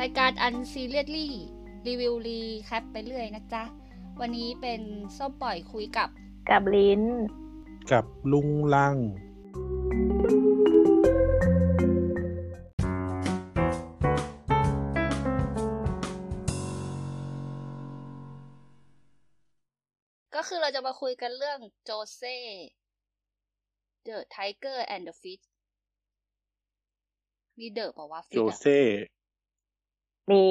รายการ unserious re รีวิว recap ไปเรื่อยนะจ๊ะ วันนี้เป็นส้มปล่อยคุยกับ กับลิ้น กับลุงลัง ก็คือเราจะมาคุยกันเรื่องโจเซ่ The Tiger and the Fish มีเดอะเปล่าวะโจ Fish อะเซ่ มี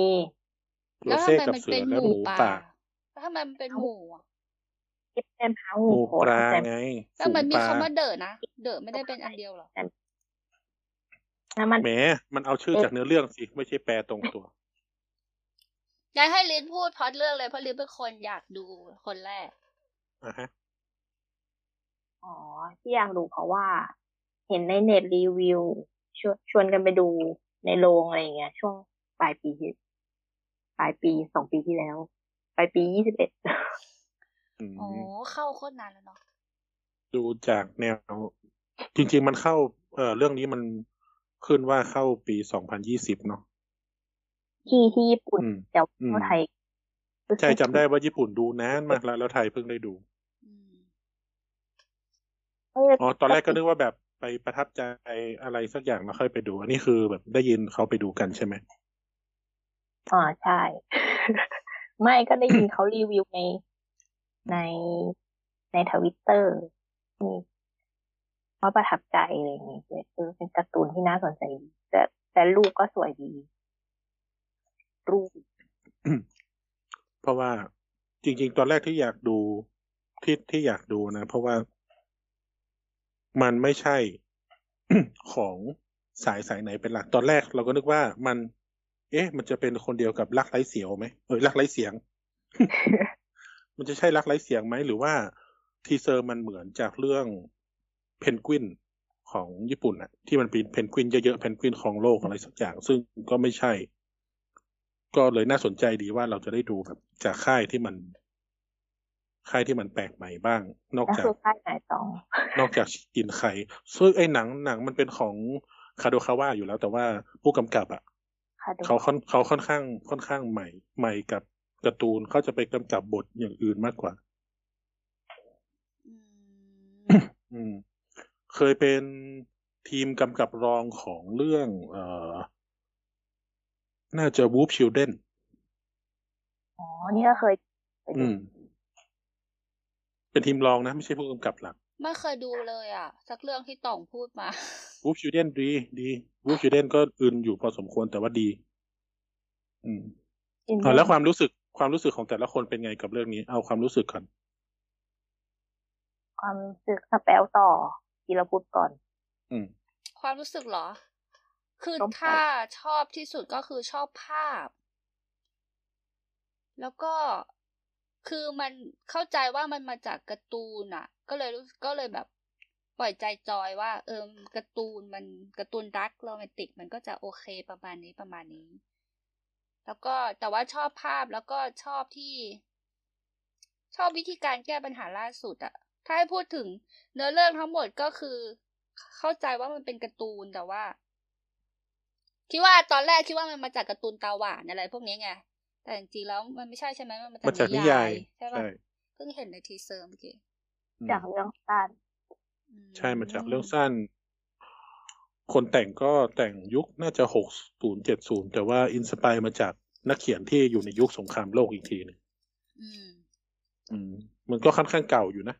โจแล้วทำเซ่ไมกับมันเสืเป็อนหและมูหมูป่าป่าแล้วทำไมมันเป็นหมูอะคิดเป็นพาหงูมูโหปลาแต่ไงแล้วมันมีฝูงปลคำว่าเดอะนะ เดอะไม่ได้เป็นอันเดียวเหรอแล้วมันแหมมันเอาชื่อจากเนื้อเรื่องสิ ไม่ใช่แปลตรงตัวอยากให้ลินพูดพล็อดเรื่องเลยเพราะลินเป็นคนอยากดูคนแรกอะฮะอ๋อ ที่อยากดูเพราะว่า เห็นในเน็ตรีวิวชวนชวนกันไปดูในโรงอะไรอย่างเงี้ยช่วง ปลายปีที่ปลายปีสองปีที่แล้ว ปลายปียี่สิบเอ็ดอืมอ๋อเข้าโคตรนานแล้วเนาะดูจากแนว จริง ๆ มันเข้า เอ่อเรื่องนี้มันขึ้นว่าเข้าปีสองพันยี่สิบเนาะที่ที่ญี่ปุ่นอืมแต่อืมว่าไทยใช่จำได้ว่าญี่ปุ่นดูนานมากแล้วแล้วไทยเพิ่งได้ดูอืมเอ้ยอ๋อตอนแรกก็นึกว่าแบบไปประทับใจอะไรสักอย่างแล้วค่อยไปดู อันนี้คือแบบได้ยินเขาไปดูกันใช่ไหม อ๋อใช่ ไม่ก็ได้ยินเขารีวิวในในในทวิตเตอร์นี่ว่าประทับใจอะไรอย่างเงี้ยเออเป็นการ์ตูนที่น่าสนใจดีแต่แต่รูปก็สวยดี รูป เพราะว่าจริง ๆ ตอนแรกที่อยากดูที่ที่อยากดูนะ เพราะว่ามันไม่ใช่ของสายสายไหนเป็นหลัก ตอนแรกเราก็นึกว่ามัน เอ๊ะ มันจะเป็นคนเดียวกับรักไร้เสียงไหมเออรักไร้เสียง มันจะใช่รักไร้เสียงไหมหรือว่า teaser มันเหมือนจากเรื่องเพนกวินของญี่ปุ่นอะที่มันเป็นเพนกวินเยอะๆเพนกวินของโลกอะไรสักอย่าง ซึ่งก็ไม่ใช่ ก็เลยน่าสนใจดีว่าเราจะได้ดูแบบจากค่ายที่มัน ค่ายที่มันแปลกใหม่บ้าง นอกก็จากคือค่ายไหนตองนอกจากกินไข่ซึ่งไอ้หนังหนังมันเป็นของคาโดคาวะอยู่แล้ว แต่ว่าผู้กำกับอะ ค่ะดูเขาค่อนเขาค่อนข้างค่อนข้างใหม่ ใหม่กับการ์ตูนเขาจะไปกำกับบทอย่างอื่นมากกว่า อืมอืมเคยเป็นทีมกำกับรองของเรื่อง เอ่อ น่าจะ Whoop Children อ๋อ นี่ก็เคยไปดูอืม เป็นทีมรองนะ ไม่ใช่ผู้กำกับหลัก ไม่เคยดูเลยอะ สักเรื่องที่ต่องพูดมา Whoop Children ดี ดี Whoop Children ก็อื่นอยู่พอสมควรแต่ว่าดี อืมจริงอ่าแล้วความรู้สึกความรู้สึกของแต่ละคนเป็นไงกับเรื่องนี้ เอาความรู้สึกก่อนความรู้สึกสเปลต่อกีรพุทธก่อน อืม ความรู้สึกเหรอ คือชอบถ้าชอบที่สุดก็คือชอบภาพ แล้วก็คือมันเข้าใจว่ามันมาจากการ์ตูนอะ ก็เลยรู้ก็เลยแบบ ปล่อยใจจอยว่า เออการ์ตูนมันการ์ตูนรักโรแมนติกมันก็จะโอเคประมาณนี้ประมาณนี้ แล้วก็แต่ว่าชอบภาพแล้วก็ชอบที่ ชอบวิธีการแก้ปัญหาล่าสุดอะถ้าให้พูดถึงเนื้อเรื่องทั้งหมดก็คือ เข้าใจว่ามันเป็นการ์ตูนแต่ว่าคิดว่าตอนแรกคิดว่ามันมาจากการ์ตูนตาหวานอะไรพวกนี้ไงแต่จริงๆแล้วมันไม่ใช่ใช่ไหมมันมามาจากนิยายใช่ปะใช่เพิ่งเห็นใน teaser เมื่อกี้อืมจากเรื่องสั้นอื ใช่มาจากเรื่องสั้น คนแต่งก็แต่งยุคน่าจะหกศูนย์เจ็ดศูนย์แต่ว่า inspire มาจากนักเขียนที่อยู่ในยุคสงครามโลกอีกทีหนึงอืมอืม มันก็ค่อนข้างเก่าอยู่นะ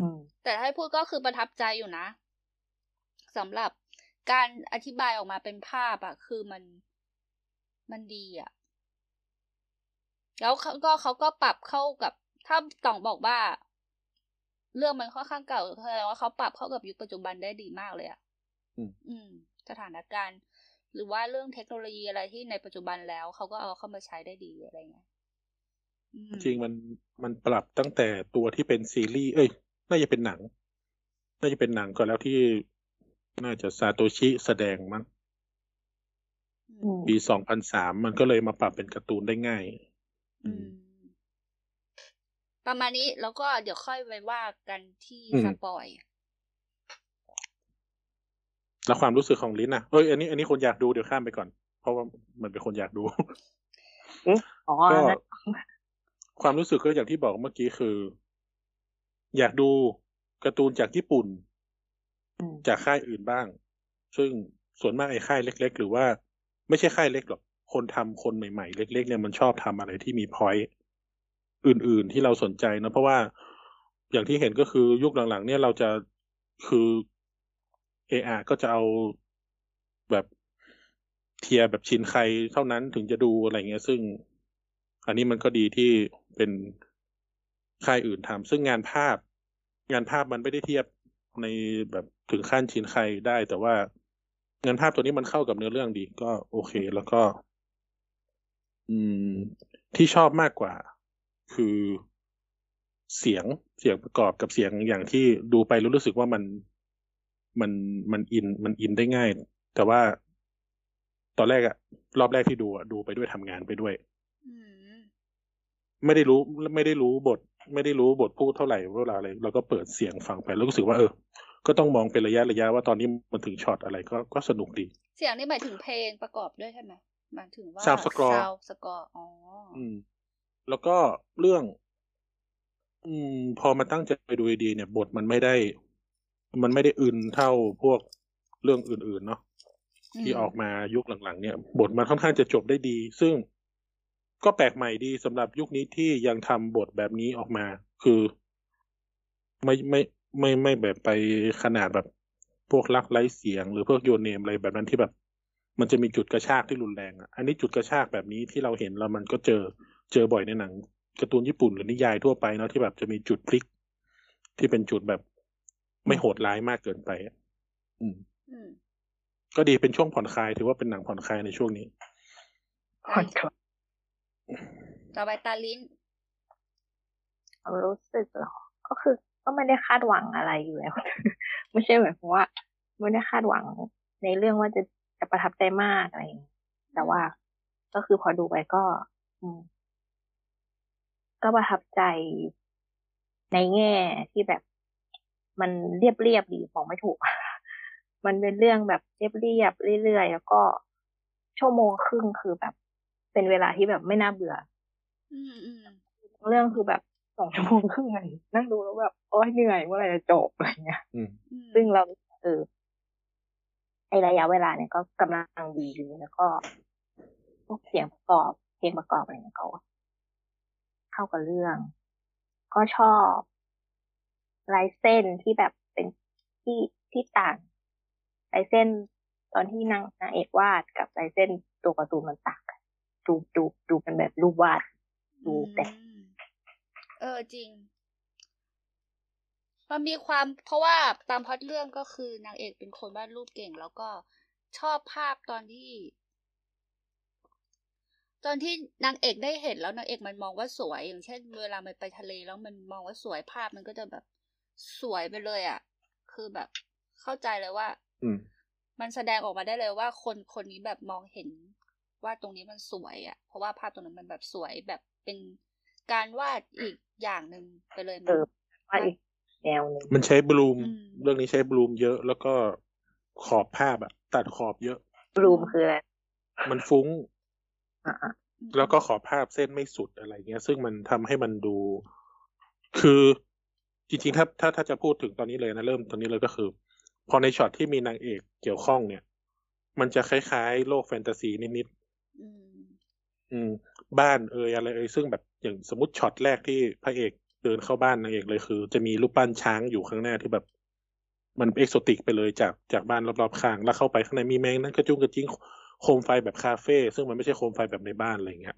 อืมแต่ให้พูดก็คือประทับใจอยู่นะสำหรับการอธิบายออกมาเป็นภาพอะคือมันมันดีอะแล้วเขาก็เขาก็ปรับเข้ากับ ถ้าต่องบอกว่า เรื่องมันค่อนข้างเก่าแสดงว่าเขาปรับเข้ากับยุคปัจจุบันได้ดีมากเลยอะอืมอืม สถานการณ์ หรือว่าเรื่องเทคโนโลยีอะไรที่ในปัจจุบันแล้วเขาก็เอาเข้ามาใช้ได้ดีอะไรเงี้ยอืมจริงมันมันปรับตั้งแต่ตัวที่เป็นซีรีส์เอ้ย น่าจะเป็นหนัง น่าจะเป็นหนังก่อนแล้วที่ น่าจะซาโตชิแสดงมั้งอืมปีสองพันสามมันก็เลยมาปรับเป็นการ์ตูนได้ง่าย อืม ประมาณนี้แล้วก็เดี๋ยวค่อยไปว่ากันที่อืมสปอยแล้วความรู้สึกของลิ้นอะเอ้ยอันนี้อันนี้คนอยากดูเดี๋ยวข้ามไปก่อน เพราะว่ามันเป็นคนอยากดูอ๋อก็นั่นความรู้สึกก็อย่างที่บอกเมื่อกี้คือ อยากดูการ์ตูนจากญี่ปุ่นอืมจากค่ายอื่นบ้าง ซึ่งส่วนมากไอ้ค่ายเล็ก ๆ หรือว่า ไม่ใช่ค่ายเล็กหรอกคนทำคนใหม่ๆ เล็ก ๆ เนี่ยมันชอบทำอะไรที่มีพอยต์ อื่น ๆ ที่เราสนใจนะเพราะว่าอย่างที่เห็นก็คือยุคหลังๆ เนี่ยเราจะคือเออก็จะเอาแบบเทียแบบชินใครเท่านั้นถึงจะดูอะไรเงี้ย ซึ่ง อันนี้มันก็ดีที่เป็นค่ายอื่นทำซึ่งงานภาพ งานภาพมันไม่ได้เทียบในแบบถึงขั้นชินใครได้ แต่ว่างานภาพตัวนี้มันเข้ากับเนื้อเรื่องดี ก็โอเค แล้วก็ อืม ที่ชอบมากกว่า คือเสียงเสียงประกอบกับเสียงอย่างที่ดูไปรู้รู้สึกว่ามันมันมันอินมันอินได้ง่าย แต่ว่าตอนแรกอะรอบแรกที่ดูอะดูไปด้วยทำงานไปด้วยอืมไม่ได้รู้ไม่ได้รู้บท ไม่ได้รู้บทพูดเท่าไหร่เวลาอะไรเราก็เปิดเสียงฟังไปแล้วรู้สึกว่าเออ ก็ต้องมองเป็นระยะระยะว่าตอนนี้มันถึงช็อตอะไรก็ก็สนุกดี เสียงนี่หมายถึงเพลงประกอบด้วยใช่ไหมหมายถึงว่า Sound score ซาวสกอร์อ๋อออืม แล้วก็เรื่อง อืม พอมาตั้งใจไปดูดีๆเนี่ย บทมันไม่ได้ มันไม่ได้อื่นเท่าพวกเรื่องอื่น ๆ เนาะที่ออกมายุคหลังๆ เนี่ย บทมันค่อนข้างจะจบได้ดี ซึ่งก็แปลกใหม่ดีสำหรับยุคนี้ที่ยังทำบทแบบนี้ออกมา คือไม่ไม่ไม่ไม่แบบไปขนาดแบบ พวกรักไร้เสียง หรือพวกโยนเนมอะไรแบบนั้นที่แบบ มันจะมีจุดกระชากที่รุนแรงอะ อันนี้จุดกระชากแบบนี้ที่เราเห็นแล้วมันก็เจอ เจอบ่อยในหนังการ์ตูนญี่ปุ่นหรือนิยายทั่วไปเนาะที่แบบจะมีจุดพลิก ที่เป็นจุดแบบไม่โหดร้ายมากเกินไปอะอืมอืมก็ดีเป็นช่วงผ่อนคลายถือว่าเป็นหนังผ่อนคลายในช่วงนี้ผ่อนคลายต่อไปตาลิ้นความรู้สึกเหรอ ก็คือก็ไม่ได้คาดหวังอะไรอยู่แล้ว ไม่ใช่หมายความว่า ไม่ได้คาดหวังในเรื่องว่าจะจะประทับใจมากอะไรอย่างเงี้ยแต่ว่าก็คือพอดูไปก็ อืม ก็ประทับใจในแง่ที่แบบมันเรียบเรียบๆดีบอกไม่ถูก มันเป็นเรื่องแบบเรียบเรียบๆเรื่อยๆแล้วก็ชั่วโมงครึ่งคือแบบ เป็นเวลาที่แบบไม่น่าเบื่ออืมอืมเรื่องคือแบบสองชั่วโมงครึ่งไงนั่งดูแล้วแบบโอ้ยเหนื่อยเมื่อไหร่จะจบอะไรเงี้ยอืมอืมซึ่งเราเออไอระยะเวลาเนี่ยก็กำลังดีอยู่แล้วก็พวกเสียงประกอบเพลงประกอบอะไรเนี่ยก็ เข้ากับเรื่อง ก็ชอบลายเส้นที่แบบเป็นที่ที่ต่างลายเส้นตอนที่นางนางเอกวาดกับลายเส้นตัวการ์ตูนมันต่างกันดูดูดูเป็นแบบรูปวาดดูแต่อืมเออจริง มันมีความเพราะว่าตามพล็อดเรื่องก็คือนางเอกเป็นคนวาดรูปเก่ง แล้วก็ชอบภาพตอนที่ ตอนที่นางเอกได้เห็นแล้วนางเอกมันมองว่าสวย อย่างเช่น เวลามันไปทะเลแล้วมันมองว่าสวยภาพมันก็จะแบบสวยไปเลยอะ่ะ คือแบบเข้าใจเลยว่า อืมมันแสดงออกมาได้เลยว่าคนคนนี้แบบมองเห็นว่าตรงนี้มันสวยอะ่ะ เพราะว่าภาพตรงนั้นมันแบบสวยแบบเป็นการวาดอีกอย่างหนึ่งไปเลยเออว่าอีกแนวหนึ่งมันใช้บลูมอืมเรื่องนี้ใช้บลูมเยอะแล้วก็ขอบภาพอะตัดขอบเยอะ บลูมคืออะไรมันฟุ้งอะอะ แล้วก็ขอบภาพเส้นไม่สุดอะไรเงี้ย ซึ่งมันทำให้มันดู คือจริงๆถ้าถ้าถ้าจะพูดถึงตอนนี้เลยนะเริ่มตอนนี้เลยก็คือ พอในช็อตที่มีนางเอกเกี่ยวข้องเนี่ย มันจะคล้ายๆ โลกแฟนตาซีนิดอืมๆอืม บ้านเอยอะไรเอยซึ่งแบบอย่างสมมติช็อตแรกที่พระเอกเดินเข้าบ้านนางเอกเลยคือ จะมีรูปปั้นช้างอยู่ข้างหน้าที่แบบ มัน exotic ไปเลยจากจากบ้านรอบๆข้าง แล้วเข้าไปข้างในมีแมงนั่นกระจุ้งกระจิ้ง โคมไฟแบบคาเฟ่ซึ่งมันไม่ใช่โคมไฟแบบในบ้านอะไรเงี้ย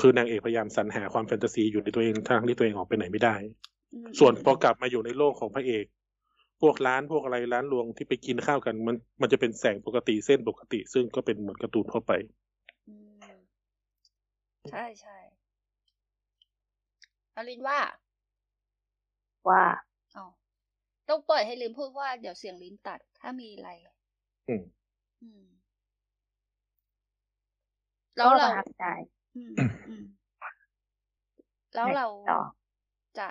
คือนางเอกพยายามสรรหาความแฟนตาซีอยู่ในตัวเองทั้งที่ตัวเองออกไปไหนไม่ได้อืมส่วนพอกลับมาอยู่ในโลกของพระเอก พวกร้านพวกอะไรร้านรวงที่ไปกินข้าวกันมัน มันจะเป็นแสงปกติเส้นปกติ ซึ่งก็เป็นเหมือนการ์ตูนทั่วไปอืมใช่ใช่อลินว่า ว่าอ๋อต้องปล่อยให้ลินพูดว่าเดี๋ยวเสียงลินตัดถ้ามีอะไร อืม อืม แล้วก็ปเราระทับใจอืมอืมแล้วเราต่อจะ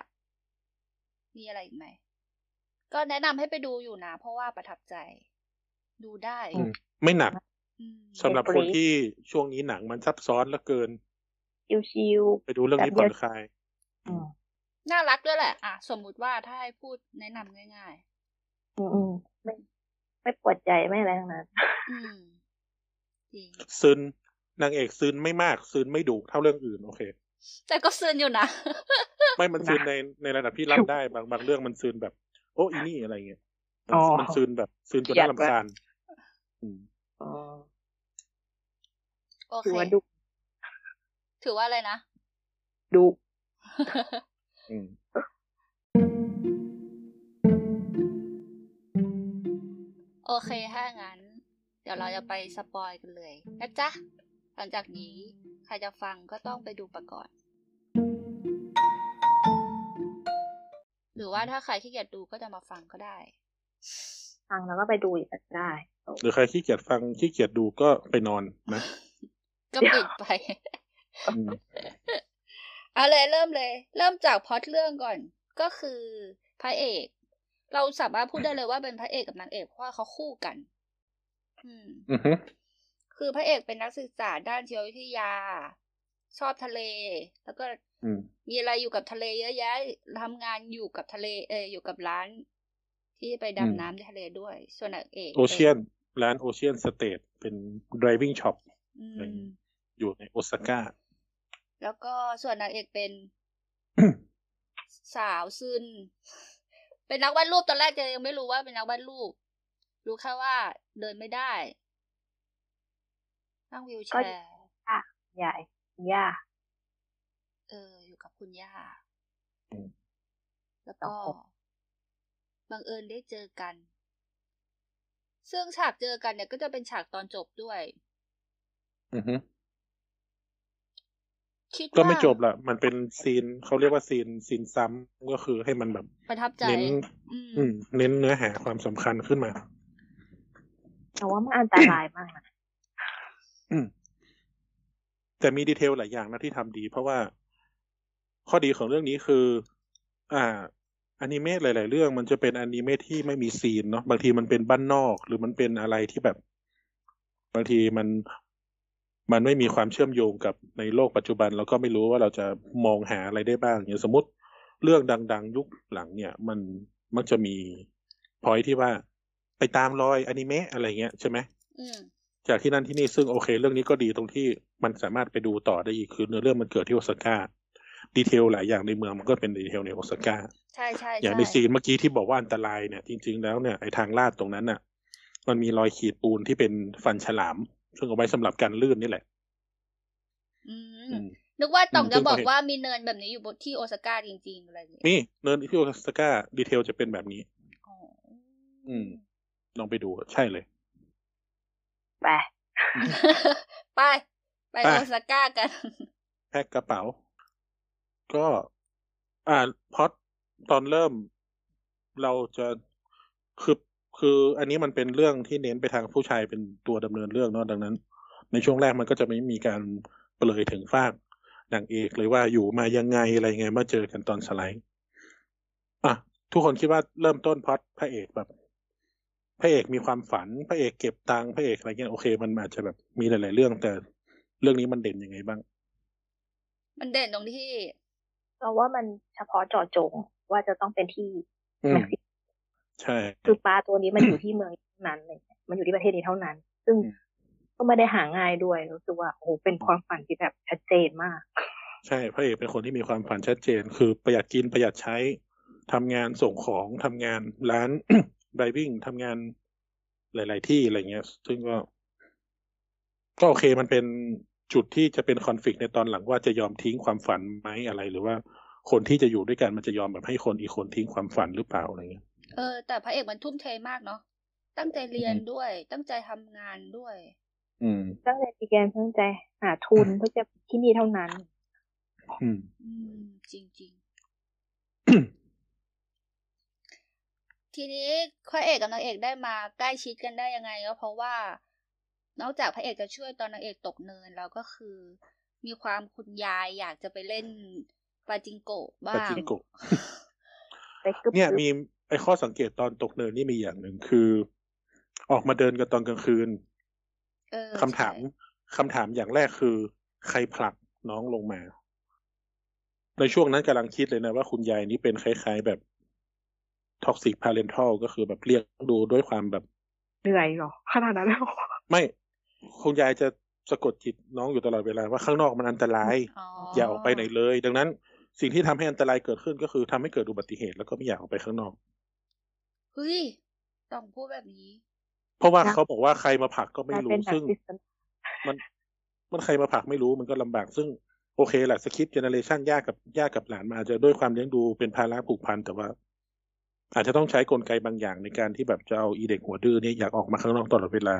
มีอะไรอีกไหม ก็แนะนำให้ไปดูอยู่นะ เพราะว่าประทับใจ ดูได้อืมไม่หนักอืมสำหรับคนที่ช่วงนี้หนังมันซับซ้อนเหลือเกิน ชิวไปดูเรื่องนี้แบบเดีผ่ยอวนคลายๆอืมน่ารักด้วยแหละ อะ สมมุติว่าถ้าให้พูดแนะนำง่ายอืมอืมไม่ไม่ปวดใจไม่อะไรทั้งนั้นๆอืมจริงซึน นางเอกซึนไม่มากซึนไม่ดุเท่าเรื่องอื่นโอเค แต่ก็ซึนอยู่นะ ไม่มันซึนในในระดับที่รับได้บางบางเรื่องมันซึนแบบ โอ้อีนี่อะไรเงี้ยมันอ๋อมันซึนแบบซึนจนน่าเกลียดรำคาญอืมอ๋อโอถืเคอว่าดุถือว่าอะไรนะดุอืมโอเคถ้างั้น เดี๋ยวเราจะไปสปอยกันเลยนะจ๊ะ หลังจากนี้ใครจะฟังก็ต้องไปดูประก่อนหรือว่าถ้าใครขี้เกียจดูก็จะมาฟังก็ได้ ฟังแล้วก็ไปดูอีกได้ หรือใครขี้เกียจฟังขี้เกียจดูก็ไปนอนนะก็ปิดไปอืมเอาเลยเริ่มเลย เริ่มจากพล็อตเรื่องก่อน ก็คือพระเอก เราสามารถพูดได้เลยว่าเป็นพระเอกกับนางเอกเพราะว่าเขาคู่กัน อืมอือฮึ คือพระเอกเป็นนักศึกษาด้านชีววิทยา ชอบทะเล แล้วก็อืมมีอะไรอยู่กับทะเลเยอะแยะทำงานอยู่กับทะเล เอออยู่กับร้าน ที่ไปอืมดำน้ำในทะเลด้วย ส่วนนางเอกโอเชียนร้านโอเชียนสเตทเป็น driving shop อือะไรมอยู่ในโอซาก้า แล้วก็ส่วนนางเอกเป็นสาวซึน เป็นนักวาดรูปตอนแรกจะยังไม่รู้ว่าเป็นนักวาดรูป รู้แค่ว่าเดินไม่ได้ นั่งวิวแชก็ร์ใหญ่ย่าเออ อยู่กับคุณย่าอืมแล้วสอก็งคนบังเอิญได้เจอกัน ซึ่งฉากเจอกันเนี่ยก็จะเป็นฉากตอนจบด้วย อือฮึคิดก็ว่าไม่จบละมันเป็นซีนเขาเรียกว่าซีนซีนซ้ำก็คือให้มันแบบประทับใจเน้นอืมอืมเน้นเนื้อหาความสำคัญขึ้นมา แต่ว่ามันอันตรายมากนะ อืม แต่มี detail หลายอย่างนะที่ทำดี เพราะว่าข้อดีของเรื่องนี้คือ อ่าอนิเมะหลาย ๆ เรื่องมันจะเป็นอนิเมะที่ไม่มีซีนเนาะบางทีมันเป็นบ้านนอก หรือมันเป็นอะไรที่แบบ บางทีมันมันไม่มีความเชื่อมโยงกับในโลกปัจจุบันเราก็ไม่รู้ว่าเราจะมองหาอะไรได้บ้างอย่างสมมติเรื่องดัง ๆ ยุคหลังเนี่ย มันมักจะมีพอยที่ว่าไปตามรอยอนิเมะอะไรเงี้ยใช่ไหมม จากที่นั่นที่นี่ซึ่งโอเค เรื่องนี้ก็ดีตรงที่มันสามารถไปดูต่อได้อีกคือเนื้อเรื่องมันเกิดที่โอซาก้า detail หลายอย่างในเมืองมันก็เป็น detail ในโอซาก้าใช่ใช่อย่างใช่ในซีนเมื่อกี้ที่บอกว่าอันตรายเนี่ยจริง ๆ แล้วเนี่ยไอ้ทางลาดตรงนั้นน่ะ มันมีรอยขีดปูนที่เป็นฟันฉลาม ซึ่งเอาไว้สำหรับการลื่นนี่แหละ อืมอืมนึกว่าต่องอืมจะซึ่งบอกพอเห็นว่ามีเนินแบบนี้อยู่บนที่โอซาก้าจริงๆอะไรอย่างเงี้ยนี่เนินที่โอซาก้า detail จะเป็นแบบนี้อ๋ออืมลองไปดูใช่เลย ไปไป ไป ไปโอซาก้ากัน แพ็คกระเป๋า ก็ อ่าพอดตอนเริ่มเราจะคือคืออันนี้มันเป็นเรื่องที่เน้นไปทางผู้ชายเป็นตัวดำเนินเรื่องเนาะดังนั้น ในช่วงแรกมันก็จะไม่มีการเปลยถึงฟากนางเอกเลยว่าอยู่มายังไงอะไรไงมาเจอกันตอนสไลด์อะทุกคนคิดว่าเริ่มต้นพล็อดพระเอกแบบ พระเอกมีความฝันพระเอกเก็บตังค์พระเอกอะไรเงี้ยโอเค มันอาจจะแบบมีหลาย ๆ เรื่อง แต่เรื่องนี้มันเด่นยังไงบ้าง มันเด่นตรงที่ เราว่ามันเฉพาะเจาะจงว่าจะต้องเป็นที่อืมเม็กซิโกใช่ คือปลาตัวนี้มันอยู่ที่เมืองเท่านั้นเลยมันอยู่ที่ประเทศนี้เท่านั้น ซึ่งอืมก็ไม่ได้หาง่ายด้วยรู้สึกว่าโอ้โหเป็นความฝันที่แบบชัดเจนมาก ใช่พระเอกเป็นคนที่มีความฝันชัดเจน คือประหยัดกินประหยัดใช้ทำงานส่งของทำงานร้านไดวิ่งทำงานหลาย ๆ ที่อะไรเงี้ย ซึ่งก็ ก็โอเคมันเป็นจุดที่จะเป็นคอนฟ lict ในตอนหลังว่าจะยอมทิ้งความฝันไหมอะไร หรือว่าคนที่จะอยู่ด้วยกันมันจะยอมแบบให้คนอีกคนทิ้งความฝันหรือเปล่าอะไรเงี้ยเออแต่พระเอกมันทุ่มเทมากเนาะตั้งใจเรียนอืมด้วย ตั้งใจทำงานด้วย อืม ตั้งใจปีแกนตั้งใจหาทุนเพื่อจะที่นี่เท่านั้น อืมอืมจริงๆ ทีนี้พระเอกกับนางเอกได้มาใกล้ชิดกันได้ยังไงก็เพราะว่า นอกจากพระเอกจะช่วยตอนนางเอกตกเนินแล้วก็คือ มีความคุณยายอยากจะไปเล่นปาจิงโกะบ้าปางจิงโกะไปกึบเนี่ยกึบมีไอ้ข้อสังเกตตอนตกเนินนี่มีอย่างหนึ่งคือ ออกมาเดินกันตอนกลางคืนเออคำถามใช่คำถามอย่างแรกคือ ใครผลักน้องลงมา ในช่วงนั้นกำลังคิดเลยนะว่าคุณยายนี้เป็นคล้ายๆแบบ toxic parental ก็คือแบบเลี้ยงดูด้วยความแบบเหนื่อยเหรอขนาดนั้นแล้วไม่คุณยายจะสะกดจิตน้องอยู่ตลอดเวลาว่าข้างนอกมันอันตรายอ๋ออย่าออกไปไหนเลย ดังนั้นสิ่งที่ทำให้อันตรายเกิดขึ้นก็คือทำให้เกิดอุบัติเหตุแล้วก็ไม่อยากออกไปข้างนอกเฮ้ยต้องพูดแบบนี้ เพราะว่านะเขาบอกว่าใครมาผลักก็กไม่ลายรู้เป็นซึ่ง narcissist มันมันใครมาผลักไม่รู้มันก็ลำบากซึ่งโอเคแหละสคริปต์เจเนเรชันย่ากับย่ากับหลานมาอาจจะด้วยความเลี้ยงดูเป็นภาระผูกพันแต่ว่า อาจจะต้องใช้กลไกบางอย่างในการที่แบบจะเอาอีเด็กหัวดื้อเนี่ยอยากออกมาข้างนอกตลอดเวลา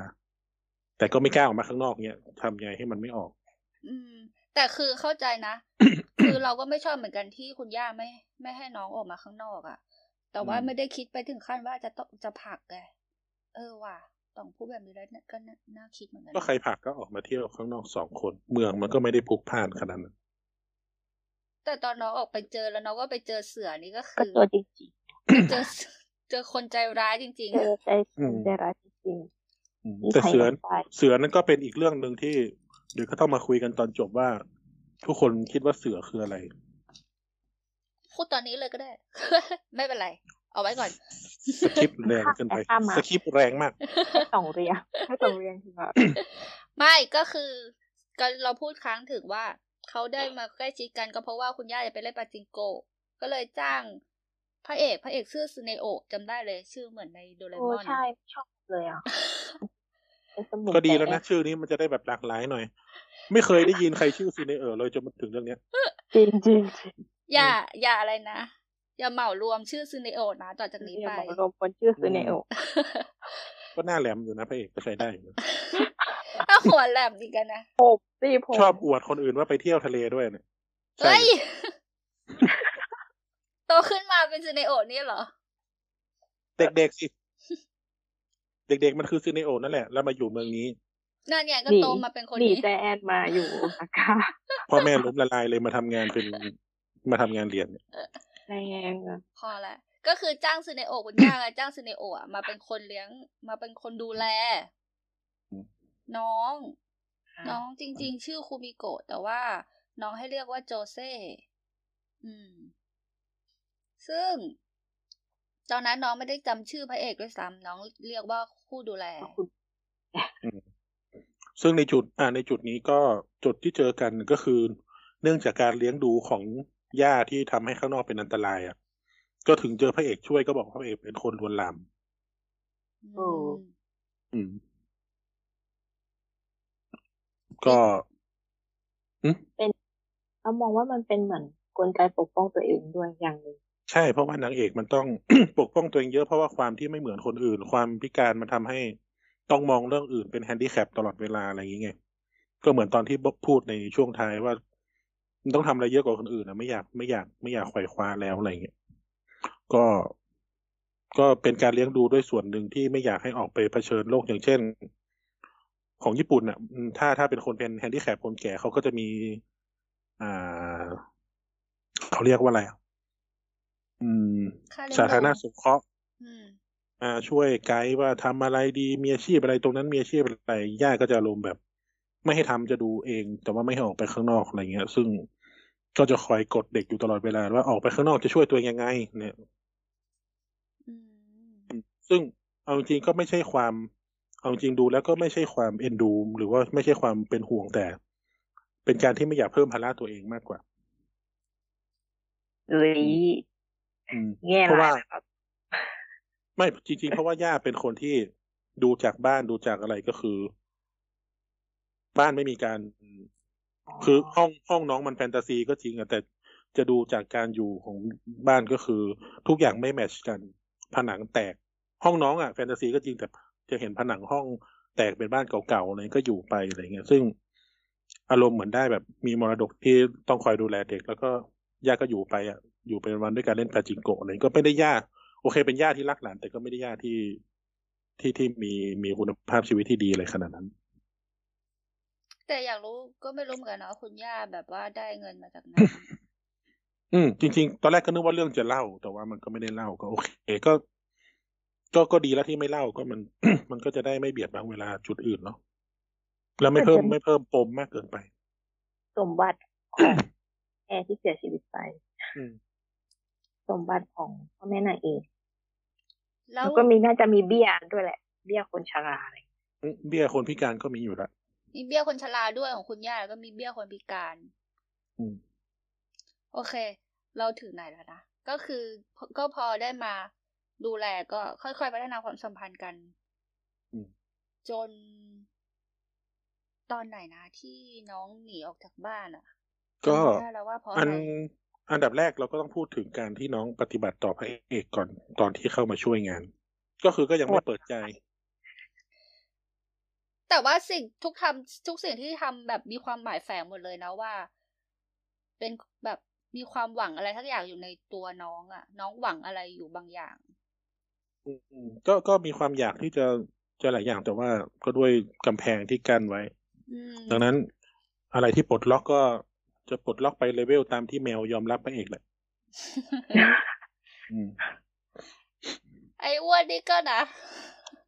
แต่ก็ไม่กล้าออกมาข้างนอกเนี่ยทำไงให้มันไม่ออก อืม แต่คือเข้าใจนะ คือเราก็ไม่ชอบเหมือนกันที่คุณย่าไม่ ไม่ให้น้องออกมาข้างนอกอะ่ะ แต่ว่าอืมไม่ได้คิดไปถึงขั้นว่าจะต้องจะผลักไงเออว่ะต้องพูดแบบนี้แล้วเนี่ยก็น่าน่าคิดเหมือนกันก็ใครผลักก็ออกมาเที่ยวข้างนอกสองคน เมืองมันก็ไม่ได้พลุกพล่านขนาดนั้นแต่ตอนน้องออกไปเจอแล้วน้องก็ไปเจอเสือนี่ก็ก็คือตัวจริง เจอเจอคนใจร้ายจริงๆเจอใจอืมใจร้ายจริงอืมๆมีแต่ใครเสือออกไปเสือนั่นก็เป็นอีกเรื่องหนึ่งที่ เดี๋ยวก็ต้องมาคุยกันตอนจบว่า ทุกคนคิดว่าเสือคืออะไรๆพูดตอนนี้เลยก็ได้ ไม่เป็นไร เอาไว้ก่อน สคริปต์แรงเกินไปข้ามมาสคริปต์แรงมากแค่สองเรียงให้ตรงเรียงคือแบบไม่ก็คือก็เราพูดค้างถึงว่าเขาได้มาใกล้ชิดกันก็เพราะว่าคุณย่าจะไปเล่นปาจิงโกะก็เลยจ้าง พระเอกพระเอกชื่อซูเนโอะจำได้เลย ชื่อเหมือนในโดเรโอ้มอนใช่ชอบเลยอะเป็นสมุนก็ดีแล้วไพรนะชื่อนี้มันจะได้แบบหลากหลายหน่อย ไม่เคยได้ยินใครชื่อซีเนเออร์เลยจนมาถึงเรื่องเนี้ยจริงจริงอย่า อย่าอะไรนะ อย่าเหมารวมชื่อซูเนโอะนะต่อจากนี้อย่าไปบอกรวมคนชื่อซูเนโอก็หน้าแหลมอยู่นะพระเอกก็ใช้ได้อยู่นะถ้าหัวแหลมดีกันนะผมสิผมชอบอวดคนอื่นว่าไปเที่ยวทะเลด้วยเนี่ยใช่เอ้ยโตขึ้นมาเป็นซูเนโอะนี่เหรอ เด็กๆสิ เด็กๆมันคือซูเนโอะนั่นแหละ แล้วมาอยู่เมืองนี้นั่นเนี่ยก็หนีโตมาเป็นคนหนีนี้ใจแอนมาอยู่โอซาก้าพ่อแม่ล้มละลายเลยมาทำงานเป็นมาทำงานเรียนเนี่ยแรงอะพอละก็คือจ้างซูเนโอะคุณย่าอะจ้างซูเนโอะอะมาเป็นคนเลี้ยง มาเป็นคนดูแลอืมน้อง น้องจริง ๆ ชื่อคูมิโกะแต่ว่าน้องให้เรียกว่าโจเซ่อืม ซึ่ง ตอนนั้นน้องไม่ได้จำชื่อพระเอกด้วยซ้ำน้องเรียกว่าผู้ดูแลคุณซึ่งในจุดอ่าในจุดนี้ก็จุดที่เจอกันก็คือ เนื่องจากการเลี้ยงดูของย่าที่ทำให้ข้างนอกเป็นอันตรายอะ ก็ถึงเจอพระเอกช่วยก็บอกว่าพระเอกเป็นคนลวนลามอืมอืมก็เรามองว่ามันเป็นเหมือนกลไกปกป้องตัวเองด้วยอย่างหนึ่ง ใช่ เพราะว่านางเอกมันต้อง ปกป้องตัวเองเยอะเพราะว่าความที่ไม่เหมือนคนอื่น ความพิการมันทำให้ต้องมองเรื่องอื่นเป็นแฮนดิแคปตลอดเวลาอะไรอย่างเงี้ยก็เหมือนตอนที่บ๊อบพูดในช่วงท้ายว่ามันต้องทำอะไรเยอะกว่าคนอื่นนะไม่อยากไม่อยากไม่อยากไขว่คว้าแล้วอะไรอย่างเงี้ยก็ก็เป็นการเลี้ยงดูด้วยส่วนหนึ่งที่ไม่อยากให้ออกไปเผชิญโลกอย่างเช่น ของญี่ปุ่นอะ ถ้าถ้าเป็นคนเป็นแฮนดิแคปคนแก่เขาก็จะมี อ่าเขาเรียกว่าอะไร สาธารณดูสงเคราะห์อืมอ่าช่วยไกด์ว่าทำอะไรดีมีอาชีพอะไรตรงนั้นมีอาชีพอะไรย่าก็จะอารมณ์แบบ ไม่ให้ทำจะดูเอง แต่ว่าไม่ให้ออกไปข้างนอกอะไรเงี้ย ซึ่งก็จะคอยกดเด็กอยู่ตลอดเวลาว่าออกไปข้างนอกจะช่วยตัวเองยังไง เนี่ยอืมซึ่งเอาจริงๆก็ไม่ใช่ความ เอาจริงดูแล้วก็ไม่ใช่ความเอ็นดู หรือว่าไม่ใช่ความเป็นห่วงแต่ เป็นการที่ไม่อยากเพิ่มภาระตัวเองมากกว่าเอ้ยอืม แง่เพราะร้าว่ายนะครับไม่จริงๆเพราะว่าย่าเป็นคนที่ดูจากบ้านดูจากอะไรก็คือ บ้านไม่มีการ คือห้องห้องน้องมันแฟนตาซีก็จริงอะแต่จะดูจากการอยู่ของบ้านก็คือ ทุกอย่างไม่แมทชกัน ผนังแตก ห้องน้องอะแฟนตาซีก็จริงแต่จะเห็นผนังห้องแตกเป็นบ้านเก่าๆอะไรก็อยู่ไปอะไรเงี้ย ซึ่งอารมณ์เหมือนได้แบบมีมรดกที่ต้องคอยดูแลเด็ก แล้วก็ย่าก็อยู่ไปอะ อยู่เป็นวันด้วยการเล่นปาจิงโกะอะไรก็ไม่ได้ย่าโอเค เป็นย่าที่รักหลาน แต่ก็ไม่ได้ย่าที่ที่ที่มีมีคุณภาพชีวิตที่ดีอะไรขนาดนั้น แต่อยากรู้ก็ไม่รู้เหมือนกันนะว่าคุณย่าแบบว่าได้เงินมาจากไหนอืมจริง ๆ ตอนแรกก็นึกว่าเรื่องจะเล่า แต่ว่ามันก็ไม่ได้เล่าก็โอเคก็ก็ก็ดีแล้วที่ไม่เล่าก็มัน มันก็จะได้ไม่เบียดบังเวลาจุดอื่นเนาะแล้วไม่เพิ่มแต่จะไม่เพิ่มปมมากเกินไป สมบัติของแอร์ที่เสียชีวิตไปอืม สมบัติของพ่อแม่นางเอกแล้แล้ววก็มีน่าจะมีเบี้ยด้วยแหละ เบี้ยคนชราอะไรเบี้ยคนพิการก็มีอยู่แล้วมีเบี้ยคนชราด้วยของคุณย่าแล้วก็มีเบี้ยคนพิการอืมโอเค เราถึงไหนแล้วนะก็คือก็พอได้มาดูแลก็ค่อยๆพัฒนาความสัมพันธ์กันอืมจน ตอนไหนนะที่น้องหนีออกจากบ้านอะก็จำไม่ได้แล้วว่าเพราะอัอะนไร อันดับแรกเราก็ต้องพูดถึงการที่น้องปฏิบัติต่อพระเอกก่อนตอนที่เข้ามาช่วยงาน ก็คือก็ยังไม่เปิดใจ แต่ว่าสิ่งทุกทำทุกสิ่งที่ทำแบบมีความหมายแฝงหมดเลยนะว่า เป็นแบบมีความหวังอะไรทักอย่างอยู่ในตัวน้องอะ่ะ น้องหวังอะไรอยู่บางอย่างอืมอืมก็ก็มีความอยากที่จะจะหลายอย่างแต่ว่าก็ด้วยกำแพงที่กั้นไว้อืมดังนั้นอะไรที่ปลดล็อกก็ จะปลดล็อกไปเลเวลตามที่แมวยอมรับพระเอกแหละอืมไอ้อ้วนนี่ก็นะ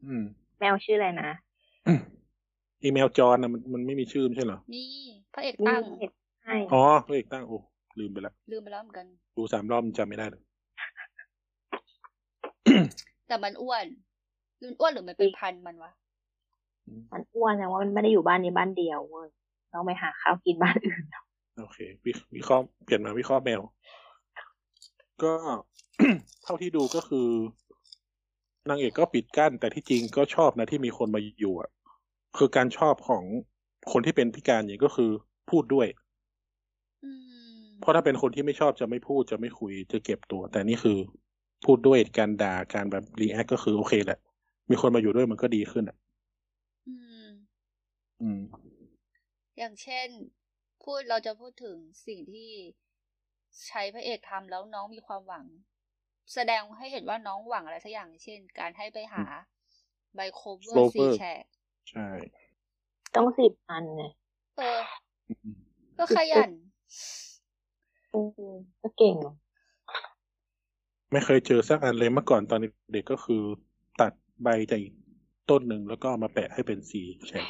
อืมแมวชื่ออะไรนะอีเมลจอนนะมันมันไม่มีชื่อไม่ใช่เหรอนี่พระเอกนี่ตั้งเห็ดให้อ๋อพระเอกตั้งโอ้ลืมไปละลืมไปแล้วเหมือนกัน ดูสามรอบจำไม่ได้เลยแต่มันอ้วนมันอ้วนหรือมันเป็นพันธุ์มันวะมันอ้วนแต่ว่ามันไม่ได้อยู่บ้านนี้บ้านเดียวเว้ยต้องไปหาข้าวกินบ้านอื่น โอเควิวิเคราะห์เปลี่ยนมาวิเคราะห์แมว ก็เท่าที่ดูก็คือนางเอกก็ปิดกั้น แต่ที่จริงก็ชอบนะที่มีคนมาอยู่อะคือการชอบของคนที่เป็นพิการอย่างนี้ก็คือพูดด้วยอืมเพราะถ้าเป็นคนที่ไม่ชอบจะไม่พูดจะไม่คุยจะเก็บตัว แต่นี่คือพูดด้วยการด่าการแบบ react ก็คือโอเคแหละ มีคนมาอยู่ด้วยมันก็ดีขึ้นอะ อืม อืม อย่างเช่น พูดเราจะพูดถึงสิ่งที่ใช้พระเอกทำแล้วน้องมีความหวัง แสดงให้เห็นว่าน้องหวังอะไรสักอย่างเช่น การให้ไปหาใบโคเวอร์ Clover สี่แฉกใช่ ต้องสิบอันไงเอออืมก็ขยันเออก็เก่ง ไม่เคยเจอสักอันเลยเมื่อก่อนตอนเด็กๆก็คือ ตัดใบจากอีกต้นหนึ่งแล้วก็เอามาแปะให้เป็นสีแฉก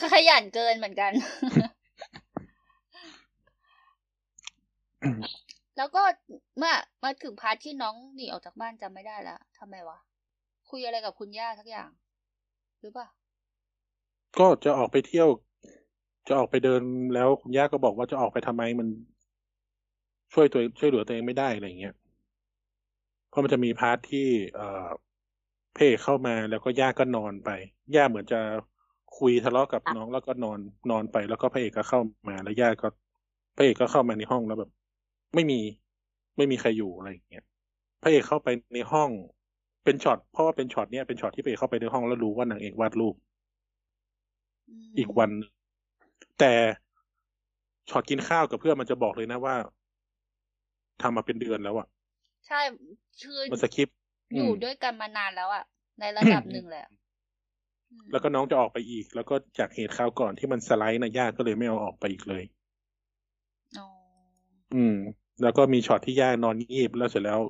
ก็ขยันเกินเหมือนกัน แล้วก็เมื่อมาถึงพาร์ทที่น้องหนีออกจากบ้านจำไม่ได้แล้วทำไมวะ คุยอะไรกับคุณย่าสักอย่าง หรือเปล่า ก็จะออกไปเที่ยว จะออกไปเดินแล้วคุณย่าก็บอกว่าจะออกไปทำไมมัน ช่วยตัวช่วยเหลือตัวเองไม่ได้อะไรอย่างเงี้ยเพราะมันจะมี part ที่ เอ่อพระเอกเข้ามาแล้วก็ย่าก็นอนไป ย่าเหมือนจะคุยทะเลาะกับน้องแล้วก็นอนนอนไปแล้วก็พระเอกก็เข้ามาแล้วย่าก็พระเอกก็เข้ามาในห้องแล้วแบบ ไม่มีไม่มีใครอยู่อะไรอย่างเงี้ยพระเอกเข้าไปในห้องเป็นช็อตเพราะว่าเป็นช็อตเนี้ยเป็นช็อตที่พระเอกเข้าไปในห้องแล้วรู้ว่านางเอกวาดรูปมอีกวันหนึ่งแต่ช็อตกินข้าวกับเพื่อนมันจะบอกเลยนะว่าทำมาเป็นเดือนแล้วอะใช่คือมันสคริปต์อยู่มด้วยกันมานานแล้วอะในระดับหนึ่งแหละอืมแล้วก็น้องจะออกไปอีก แล้วก็จากเหตุคราวก่อนที่มันสไลด์นะย่าก็เลยไม่เอาออกไปอีกเลยอ๋ออืม แล้วก็มีช็อตที่ย่านอนงีบแล้วเสร็จแล้ว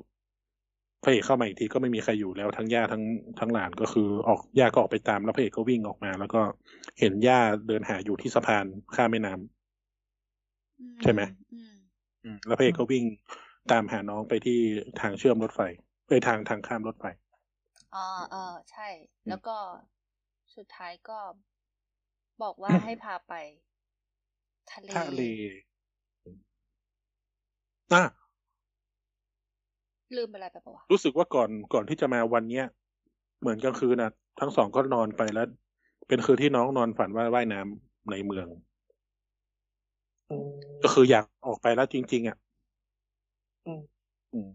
พระเอกเข้ามาอีกทีก็ไม่มีใครอยู่แล้วทั้งย่าทั้งทั้งหลานก็คือออกย่าก็ออกไปตามแล้วพระเอกก็วิ่งออกมา แล้วก็เห็นย่าเดินหาอยู่ที่สะพานข้ามแม่น้ำอืใช่ไหมอืมอืมแล้วพระเอกก็วิ่งตามหาน้องไปที่ทางเชื่อมรถไฟไปทางทางข้ามรถไฟอ๋อเออใช่ แล้วก็สุดท้ายก็บอกว่าให้พาไปทะเลทะเล อะลืมอะไรไปปะวะรู้สึกว่าก่อนก่อนที่จะมาวันเนี้ย เหมือนกลางคืนนะทั้งสองก็นอนไปแล้ว เป็นคืนที่น้องนอนฝันว่าว่ายน้ำในเมืองอืมก็คืออยากออกไปแล้วจริง ๆ อะอืมอืม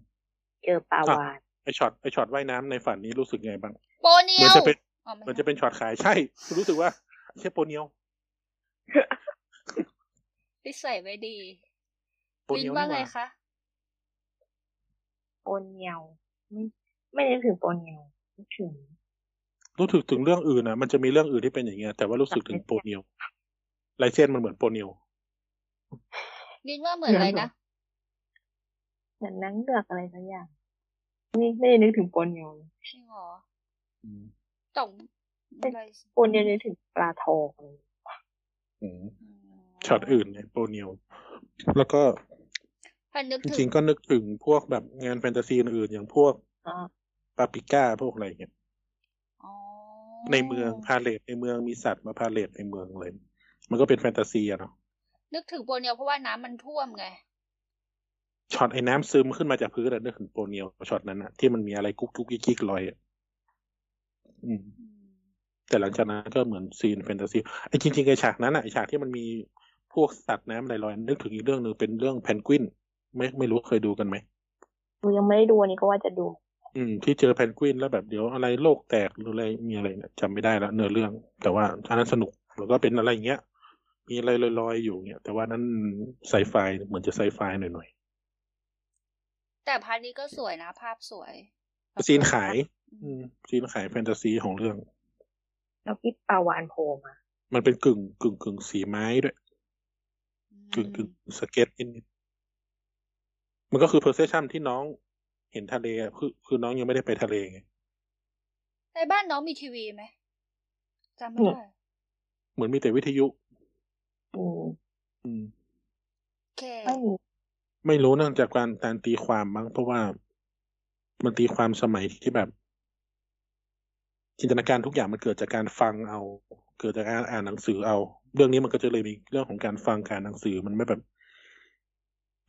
เจอปลาวานไอช็อตไอช็อตว่ายน้ำในฝันนี้รู้สึกไงบ้างโปเนีเหมืยอนวจะเป็นอ๋อไเหมือนจะเป็นช็อตขายใช่ รู้สึกว่าใช่โปเนียวนิสัยไม่ดี โปลินเนียวว่านี่หไงว่าคะโปนเนียวไม่ไม่ได้นึกถึงโปนเนียวนึกถึงรู้สึกถึงเรื่องอื่นนะมันจะมีเรื่องอื่นที่เป็นอย่างเงี้ยแต่ว่ารู้สึกถึงโปเนียวลายเส้นมันเหมือนโปเนียวลินว่าเหมือนอะไรนะเหมือนนังเลือกอะไรสักอย่างนี่ไม่ได้นึกถึงโปนเนียวเลยจริงเหรออืมจ่องอะไรโปนเดียวนึกถึงปลาทองอืมอืมช็อตอื่นเนี่ยโปรเนียว แล้วก็ถ้านึก ถึงจริงๆก็นึกถึงพวกแบบงานแฟนตาซีอื่นๆอย่างพวกอ่าปาปริก้าพวกอะไรเงี้ยอ๋อในเมืองพาเหรดในเมืองมีสัตว์มาพาเหรดในเมืองเลย มันก็เป็นแฟนตาซีอะเนาะนึกถึงโปเนียวเพราะว่าน้ำมันท่วมไงช็อตไอ้น้ำซึมขึ้นมาจากพื้นอะนึกถึงโปเนียวช็อตนั้นอะที่มันมีอะไรกุ๊กกุ๊กกิ๊กกิ๊กลอยอะอืมอืมแต่หลังจากนั้นก็เหมือนซีนแฟนตาซีไอ้จริงๆไอ้ฉากนั้นอะไอ้ฉากที่มันมีพวกสัตว์น้ำลอยๆนึกถึงอีกเรื่องหนึ่งเป็นเรื่องเพนกวิน ไม่ไม่รู้เคยดูกันไหมหนูยังไม่ได้ดูอันนี้ก็ว่าจะดู อืม ที่เจอเพนกวินแล้วแบบเดี๋ยวอะไรโลกแตกหรืออะไรมีอะไรเนี่ยจำไม่ได้แล้วเนื้อเรื่อง แต่ว่าอันนั้นสนุกแล้วก็เป็นอะไรอย่างเงี้ย มีอะไรลอยๆอยู่เงี้ยแต่ว่านั้นไซไฟเหมือนจะไซไฟหน่อยแต่ part นี้ก็สวยนะภาพสวยๆซีนขาย อือืมมซีนขายแฟนตาซีของเรื่องแล้วพี่ปลาวาฬโผล่มามันเป็นกึ่งกึ่งกึ่งสีไม้ด้วยกึ่งกึ่งสเก็ตนิดๆ มันก็คือ perception ที่น้องเห็นทะเลอะคือคือน้องยังไม่ได้ไปทะเลไงในบ้านน้องมีทีวีไหมจำไม่ได้ เหมือนมีแต่วิทยุอืมอืมโอเคไม่มีไม่รู้เนื่องจากการการตีความมั้งเพราะว่ามันตีความสมัยที่แบบ จินตนาการทุกอย่างมันเกิดจากการฟังเอา เกิดจากการอ่านหนังสือเอา เรื่องนี้มันก็จะเลยมีเรื่องของการฟังการหนังสือมันไม่แบบ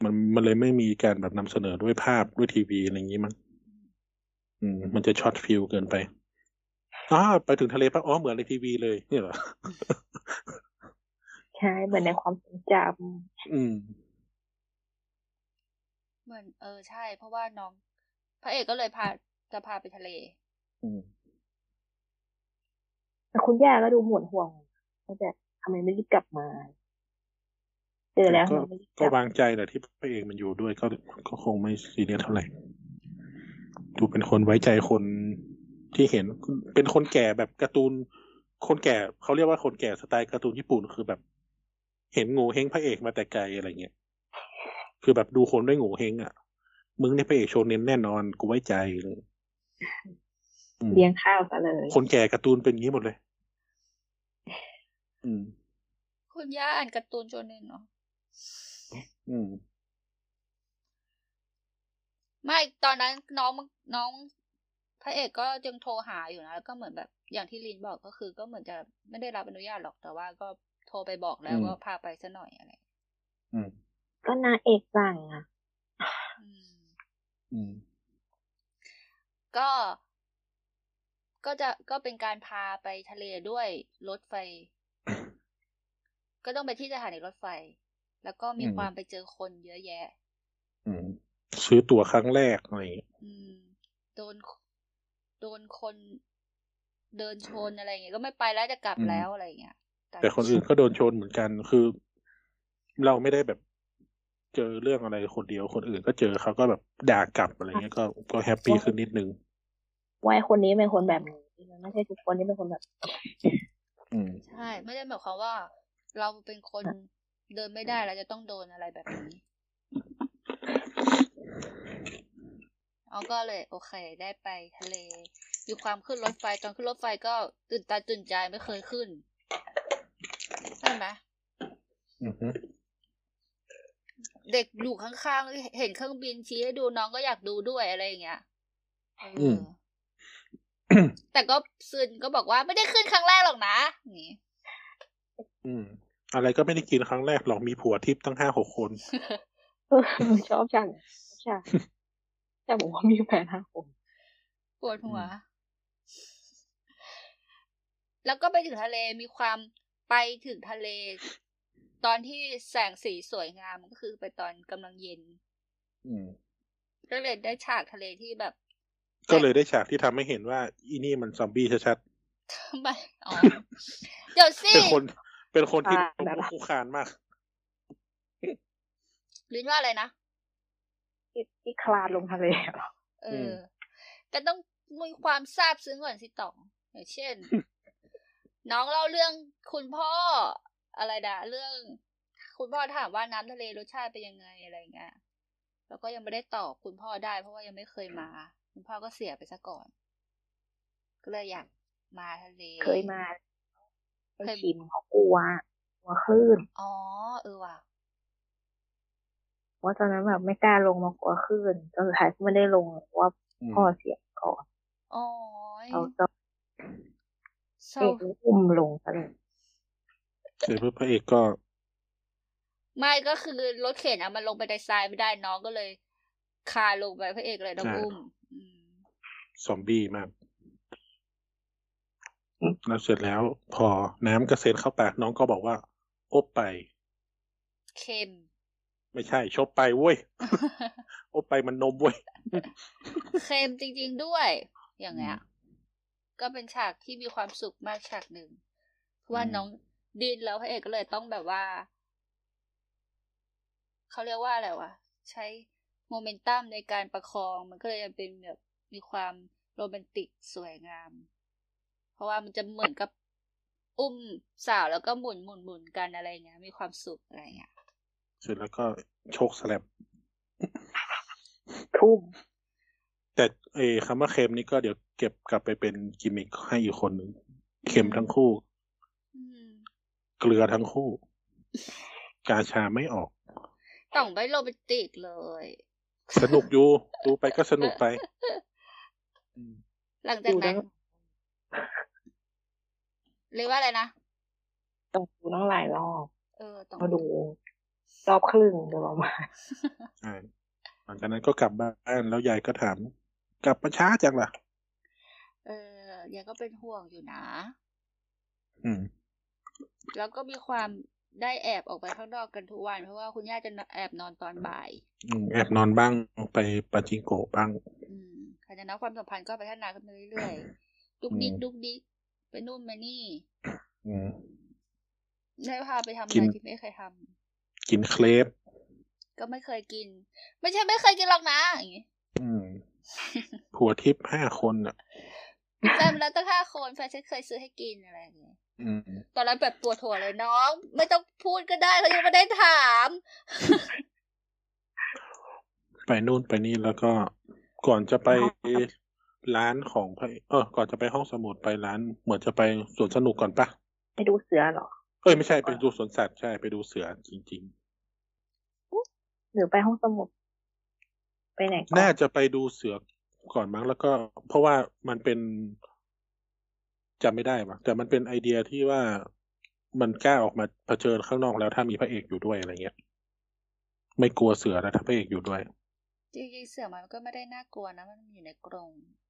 มันมันเลยไม่มีการแบบนำเสนอด้วยภาพด้วยทีวีอะไรอย่างนี้มั้งอืม มันจะช็อต feel เกินไปอ๋อไปถึงทะเลปะอ๋อเหมือนในทีวีเลยเนี่ยเหรอใช่เหมือนในความทรงจอืมเหมือนเออใช่ เพราะว่าน้อง พระเอกก็เลยพาจะพาไปทะเล อืมำแต่คุณย่าก็ดูหมวนห่วงว่าแบบทำไมไม่รีบกลับมา เจอแล้วก็ทำไมไม่รีบกก็ลับวางใจแหละที่พระเอกมันอยู่ด้วยก็ก็คงไม่ซีเรียสเท่าไหร่ดูเป็นคนไว้ใจคนที่เห็นเป็นคนแก่แบบการ์ตูน คนแก่เขาเรียกว่าคนแก่สไตล์การ์ตูนญี่ปุ่นคือแบบ เห็นงูเฮงพระเอกมาแต่ไกลอะไรเงี้ยคือแบบดูคนด้วยงูเฮงอะ มึงเนี่ยพระเอกโชเน้นแน่นอนกูไว้ใจเลยอืมเลี้ยงข้าวซะเลย คนแก่การ์ตูนเป็นอย่างนี้หมดเลย อืม คุณย่าอ่านการ์ตูนโจเนนเนาะ อืม ไม่ตอนนั้นน้องน้องพระเอกก็ยังโทรหาอยู่นะแล้วก็เหมือนแบบอย่างที่ลินบอกก็คือ ก็เหมือนจะไม่ได้รับอนุญาตหรอกแต่ว่าก็โทรไปบอกแล้วอืมว่าพาไปซะหน่อยอะไรอืมก็นางเอกสั่งอะอืมอืมก็ ก็จะก็เป็นการพาไปทะเลด้วยรถไฟ ก็ต้องไปที่สถานีรถไฟ แล้วก็มีอืมความไปเจอคนเยอะแยะอืมซื้อตั๋วครั้งแรกอะไรอย่างเงี้ยอืมโดนโดนคนเดินชนอะไรอย่างเงี้ยก็ไม่ไปแล้วจะกลับแล้วอะไรอย่างเงี้ยแต่คนอื่นก็โดนชนเหมือนกันคือ เราไม่ได้แบบเจอเรื่องอะไรคนเดียวคนอื่นก็เจอเขาก็แบบด่ากลับอะไรเงี้ยก็ก็ happy ขึ้นนิดนึงวายคนนี้เป็นคนแบบนี้มันไม่ใช่ทุกคนที่เป็นคนแบบ อืมใช่ ไม่ได้หมายความว่า เราเป็นคน เดินไม่ได้เราจะต้องโดนอะไรแบบนี้เอาก็เลยโอเค ได้ไปทะเลมีความขึ้นรถไฟตอนขึ้นรถไฟก็ตื่นตาตื่นใจไม่เคยขึ้นใช่ไหมอือฮึเด็กอยู่ข้างๆเห็นเครื่องบินชี้ให้ดูน้องก็อยากดูด้วยอะไรอย่างเงี้ยเอออแต่ก็ซึนก็บอกว่าไม่ได้ขึ้นครั้งแรกหรอกนะอย่างงี้ อืมอะไรก็ไม่ได้กินครั้งแรกหรอกมีผัวทิพย์ตั้งห้าหกคนเออชอบจังใช่แต่บอกว่ามีแฟนห้าคนปวดหัว แล้วก็ไปถึงทะเลมีความไปถึงทะเล ตอนที่แสงสีสวยงามก็คือไปตอนกำลังเย็นอืมก็เลยได้ฉากทะเลที่แบบ ก็เลยได้ฉากที่ทำให้เห็นว่า อีนี่มันซอมบี้ชัดทำไมอ๋อเดี๋ยวสิๆเป็นคน เป็นคนที่คุกคานมากลินว่าอะไรนะที่ที่คลานลงทะเลเหรอเออือมแต่ต้องมีความซาบซึ้งก่อนสิต๋องอย่างเช่น น้องเล่าเรื่องคุณพ่ออะไรดะเรื่อง คุณพ่อถามว่าน้ำทะเลรสชาติเป็นยังไงอะไรเงี้ยแล้วก็ยังไม่ได้ตอบคุณพ่อได้ เพราะว่ายังไม่เคยมา คุณพ่อก็เสียไปซะก่อน ก็เลยอยากมาทะเล เคยมาเค ไปยชิมเขากลัวกลัวคลื่น อ๋อ เออว่ะเพราะตอนนั้นแบบไม่กล้าลงมากลัวคลื่นจนสุดท้ายก็ไม่ได้ลงเพราะว่าอืมพ่อเสียก่อนอ๋อเขาก็เศเอร้ากอุ้มลงซะเลยเสร็จปุ๊บพระเอกก็ ไม่ก็คือรถเข็นอะมันลงไปในทรายไม่ได้น้องก็เลย คาลงไปพระเอกเลยต้องใช่อุ้มอืมซอมบี้มาก แล้วเสร็จแล้ว พอน้ำกระเซ็นเข้าปากน้องก็บอกว่าอบไป เค็มไม่ใช่ชบไปเว้ยอบไปมันนมเว้ย เค็มจริงๆด้วย อย่างเงี้ย ก็เป็นฉากที่มีความสุขมากฉากหนึ่งเพราะว่าอืมน้องดินแล้วพระเอกก็เลยต้องแบบว่า เขาเรียกว่าอะไรวะ ใช้โมเมนตัมในการประคอง มันก็เลยเป็นแบบมีความโรแมนติกสวยงาม เพราะว่ามันจะเหมือนกับอุ้มสาวแล้วก็หมุนหมุนหมุนกันอะไรเงี้ย มีความสุขอะไรเงี้ยเสร็จแล้วก็โชคสแลบทุ่มแต่เออคำว่าเค็มนี่ก็เดี๋ยวเก็บกลับไปเป็นกิมมิคให้อีกคนหนึ่งเค็มทั้งคู่อืมเกลือทั้งคู่ กาชาไม่ออก ต้องไม่โรแมนติกเลย สนุกอยู่ ดูไปก็สนุกไปอืมหลังจากดูนั้ตั้นง เรียกว่าอะไรนะต้องดูตั้งหลายรอบ เออต้องมาดูรอบครึ่งโดยประมาณใช่หลังจากนั้นก็กลับบ้านแล้วยายก็ถาม กลับมาช้าจังล่ะ เออยังก็เป็นห่วงอยู่นะ อืม แล้วก็มีความได้แอบออกไปข้างนอกกันทุกวันเพราะว่าคุณย่าจะแอบนอนตอนบ่ายอืมแอบนอนบ้างไปปาจิงโกะบ้าง อืมหลังจากนั้นความสัมพันธ์ก็พัฒนาขึ้นมาเรื่อยๆดุกดิกอืมดุกดิก ไปนู่นมานี่อืมได้พาไปทำอะกิไรนที่ไม่เคยทำกินเคลปก็ไม่เคยกิน ไม่ใช่ไม่เคยกินหรอกนะอย่างงี้อืมผัวทิพย์ห้าคนอะจำแล้วตั้งห้าคนแฟนฉันเคยซื้อให้กินอะไรอย่างเงี้ยอืมตอนนั้นแบบตัวถั่วเลยน้อง ไม่ต้องพูดก็ได้เขายังไม่ได้ถาม ไปนู่นไปนี่แล้วก็ก่อนจะไป ร้านของพระเออ ก่อนจะไปห้องสมุดไปร้าน เหมือนจะไปสวนสนุกก่อนปะไปดูเสือเหรอ เอ้ยไม่ใช่ไปดูสวนสัตว์ใช่ไปดูเสือจริงหรือไปห้องสมุด ไปไหนก่อๆน่านจะไปดูเสือก่อนมั้งแล้วก็ เพราะว่ามันเป็นจำไม่ได้ปะแต่มันเป็นไอเดียที่ว่ามันกล้าออกมาเผชิญข้างนอกแล้วถ้ามีพระเอกอยู่ด้วยอะไรเงี้ย ไม่กลัวเสือแล้วถ้าพระเอกอยู่ด้วย จริงๆเสือมันก็ไม่ได้น่ากลัวนะ มันอยู่ในกรงอืม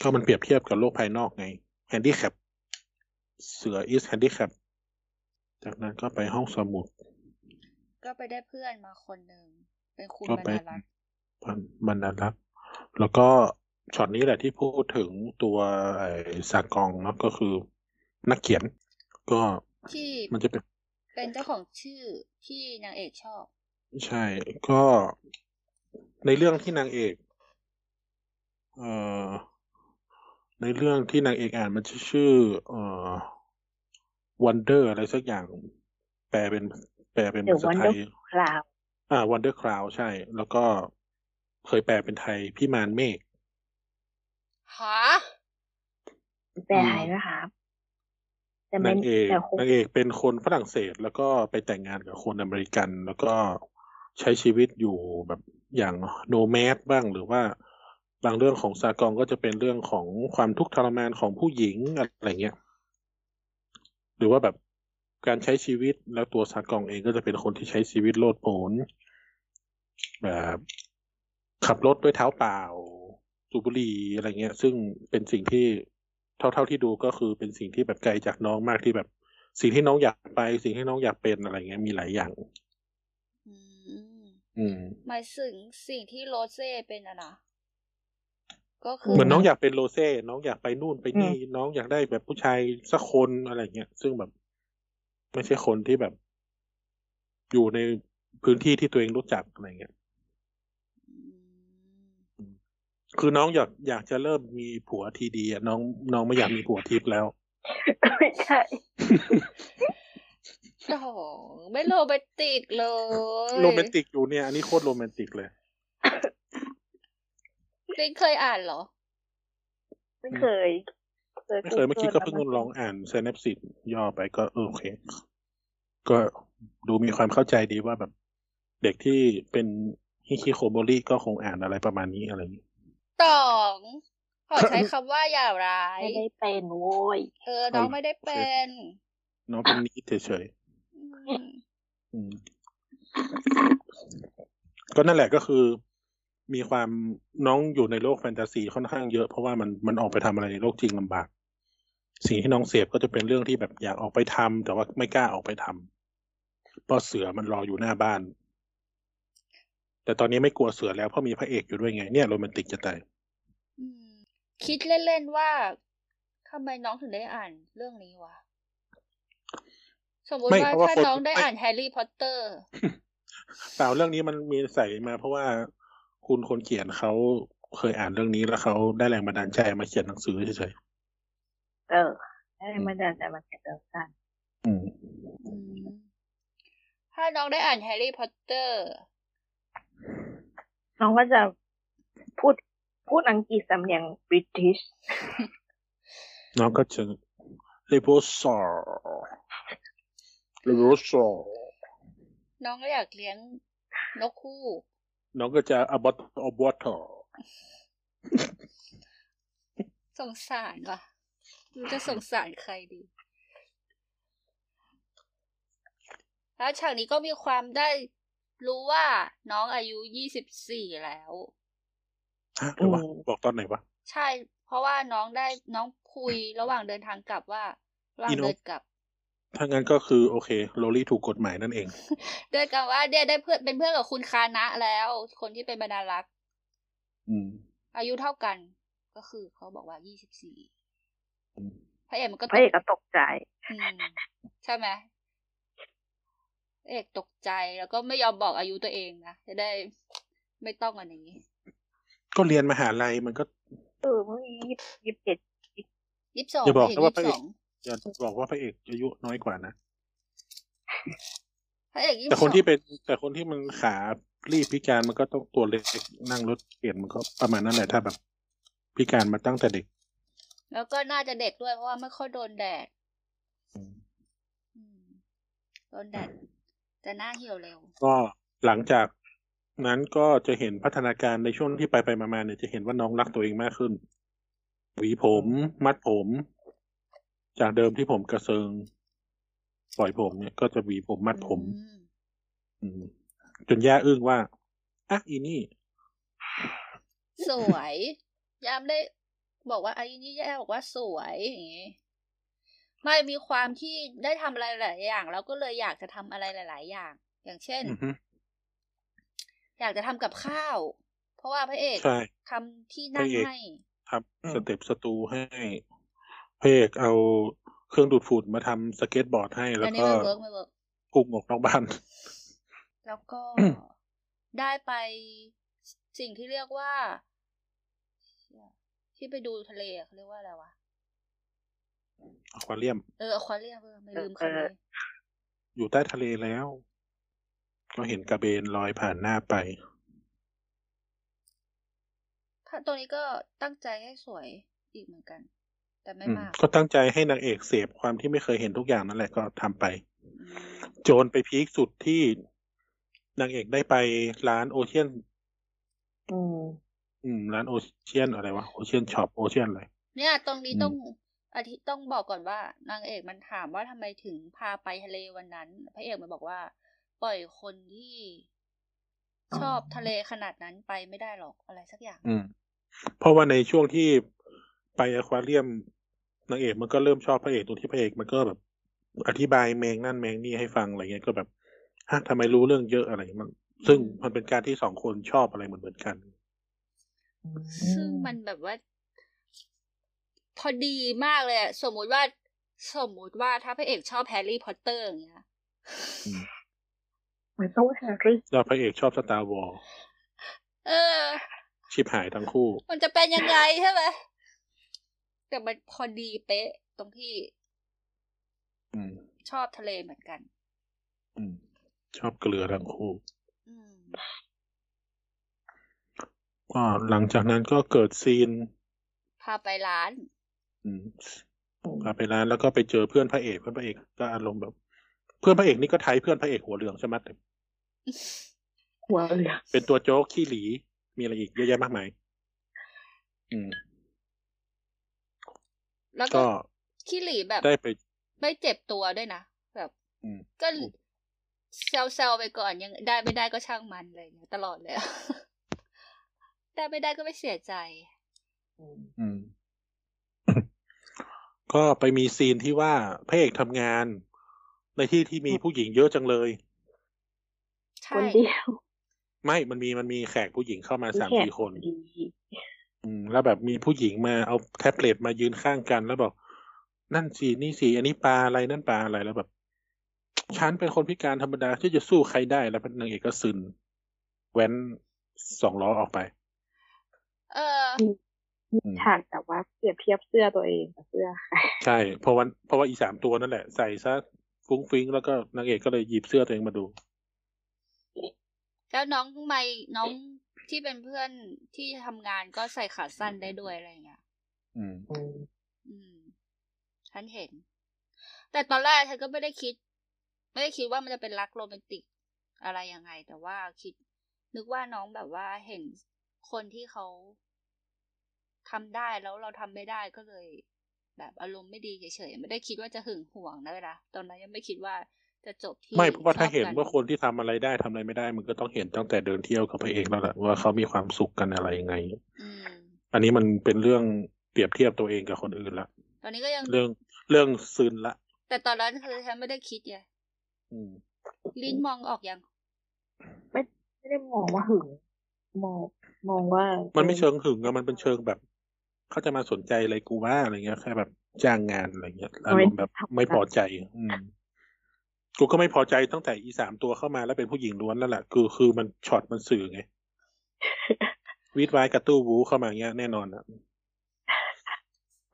ก็มันเปรียบเทียบกับโลกภายนอกไงแฮนดี้แคปเสือ is แฮนดี้แคปจากนั้นก็ไปห้องสมุด ก็ไปได้เพื่อนมาคนหนึ่ง เป็นคุณก็บรไปรณรัตน์บรรณรักษ์แล้วก็ช็อตนี้แหละที่พูดถึงตัวไอ้ซากองเนาะก็คือนักเขียน ก็ที่มันจะเป็นเป็นเจ้าของชื่อที่นางเอกชอบ ใช่ ก็ในเรื่องที่นางเอก เอ่อในเรื่องที่นางเอกอ่านมันจะชื่อเอ่อ Wonder อะไรสักอย่าง แปลเป็น แปลเป็นเดี๋ยวภาษาวันไทเดอยร์คราวอ่า Wonder Cloud ใช่ แล้วก็เคยแปลเป็นไทยพี่มานเมฆหาแปลไทยนะครับแต่ไม่นางเอกแต่คงนางเอกเป็นคนฝรั่งเศสแล้วก็ไปแต่งงานกับคนอเมริกัน แล้วก็ใช้ชีวิตอยู่แบบอย่างโนแมสบ้างหรือว่า บางเรื่องของซากองก็จะเป็นเรื่องของความทุกข์ทรมานของผู้หญิงอะไรเงี้ย หรือว่าแบบการใช้ชีวิตแล้วตัวซากองเองก็จะเป็นคนที่ใช้ชีวิตโลดโผนแบบขับรถด้วยเท้าเปล่าสูบบุหรี่อะไรเงี้ย ซึ่งเป็นสิ่งที่เท่าเท่าที่ดูก็คือเป็นสิ่งที่แบบไกลจากน้องมากที่แบบ สิ่งที่น้องอยากไป สิ่งที่น้องอยากเป็นอะไรเงี้ยมีหลายอย่างอืมอืมหมายถึงสิ่งที่โรเซ่เป็นอะนะ ก็คือเหมือนน้องอยากเป็นโรเซ่น้องอยากไปนู่นไปนี่ น้องอยากได้แบบผู้ชายสักคนอะไรเงี้ยซึ่งแบบ ไม่ใช่คนที่แบบ อยู่ในพื้นที่ที่ตัวเองรู้จักอะไรเงี้ยอืมคือน้องอยากอยากจะเริ่มมีผัวทีดีอะน้องน้องไม่อยากมีผัวทิพย์แล้วไม่ใช่โอ้โหไม่โรแมนติกเลย โรแมนติกอยู่เนี่ย อันนี้โคตรโรแมนติกเลย ลินเคยอ่านเหรอ ไม่เคย search ไม่เคยเมื่อกี้ก็เพิ่งแล้วมันลองอ่าน synopsis ย่อไปก็เออโอเค ก็ดูมีความเข้าใจดีว่าแบบ เด็กที่เป็นฮิคิโคโมริก็คงอ่านอะไรประมาณนี้อะไรอย่างนี้ตองขอใช้คำว่าอย่าร้าย ไม่ได้เป็นโว้ยเออ น้องไม่ได้เป็น น้องเป็นนิดเฉยอืมๆอืมก็นั่นแหละก็คือ มีความน้องอยู่ในโลกแฟนตาซีค่อนข้างเยอะเพราะว่ามันมันออกไปทำอะไรในโลกจริงลำบาก สิ่งที่น้องเสพก็จะเป็นเรื่องที่แบบอยากออกไปทำแต่ว่าไม่กล้าออกไปทำเพราะเสือมันรออยู่หน้าบ้าน แต่ตอนนี้ไม่กลัวเสือแล้วเพราะมีพระเอกอยู่ด้วยไง เนี่ยโรแมนติกจะตายอืมคิดเล่นๆว่าทำไมน้องถึงได้อ่านเรื่องนี้วะสมมติไม่ว่าเพราะว่าถ้าคนน้องได้ไม่อ่านแฮร์รี่พอตเตอร์เปล่าเรื่องนี้มันมีใส่มาเพราะว่า คุณคนเขียนเขาเคยอ่านเรื่องนี้แล้วเขาได้แรงบันดาลใจมาเขียนหนังสือเฉยเออ ได้มาเดินแต่มาเก็บเดินกันๆอืมอืมถ้าน้องได้อ่านแฮร์รี่พอตเตอร์ น้องก็จะพูดพูดอังกฤษสำเนียง British น้องก็จะเลวีโอซ่าเลวีโอซ่าน้องก็อยากเลี้ยงนกฮูก น้องก็จะอบอตอบอตอสงสารว่ะไม่รู้จะสงสารใครดี แล้วฉากนี้ก็มีความได้รู้ว่าน้องอายุยี่สิบสี่แล้วฮะหรือวะบอกตอนไหนวะ ใช่ เพราะว่าน้องได้น้องคุยระหว่างเดินทางกลับว่าระหว่างอีนกเดินกลับ ถ้างั้นก็คือโอเคโรลี่ถูกกฎหมายนั่นเองเดินกลับว่าเนี่ยได้เพื่อนเป็นเพื่อนกับคุณคานะแล้ว คนที่เป็นบรรณารักษ์อืม อายุเท่ากันก็คือเขาบอกว่ายี่สิบสี่อืมพระเอกมันก็พระเอกก็ตกใจอืมใช่ไหมพระเอกตกใจแล้วก็ไม่ยอมบอกอายุตัวเองนะจะได้ไม่ต้องอันนี้ ก็เรียนมหาลัยมันก็ เออเมื่อกี้ยี่สิบเจ็ดยี่สิบสองอย่าบอกพนะว่าระพระเอเอก กอย่าบอกว่าพระเอกอายุน้อยกว่านะพระเอกยี่สิบแต่สคอนงที่เป็น แต่คนที่มันขารีบพิการมันก็ต้องตัวเล็กนั่งรถเปลี่ยนมันก็ประมาณนั้นแหละถ้าแบบ พิการมาตั้งแต่เด็ก แล้วก็น่าจะเด็กด้วยเพราะว่าไม่ค่อยโดนแดดอืมอืมโดนแดดจะหน้าเหี่ยวเร็ว ก็หลังจากนั้นก็จะเห็นพัฒนาการในช่วงที่ไปไปมาๆเนี่ยจะเห็นว่าน้องรักตัวเองมากขึ้น หวีผม มัดผม จากเดิมที่ผมกระเซิงปล่อยผมเนี่ยก็จะหวีผมมัดผมอืมอืม จนย่าอึ้งว่าอะอีนี่ สวย ยามได้บอกว่าไอ้นี่ย่าบอกว่าสวยอย่างงี้ไม่มีความที่ได้ทำอะไรหลายอย่าง แล้วก็เลยอยากจะทำอะไรหลาย ๆ อย่าง อย่างเช่นอือฮึอยากจะทำกับข้าว เพราะว่าพระเอกใช่ทำที่นั่งพระเอกให้ทำ step stool ให้ พระเอกเอาเครื่องดูดฝุ่นมาทำสเก็ตบอร์ดให้ แล้วอันนี้ก็ไม่ work ไม่ workพุ่งออกนอกบ้าน แล้วก็ได้ไปสิ่งที่เรียกว่า ที่ไปดูทะเลอะเขาเรียกว่าอะไรวะอควาเรียม เอออควาเรียมเออไม่ลืมคำนี้อยู่ใต้ทะเลแล้ว ก็เห็นกระเบนลอยผ่านหน้าไปถ้าตัวนี้ก็ตั้งใจให้สวยอีกเหมือนกัน แต่ไม่อืมมาก ก็ตั้งใจให้นางเอกเสพความที่ไม่เคยเห็นทุกอย่างนั่นแหละก็ทำไปอืมโจนไปพีคสุดที่นางเอกได้ไปร้านโอเชียนอืมอืม ร้านโอเชียนอะไรวะ โอเชียนช็อปโอเชียนอะไร เนี่ย ตรงนี้อืมต้องอาทิต้องบอกก่อนว่านางเอกมันถามว่าทำไมถึงพาไปทะเลวันนั้น พระเอกมันบอกว่า ปล่อยคนที่ชอบทะเลขนาดนั้นไปไม่ได้หรอกอะไรสักอย่าง อืม เพราะว่าในช่วงที่ไปอควาเรียม นางเอกมันก็เริ่มชอบพระเอกตรงที่พระเอกมันก็แบบ อธิบายแมงนั่นแมงนี่ให้ฟังอะไรเงี้ยก็แบบฮะทำไมรู้เรื่องเยอะอะไรมันซึ่งมันเป็นการที่สองคนชอบอะไรเหมือนเหมือนกัน ซึ่งมันแบบว่า พอดีมากเลยอะสมมุติว่าสมมุติว่าถ้าพระเอกชอบแฮร์รี่พอตเตอร์อย่างเงี้ยมันต้องแฮร์รี่แล้วพระเอกชอบสตาร์วอลเออ ชิบหายทั้งคู่ มันจะเป็นยังไงใช่ไหม แต่มันพอดีเป๊ะตรงที่อืมชอบทะเลเหมือนกันอืมชอบเกลือทั้งคู่อืมก็หลังจากนั้นก็เกิดซีน พาไปร้านอืมอืมพาไปร้านแล้วก็ไปเจอเพื่อนพระเอกเพื่อนพระเอกก็อารมณ์แบบ เพื่อนพระเอกนี่ก็ไทยเพื่อนพระเอกหัวเหลืองใช่ไหมแต่หัวเหลืองเป็นตัวโจ๊กขี้หลีมีอะไรอีกเยอะแยะมากมายอืม แล้วก็ก็ขี้หลีแบบได้ไปไม่เจ็บตัวด้วยนะแบบอืมก็เซลเซลไปก่อนยังได้ไม่ได้ก็ช่างมันอะไรอย่างเลยตลอดเลยอะได้ไม่ได้ก็ไม่เสียใจอืมอืมก็ไปมีซีนที่ว่าพระเอกทำงาน ในที่ที่มีผู้หญิงเยอะจังเลยคใช่นเดียว ไม่มันมีมันมีแขกผู้หญิงเข้ามาสามแขกสี่คนดี อืมแล้วแบบมีผู้หญิงมาเอาแท็บเล็ตมายืนข้างกัน แล้วบอก นั่นสีนี่สีอันนี้ปลาอะไรนั่นปลาอะไรแล้วแบบฉันเป็นคนพิการธรรมดาที่จะสู้ใครได้แล้วนางเอกก็ซึนแว้นสองล้อออกไป เออมีฉากแต่ว่าเปรียบเทียบเสื้อตัวเองกับเสื้อใครใช่เพราะว่าเพราะว่าอีสามตัวนั่นแหละ ใส่ซะฟุ้งฟิ้งแล้วก็นางเอกก็เลยหยิบเสื้อตัวเองมาดู แล้วน้องไม่น้อง ที่เป็นเพื่อนที่ทำงานก็ใส่ขาสั้นได้ด้วยอะไรอย่างเงี้ยอืมอืม อืม ฉันเห็น แต่ตอนแรกฉันก็ไม่ได้คิด ไม่ได้คิดว่ามันจะเป็นรักโรแมนติกอะไรยังไง แต่ว่าคิด นึกว่าน้องแบบว่าเห็นคนที่เขาทำได้แล้วเราทำไม่ได้ก็เลย แบบอารมณ์ไม่ดีเฉยๆไม่ได้คิดว่าจะหึงหวงนะเวลาตอนนั้นยังไม่คิดว่า จะจบที่ไม่เพราะว่าถ้าชอบเห็นกัว่าคนที่ทำอะไรได้ทำอะไรไม่ได้ มันก็ต้องเห็นตั้งแต่เดินเที่ยวกับพระเอกแล้วแหละว่าเขามีความสุขกันอะไรยังไงอืมอันนี้มันเป็นเรื่องเปรียบเทียบตัวเองกับคนอื่นละตอนนี้ก็ยังเรื่องเรื่องซึนละ แต่ตอนนั้นคือฉันไม่ได้คิดไงอืมลิ้นมองออกยังไม่ได้มองว่าหึงมองมองว่ามัมันไม่เชิงหึงอะมันเป็นเชิงแบบเขาจะมาสนใจอะไรกูว่าอะไรเงี้ยแค่แบบจ้างงานอะไรเงี้ยอารมณ์แบบไม่พอใจ อืม กูก็ไม่พอใจตั้งแต่อีสามตัวเข้ามาแล้วเป็นผู้หญิงล้วนแล้วแหละคือคือมันช็อตมันสื่อไงวิดไว้กระตู้วูเข้ามาเงี้ยแน่นอนอะ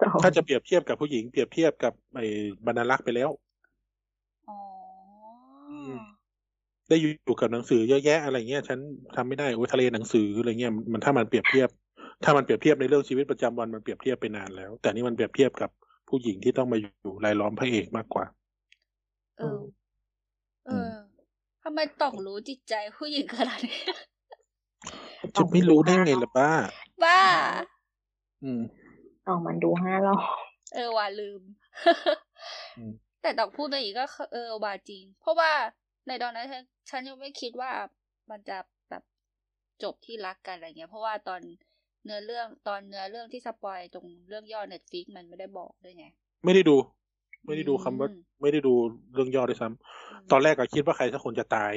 ต่อถ้าจะเปรียบเทียบกับผู้หญิงเปรียบเทียบกับไอ้บรรณลักษ์ไปแล้วอ๋ออมได้อยู่กับหนังสือเยอะแยะอะไรเงี้ยฉันทำไม่ได้โอ้ยทะเลหนังสืออะไรเงี้ยมันถ้ามันเปรียบเทียบ ถ้ามันเปรียบเทียบในเรื่องชีวิตประจำวันมันเปรียบเทียบไปนานแล้ว แต่นี่มันเปรียบเทียบกับผู้หญิงที่ต้องมาอยู่รายล้อมพระเอกมากกว่า เออ เออทำไมต้องรู้จิตใจผู้หญิงขนาดนี้จะไม่รู้ได้ไงล่ะป้า บ้า อืมต่อมันดูห้ารอบเออว่าลืมอืมแต่ดอกพูดไปอีกก็เออว่าจริง เพราะว่าในตอนนั้นฉันฉันยังไม่คิดว่ามันจะแบบจบที่รักกันอะไรเงี้ย เพราะว่าตอนเนื้อเรื่องตอนเนื้อเรื่องที่ spoil ตรงเรื่องย่อ Netflix มันไม่ได้บอกด้วยไง ไม่ได้ดู ไม่ได้ดูคำว่าอืมไม่ได้ดูเรื่องย่อด้วยซ้ำตอนแรกก็คิดว่าใครสักคนจะตาย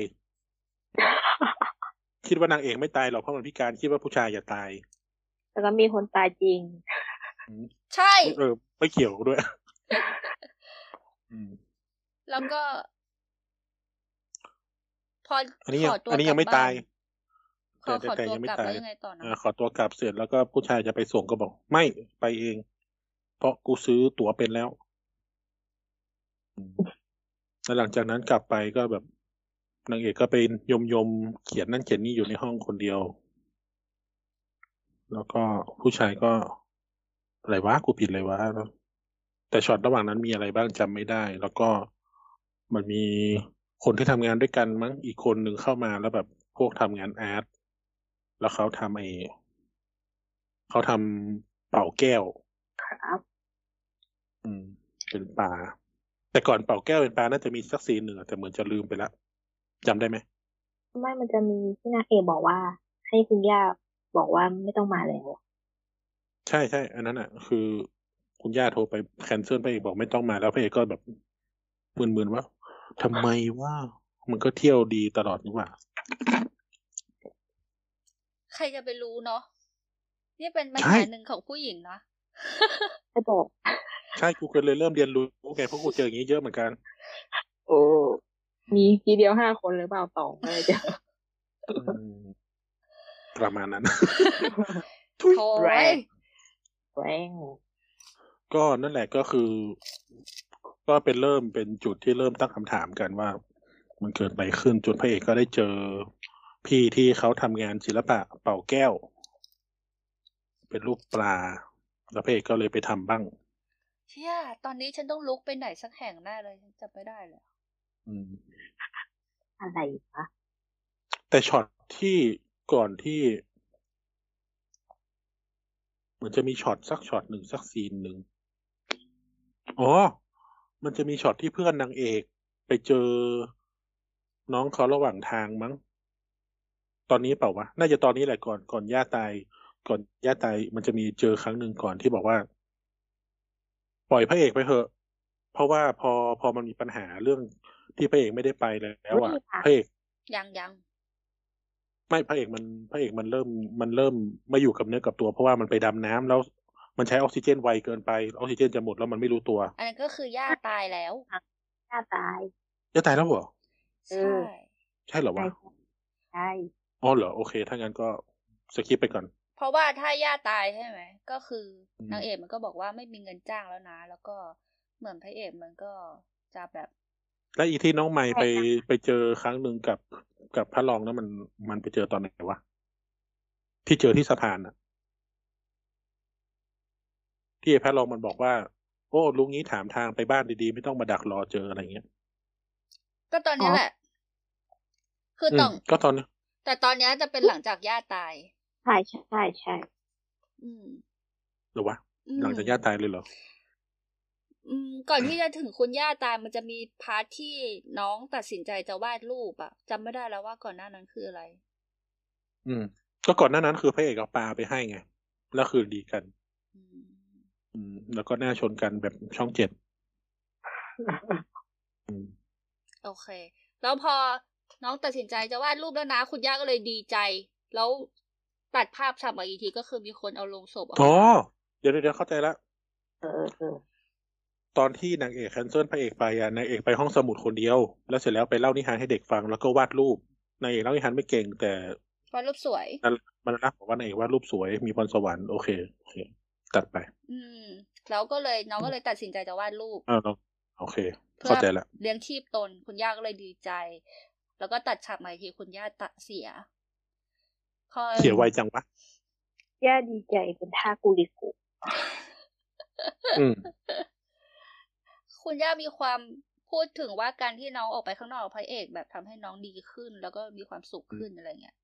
คิดว่านางเอกไม่ตายหรอกเพราะมันพิการคิดว่าผู้ชายจะตาย แต่ก็มีคนตายจริงอืมใช่ เออ ไม่เกี่ยวด้วยอืมแล้วก็ พออันนี้ยังขอตัวอันนี้ยังไม่กลับบ้ตายขอแต่ขอแต่ตัวยังไม่กลับตายแล้วยังไงต่อนะอ่าขอตัวกลับเสร็จแล้วก็ผู้ชายจะไปส่งก็บอก ไม่ไปเอง เพราะกูซื้อตั๋วเป็นแล้วอืม แล้วหลังจากนั้นกลับไปก็แบบนางเอกก็ไปยมยมๆเขียนนั่นเขียนนี่อยู่ในห้องคนเดียว แล้วก็ผู้ชายก็อะไรวะกูผิดอะไรวะแล้วแต่ช็อตระหว่างนั้นมีอะไรบ้างจำไม่ได้ แล้วก็มันมีคนที่ทำงานด้วยกันมั้งอีกคนหนึ่งเข้ามาแล้วแบบพวกทำงานอาร์ตแล้วเขาทำไอเขาทำเป่าแก้วครับ อืม เป็นปลา แต่ก่อนเป่าแก้วเป็นปลาน่าจะมีสักซีนหนึ่งอะแต่เหมือนจะลืมไปละจำได้ไหมไม่มันจะมีที่นางเอกบอกว่า ให้คุณย่าบอกว่าไม่ต้องมาแล้วใช่ใช่อันนั้นอะ คือคุณย่าโทรไปแคนเซิลพระเอกบอกไม่ต้องมาแล้วพระเอกก็แบบมึนๆว่าทำไมว่ามันก็เที่ยวดีตลอดนี่หว่า ใครจะไปรู้เนาะนี่เป็นปัญใช่หาหนึ่งของผู้หญิงนะ จะบอกใช่กูก็เลยเริ่มเรียนรู้ไงเพราะกูเจออย่างนี้เยอะเหมือนกัน โอ้มีทีเดียวห้าคนหรือเปล่าสองอะไรจะอืมประมาณนั้นโถ่แรเว้ยงแรงก็นั่นแหละก็คือ ก็เป็นเริ่มเป็นจุดที่เริ่มตั้งคำถามกันว่า มันเกิดอะไรขึ้นจนพระเอกก็ได้เจอพี่ที่เขาทำงานศิลปะเป่าแก้ว เป็นรูปปลา แล้วพระเอกก็เลยไปทำบ้างเชี่ยตอนนี้ฉันต้องลุกไปไหนสักแห่งแน่เลยฉันจำไม่ได้เลยอืมอะไรวะแต่ช็อตที่ก่อนที่ เหมือนจะมีช็อตสักช็อตหนึ่งสัก scene หนึ่งอ๋อ มันจะมีช็อตที่เพื่อนนางเอกไปเจอน้องเขาระหว่างทางมั้ง ตอนนี้เปล่าวะ น่าจะตอนนี้แหละก่อนก่อนย่าตาย ก่อนย่าตายมันจะมีเจอครั้งหนึ่งก่อนที่บอกว่า ปล่อยพระเอกไปเถอะ เพราะว่าพอพอมันมีปัญหาเรื่องที่พระเอกไม่ได้ไปแล้วอะพระเอกยังยังไม่พระเอกมันพระเอกมันเริ่มมันเริ่มไม่อยู่กับเนื้อกับตัวเพราะว่ามันไปดำน้ำแล้วมันใช้ออกซิเจนไวเกินไปออกซิเจนจะหมดแล้วมันไม่รู้ตัว อันนั้นก็คือย่าตายแล้วหน้าตายจะตายแล้วเหรอเอใช่อใช่เหรอใช่วะใช่อ๋อเหรอโอเค ถ้างั้นก็สคิปไปก่อนเพ ราะว่าถ้าย่าตายใช่ไหม ก็คืออมนางเอกมันก็บอกว่าไม่มีเงินจ้างแล้วนะ แล้วก็เหมือนพระเอกมันก็จะแบบแล้วอีที่น้องใหม่ไปไปเจอครั้งหนึ่งกับกับพระรองนั้นมันมันไปเจอตอนไหนวะที่เจอที่สะพานอะที่ไอ้พระรองมันบอกว่า โอ้ลุงนี้ถามทางไปบ้านดีๆ ไม่ต้องมาดักรอเจออะไรเงี้ยก็ตอนเนี้ยแหละ คืออืต้อมงก็ตอนนี้แต่ตอนเนี้ยจะเป็นหลังจากย่าตาย ใช่ใช่ใช่อืมหรือวะอืมหลังจากย่าตายเลยเหรอ อืม ก่อนที่จะถึงคุณย่าตายมันจะมี part ที่น้องตัดสินใจจะวาดรูปอะจำไม่ได้แล้วว่าก่อนหน้านั้นคืออะไร อืม ก็ก่อนหน้านั้นคือพระเอกเอาปลาไปให้ไง แล้วคืนดีกันอืมอืม แล้วก็หน้าชนกันแบบช่องเจ็ดอืมโอเค แล้วพอน้องตัดสินใจจะวาดรูปแล้วนะ คุณย่าก็เลยดีใจ แล้ว ตัดภาพฉากมาอีกทีก็คือมีคนเอาลงศพออกอ๋อมาเดี๋ยวเดี๋ยวเข้าใจละเออเออตอนที่นางเอกแคนเซิลพระเอกไปอะนางเอกไปห้องสมุดคนเดียว แล้วเสร็จแล้วไปเล่านิทานให้เด็กฟังแล้วก็วาดรูปนางเอกเล่านิทานไม่เก่ง แต่วาดรูปสวยมันรักบอกว่านางเอกวาดรูปสวยมีพรสวรรค์โอเคโอเคตัดไป อืม แล้วก็เลยน้องก็เลยตัดสินใจจะวาดรูปเออโอเคเพื่อเข้าใจละเลี้ยงชีพตนคุณย่าก็เลยดีใจ แล้วก็ตัดฉากใหม่ทีคุณย่าตะเสียพอ เสียไวจังวะย่าดีใจเป็นท่ากูริกุอืมคุณย่ามีความพูดถึงว่าการที่น้องออกไปข้างนอกกับพระเอกแบบทำให้น้องดีขึ้น แล้วก็มีความสุขขึ้นอะไรเงี้ย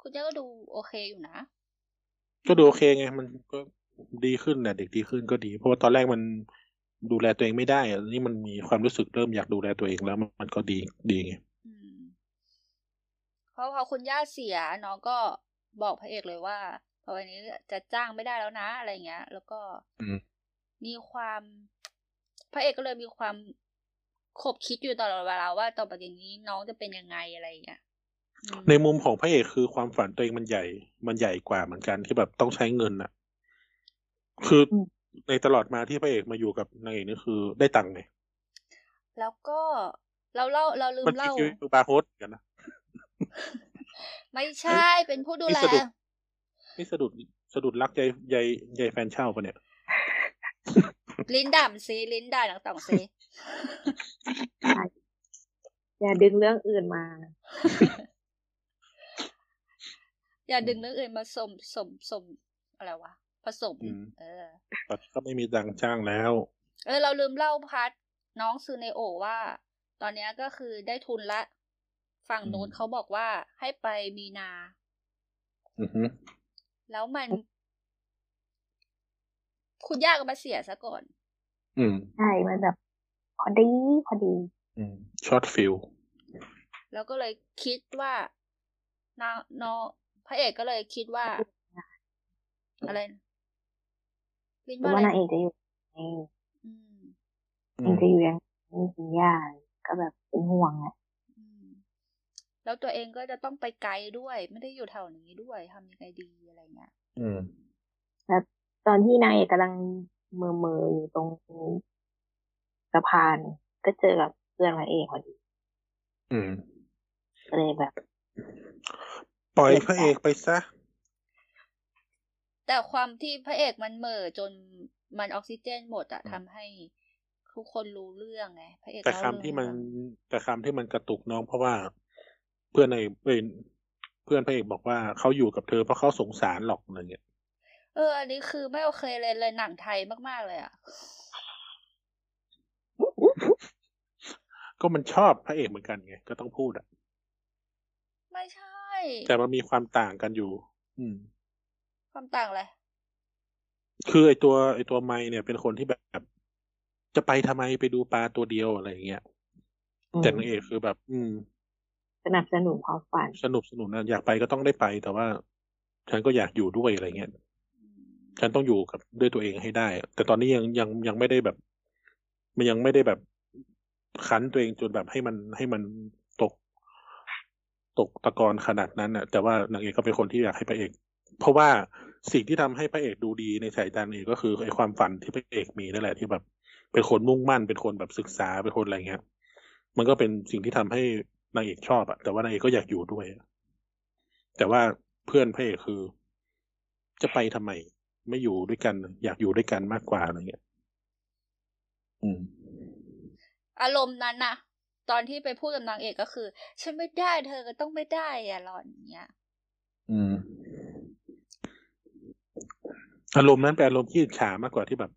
คุณย่าก็ดูโอเคอยู่นะ ก็ดูโอเคไง มันก็ดีขึ้นนะเด็กดีขึ้นก็ดี เพราะว่าตอนแรกมันดูแลตัวเองไม่ได้อะนี่มันมีความรู้สึกเริ่มอยากดูแลตัวเองแล้วมันมันก็ดีดีไงอืมเพราะพอคุณย่าเสียน้องก็ บอกพระเอกเลยว่าพอวันนี้จะจ้างไม่ได้แล้วนะอะไรเงี้ย แล้วก็อืมมีความพระเอกก็เลยมีความขบคิดอยู่ตลอดเวลาว่าต่อไปนี้น้องจะเป็นยังไงอะไรเงี้ยอืมในมุมของพระเอกคือความฝันตัวเองมันใหญ่ มันใหญ่กว่าเหมือนกันที่แบบต้องใช้เงินอะคืออในตลอดมาที่พระเอกมาอยู่กับนางเอกนี่คือได้ตังค์ไงแล้วก็เราเล่าเราลืมมันคิดเล่าชีวิตคือบาร์โฮสเหมือนกันนะ ไม่ใช่เป็นผู้ดูแลนี่สะดุดนี่สะดุดสะดุดรักยายยายยายแฟนเช่าปะเนี่ย ลิ้นด่ามซีลิ้นด่าหนังต่องซีอย่าดึงเรื่องอื่นมา อย่าดึงเรื่องอื่นมาสมสมสมอะไรวะผสมอืมเออตอนนี้ก็ไม่มีตังค์จ้างแล้ว เออ เราลืมเล่าพาร์ทน้องซูเนโอะว่า ตอนเนี้ยก็คือได้ทุนละ ฝั่งนู้นอืมเขาบอกว่าให้ไปมีนาอือฮึแล้วมัน คุณย่าก็มาเสียซะก่อน อืมใช่มันแบบพอดีพอดีอืมช็อตฟิลแล้วก็เลยคิดว่าน้าน้องพระเอกก็เลยคิดว่า อะไรนะลินหรือว่าว่าอะไรนางเอกจะอยู่ไงอืมนางเอกจะอยู่ยังมีคุณย่าก็แบบเป็นห่วงอะอืม แล้วตัวเองก็จะต้องไปไกลด้วย ไม่ได้อยู่แถวนี้ด้วยทำยังไงดีอะไรเงี้ยอืมแล้วตอนที่นางเอกกำลังเมอเมอๆอยู่ตรงสะพานก็เจอกับเพื่อนนางเอกพอดี อืมก็เลยแบบ ปล่อยพระเอกไปซะ แต่ความที่พระเอกมันเหม่อจนมันออกซิเจนหมดอะอืมทำให้ทุกคนรู้เรื่องไงพระเอกแต่เล่าคำเรื่องที่มันให้ฟังแต่คำที่มันกระตุกน้องเพราะว่า เพื่อนในเพื่อนพระเอกบอกว่าเขาอยู่กับเธอเพราะเขาสงสารหรอกอะไรเงี้ยเออ อันนี้คือไม่โอเคเลยเลยหนังไทยมากๆเลยอะ ก็มันชอบพระเอกเหมือนกันไง ก็ต้องพูดอะ ไม่ใช่ แต่มันมีความต่างกันอยู่ อืม ความต่างอะไร คือไอตัวไอตัวไม้เนี่ย เป็นคนที่แบบ จะไปทำไมไปดูปลาตัวเดียวอะไรเงี้ย แต่นางเอกคือแบบ อืม สนับสนุนความฝัน สนุกสนุนนะอยากไปก็ต้องได้ไป แต่ว่า ฉันก็อยากอยู่ด้วยอะไรเงี้ยฉันต้องอยู่กับด้วยตัวเองให้ได้ แต่ตอนนี้ยังยังยังไม่ได้แบบ มันยังไม่ได้แบบคั้นตัวเองจนแบบให้มันให้มันตก ตกตะกอนขนาดนั้นน่ะ แต่ว่านางเอกก็เป็นคนที่อยากให้พระเอก เพราะว่าสิ่งที่ทำให้พระเอกดูดีในสายตาเอกก็คือไอ้ความฝันที่พระเอกมีนั่นแหละที่แบบ เป็นคนมุ่งมั่นเป็นคนแบบศึกษาเป็นคนอะไรเงี้ยมันก็เป็นสิ่งที่ทำให้ นางเอกชอบอะแต่ว่านางเอกก็อยากอยู่ด้วยอะแต่ว่าเพื่อนพระเอกคือ จะไปทำไม ไม่อยู่ด้วยกัน อยากอยู่ด้วยกันมากกว่าอะไรเงี้ยอืม อารมณ์นั้นนะตอนที่ไปพูดกับนางเอกก็คือ ฉันไม่ได้เธอก็ต้องไม่ได้อย่าหลอนเนี้ย อืม อารมณ์นั้นเป็นอารมณ์ที่อิจฉามากกว่าที่แบบ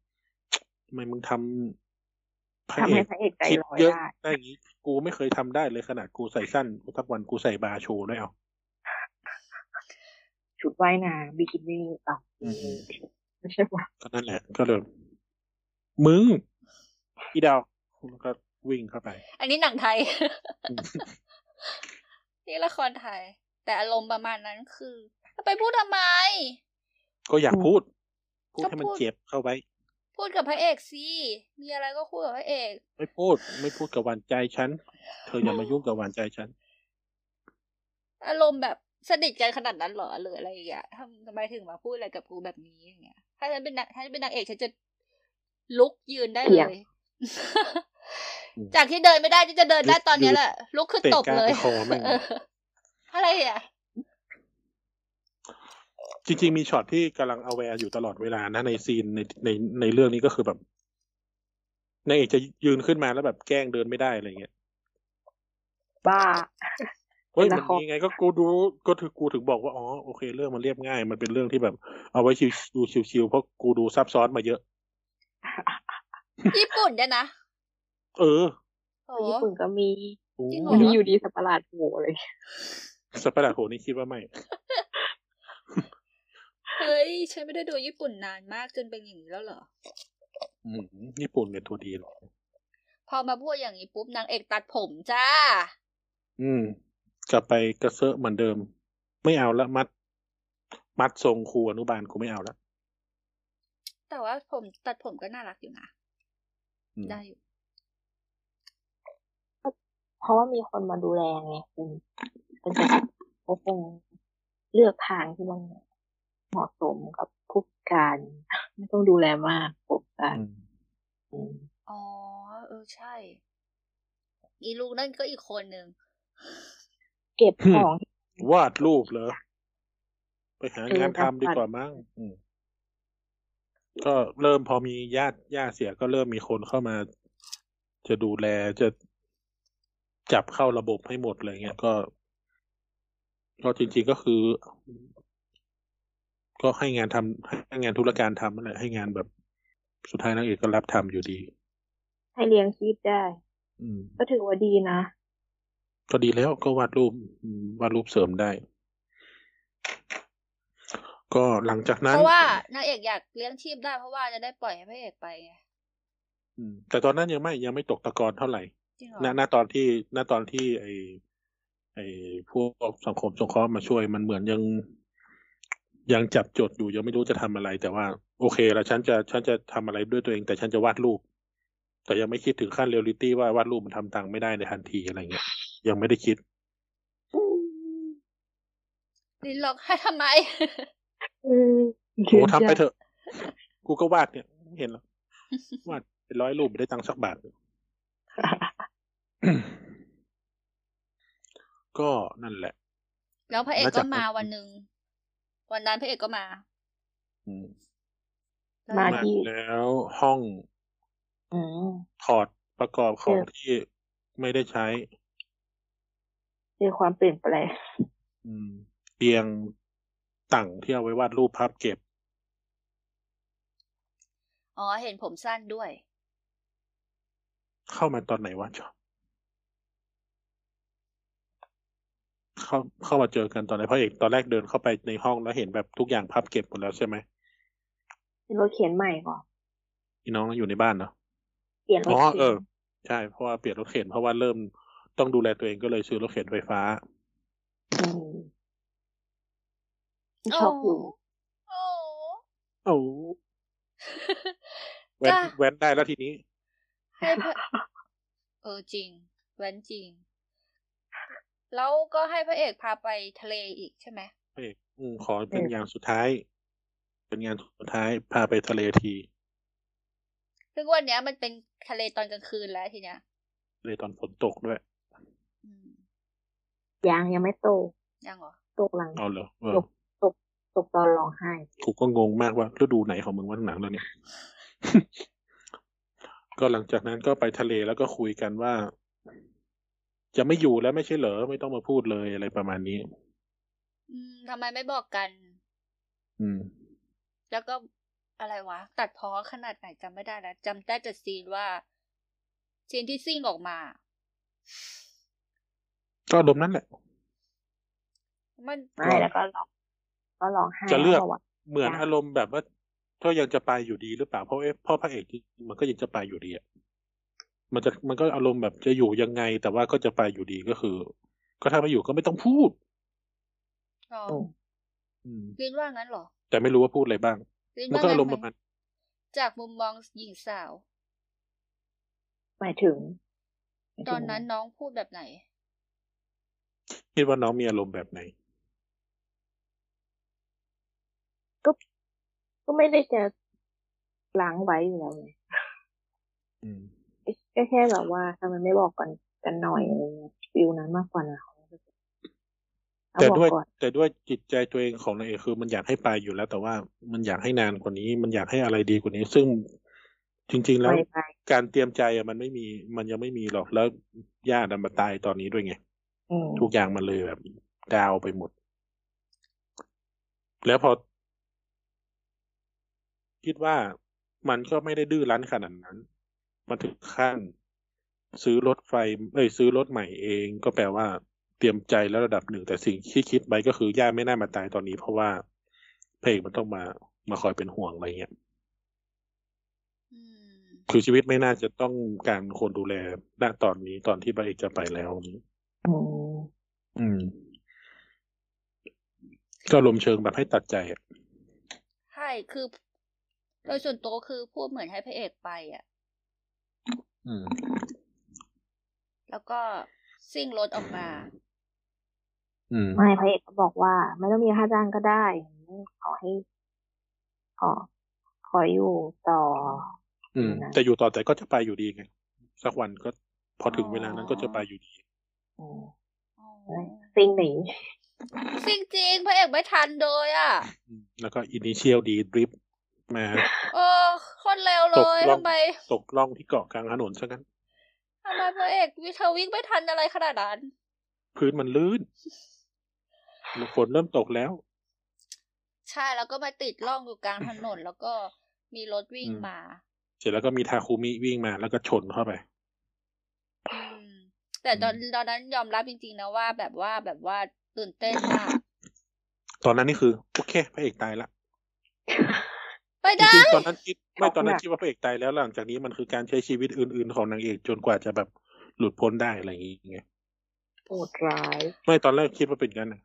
ทำไมมึงทำพระ ทำเอให้กพระเอกใจคิดลอยเยอะได้ได้อย่างนี้ กูไม่เคยทำได้เลยขนาดกูใส่สั้นกูทักวันกูใส่บาร์โชว์ด้วยเอาชุดว่ายน้ำบิกินี่ต่ออืมไม่ใช่ว่าก็นั่นแหละ ก็เลยมึง อีดาวแล้วก็วิ่งเข้าไป อันนี้หนังไทยอืมนี่ละครไทย แต่อารมณ์ประมาณนั้นคือ ไปพูดทำไม ก็อยากพูด พูดก็ให้มันพูดเจ็บเข้าไว้ พูดกับพระเอกสิ มีอะไรก็พูดกับพระเอก ไม่พูด ไม่พูดกับหวานใจฉัน เธออย่ามายุ่งกับหวานใจฉัน อารมณ์แบบสนิทกันขนาดนั้นเหรอหรืออะไรอย่างเงี้ยทำทำไมถึงมาพูดอะไรกับกูแบบนี้อย่างเงี้ย ถ้าฉันเป็นนางถ้าฉันเป็นนางเอกฉันจะลุกยืนได้เลยอืมจากที่เดินไม่ได้ที่จะเดินได้ตอนเนี้ยแหละลุกขึ้นเตะตบก้านเลยไปคอแม่งเอออะไรอะ จริงๆมีช็อตที่กำลังเอาแวร์อยู่ตลอดเวลานะในซีนในในในเรื่องนี้ก็คือแบบนางเอกจะยืนขึ้นมาแล้วแบบแกล้งเดินไม่ได้อะไรเงี้ยบ้าเฮ้ยเป็นมัละนครมีไงก็กูดูก็ถือกูถึงบอกว่าอ๋อโอเค เรื่องมันเรียบง่าย มันเป็นเรื่องที่แบบ เอาไว้ชิวดูชิวๆเพราะกูดูซับซ้อนมาเยอะ ญี่ปุ่นเนี่ยนะเออโอ้ญี่ปุ่นก็มีโอ้จริงเหรวันนี้อยู่ดีสัตว์ประหลาดโผล่เลยสัตว์ประหลาดโหนี่คิดว่าไม่ เฮ้ย ฉันไม่ได้ดูญี่ปุ่นนานมากจนเป็นอย่างนี้แล้วเหรออืมญี่ปุ่นเป็นตัวดีหรอกพอมาพูดอย่างนี้ปุ๊บนางเอกตัดผมจ้า อืม กลับไปกระเซาะเหมือนเดิม ไม่เอาละมัด มัดทรงครูอนุบาลกูไม่เอาละแต่ว่าผมตัดผมก็น่ารักอยู่นะอืมได้อยู่เพราะว่ามีคนมาดูแลไงคุณเป็นกษัตริย์เขาคงเลือกทางที่มัน เหมาะสมกับผู้พิการ ไม่ต้องดูแลมากผู้พิการอืมอืมอ๋อเออใช่ อีลูกนั่นก็อีกคนหนึ่งเก็บของ วาดรูปเหรอ ไปหางานทำดีกว่ามั้งอืมก็เริ่มพอมีญาติญาติเสียก็เริ่มมีคนเข้ามา จะดูแลจะจับเข้าระบบให้หมดอะไรเงี้ยก็ก็จริงๆก็คือ ก็ให้งานทำให้งานธุรการทำนั่นแหละให้งานแบบสุดท้ายนางเอกก็รับทำอยู่ดี ให้เลี้ยงชีพได้ อืม ก็ถือว่าดีนะ ก็ดีแล้วก็วาดรูปอืมวาดรูปเสริมได้ ก็หลังจากนั้น เพราะว่านางเอกอยากเลี้ยงชีพได้เพราะว่าจะได้ปล่อยให้พระเอกไปไงอืมแต่ตอนนั้นยังไม่ยังไม่ตกตะกอนเท่าไหร่จริงเหรอณณตอนที่ณตอนที่ไอไอพวกสังคมสงเคราะห์มาช่วยมันเหมือนยัง ยังจับจดอยู่ยังไม่รู้จะทำอะไร แต่ว่า โอเคแล้วฉันจะฉันจะทำอะไรด้วยตัวเอง แต่ฉันจะวาดรูป แต่ยังไม่คิดถึงขั้นเรียลลิตี้ว่าวาดรูปมันทำตังค์ไม่ได้ในทันทีอะไรเงี้ยยังไม่ได้คิดลินล็อกให้ทำไมอืมโอ้ทำไปเถอะ กูก็วาดเนี่ยไม่เห็นหรอกวาดเป็นร้อยรูปไม่ได้ตังค์สักบาทก็นั่นแหละ แล้วพระเอกแล้วก็จากมานั้นวันหนึ่ง วันนั้นพระเอกก็มาอืมมามาที่แล้วห้องอืมถอดประกอบของเออที่ไม่ได้ใช้เจอความเปลี่ยนแปลงอืมเตียงตั้งที่เอาไว้วาดรูปภาพเก็บ อ๋อ เห็นผมสั้นด้วย เข้ามาตอนไหนวะชอ เข้าเข้ามาเจอกันตอนไหนพระเอกตอนแรกเดินเข้าไปในห้องแล้วเห็นแบบทุกอย่างพับเก็บหมดแล้วใช่ไหมเป็นรถเขียนใหม่ก่อนพี่น้องอยู่ในบ้านเนาะเปลี่ยนรถอ๋อเขียนเออใช่เพราะว่าเปลี่ยนรถเข็นเพราะว่าเริ่มต้องดูแลตัวเองก็เลยซื้อรถเข็นไฟฟ้ามชอบอยู่โอ้โอ้แว้นจ้ะแว้นได้แล้วทีนี้ให้พระเออจริง แว้นจริง แล้วก็ให้พระเอกพาไปทะเลอีกใช่ไหมพระเอกอืมขอเป็นเอออย่างสุดท้าย เป็นงานสุดท้ายพาไปทะเลทีซึ่งวันเนี้ยมันเป็นทะเลตอนกลางคืนแล้วทีเนี้ยทะเลตอนฝนตกด้วยอืมยังยังไม่โตยังเหรอตกหลังเอาเหรอเออตกตกตกตอนร้องไห้กูก็งงมากว่าฤดูไหนของมึงวันหนังแล้วเนี่ย ก็หลังจากนั้นก็ไปทะเลแล้วก็คุยกันว่า จะไม่อยู่แล้วไม่ใช่เหรอไม่ต้องมาพูดเลยอะไรประมาณนี้ อืมทำไมไม่บอกกัน อืม แล้วก็อะไรวะ ตัดพ้อขนาดไหนจำไม่ได้แล้วจำได้แต่ซีนว่าซีนที่ซิ่งออกมา ก็อารมณ์นั้นแหละ มันไม่แล้วก็ร้องก็ร้องไห้จะเลือกพราว่าเหมือนจ้ะอารมณ์แบบว่าถ้ายังจะไปอยู่ดีหรือเปล่าเพราะเอ๊ะพ่อพระเอกมันก็ยังจะไปอยู่ดีอะ มันจะมันก็อารมณ์แบบจะอยู่ยังไง แต่ว่าก็จะไปอยู่ดีก็คือ ก็ถ้าไม่อยู่ก็ไม่ต้องพูดอ๋ออืมอืมลินว่างั้นเหรอ แต่ไม่รู้ว่าพูดอะไรบ้างลินมันว่าก็งั้อานรมณ์ไหประมาณจากมุมมองหญิงสาว หมายถึงหมายตถึงอนนั้นน้องพูดแบบไหน คิดว่าน้องมีอารมณ์แบบไหน ก็ไม่ได้จะล้างไว้อยู่แล้วไงอืม ก็แค่แบบว่าทำไมไม่บอกกันกันหน่อยอะไรเงี้ยฟิลนั้นมากกว่านะเอาแต่บอกด้วยก่อนแต่ด้วยจิตใจตัวเองของนายเอกคือ มันอยากให้ไปอยู่แล้ว แต่ว่ามันอยากให้นานกว่านี้ มันอยากให้อะไรดีกว่านี้ ซึ่งจริง ๆ แล้วไปไปการเตรียมใจอะมันไม่มี มันยังไม่มีหรอกแล้วญาติอะมาตายตอนนี้ด้วยไงอืมทุกอย่างมันเลยแบบดาวไปหมด แล้วพอ คิดว่ามันก็ไม่ได้ดื้อรั้นขนาดนั้น มันถึงขั้น ซื้อรถไฟเอ้ยซื้อรถใหม่เอง ก็แปลว่าเตรียมใจแล้วระดับหนึ่งแต่สิ่งที่คิดไปก็คือย่าไม่น่ามาตายตอนนี้ เพราะว่าพระเอกมันต้องมามาคอยเป็นห่วงอะไรเงี้ยอืมคือชีวิตไม่น่าจะต้องการคนดูแลณตอนนี้ตอนที่พระเอกจะไปแล้วนี้อืมอืมก็ลมณ์เชิงแบบให้ตัดใจอะใช่คือ โดยส่วนตัวคือพูดเหมือนให้พระเอกไปอะอืม แล้วก็ซิ่งรถออกมาอืมไม่พระเอกก็บอกว่า ไม่ต้องมีค่าจ้างก็ได้ ขอให้ ขอ ขออยู่ต่อ อืมนะแต่อยู่ต่อแต่ก็จะไปอยู่ดีไง สักวันก็พอถึงอ๋อเวลานั้นก็จะไปอยู่ดีอืมอ๋อซิงหนีซิ่งจริงพระเอกไม่ทันเลยอะอืมแล้วก็อินิเชียลดีดริฟ มาเออโคนเร็วเลตกยล่องทำไมตกล่องที่เกาะกลางถนนซะงั้นทำไมพระเอกวิเธอวิ่งไม่ทันอะไรขนาดนั้น พื้นมันลื่นฝนเริ่มตกแล้ว ใช่แล้วก็มาติดร่องอยู่กลางถนน แล้วก็มีรถวิ่งอืมมา เสร็จแล้วก็มีทาคุมิวิ่งมาแล้วก็ชนเข้าไปอืมแต่ตอนตอนนั้นยอมรับจริงๆนะว่า แบบว่าแบบว่าตื่นเต้นมาก ตอนนั้นนี่คือ โอเคพระเอกตายละ ไปจได้ริงๆตอนนั้นคิดไม่ช็อกตอนนั้นหนักคิดว่าพระเอกตายแล้วหลังจากนี้มันคือการใช้ชีวิตอื่นๆของนางเอกจนกว่าจะแบบหลุดพ้นได้อะไรอย่างเงี้ยโหดร้าย ไม่ตอนแรกคิดว่าเป็นกันนะ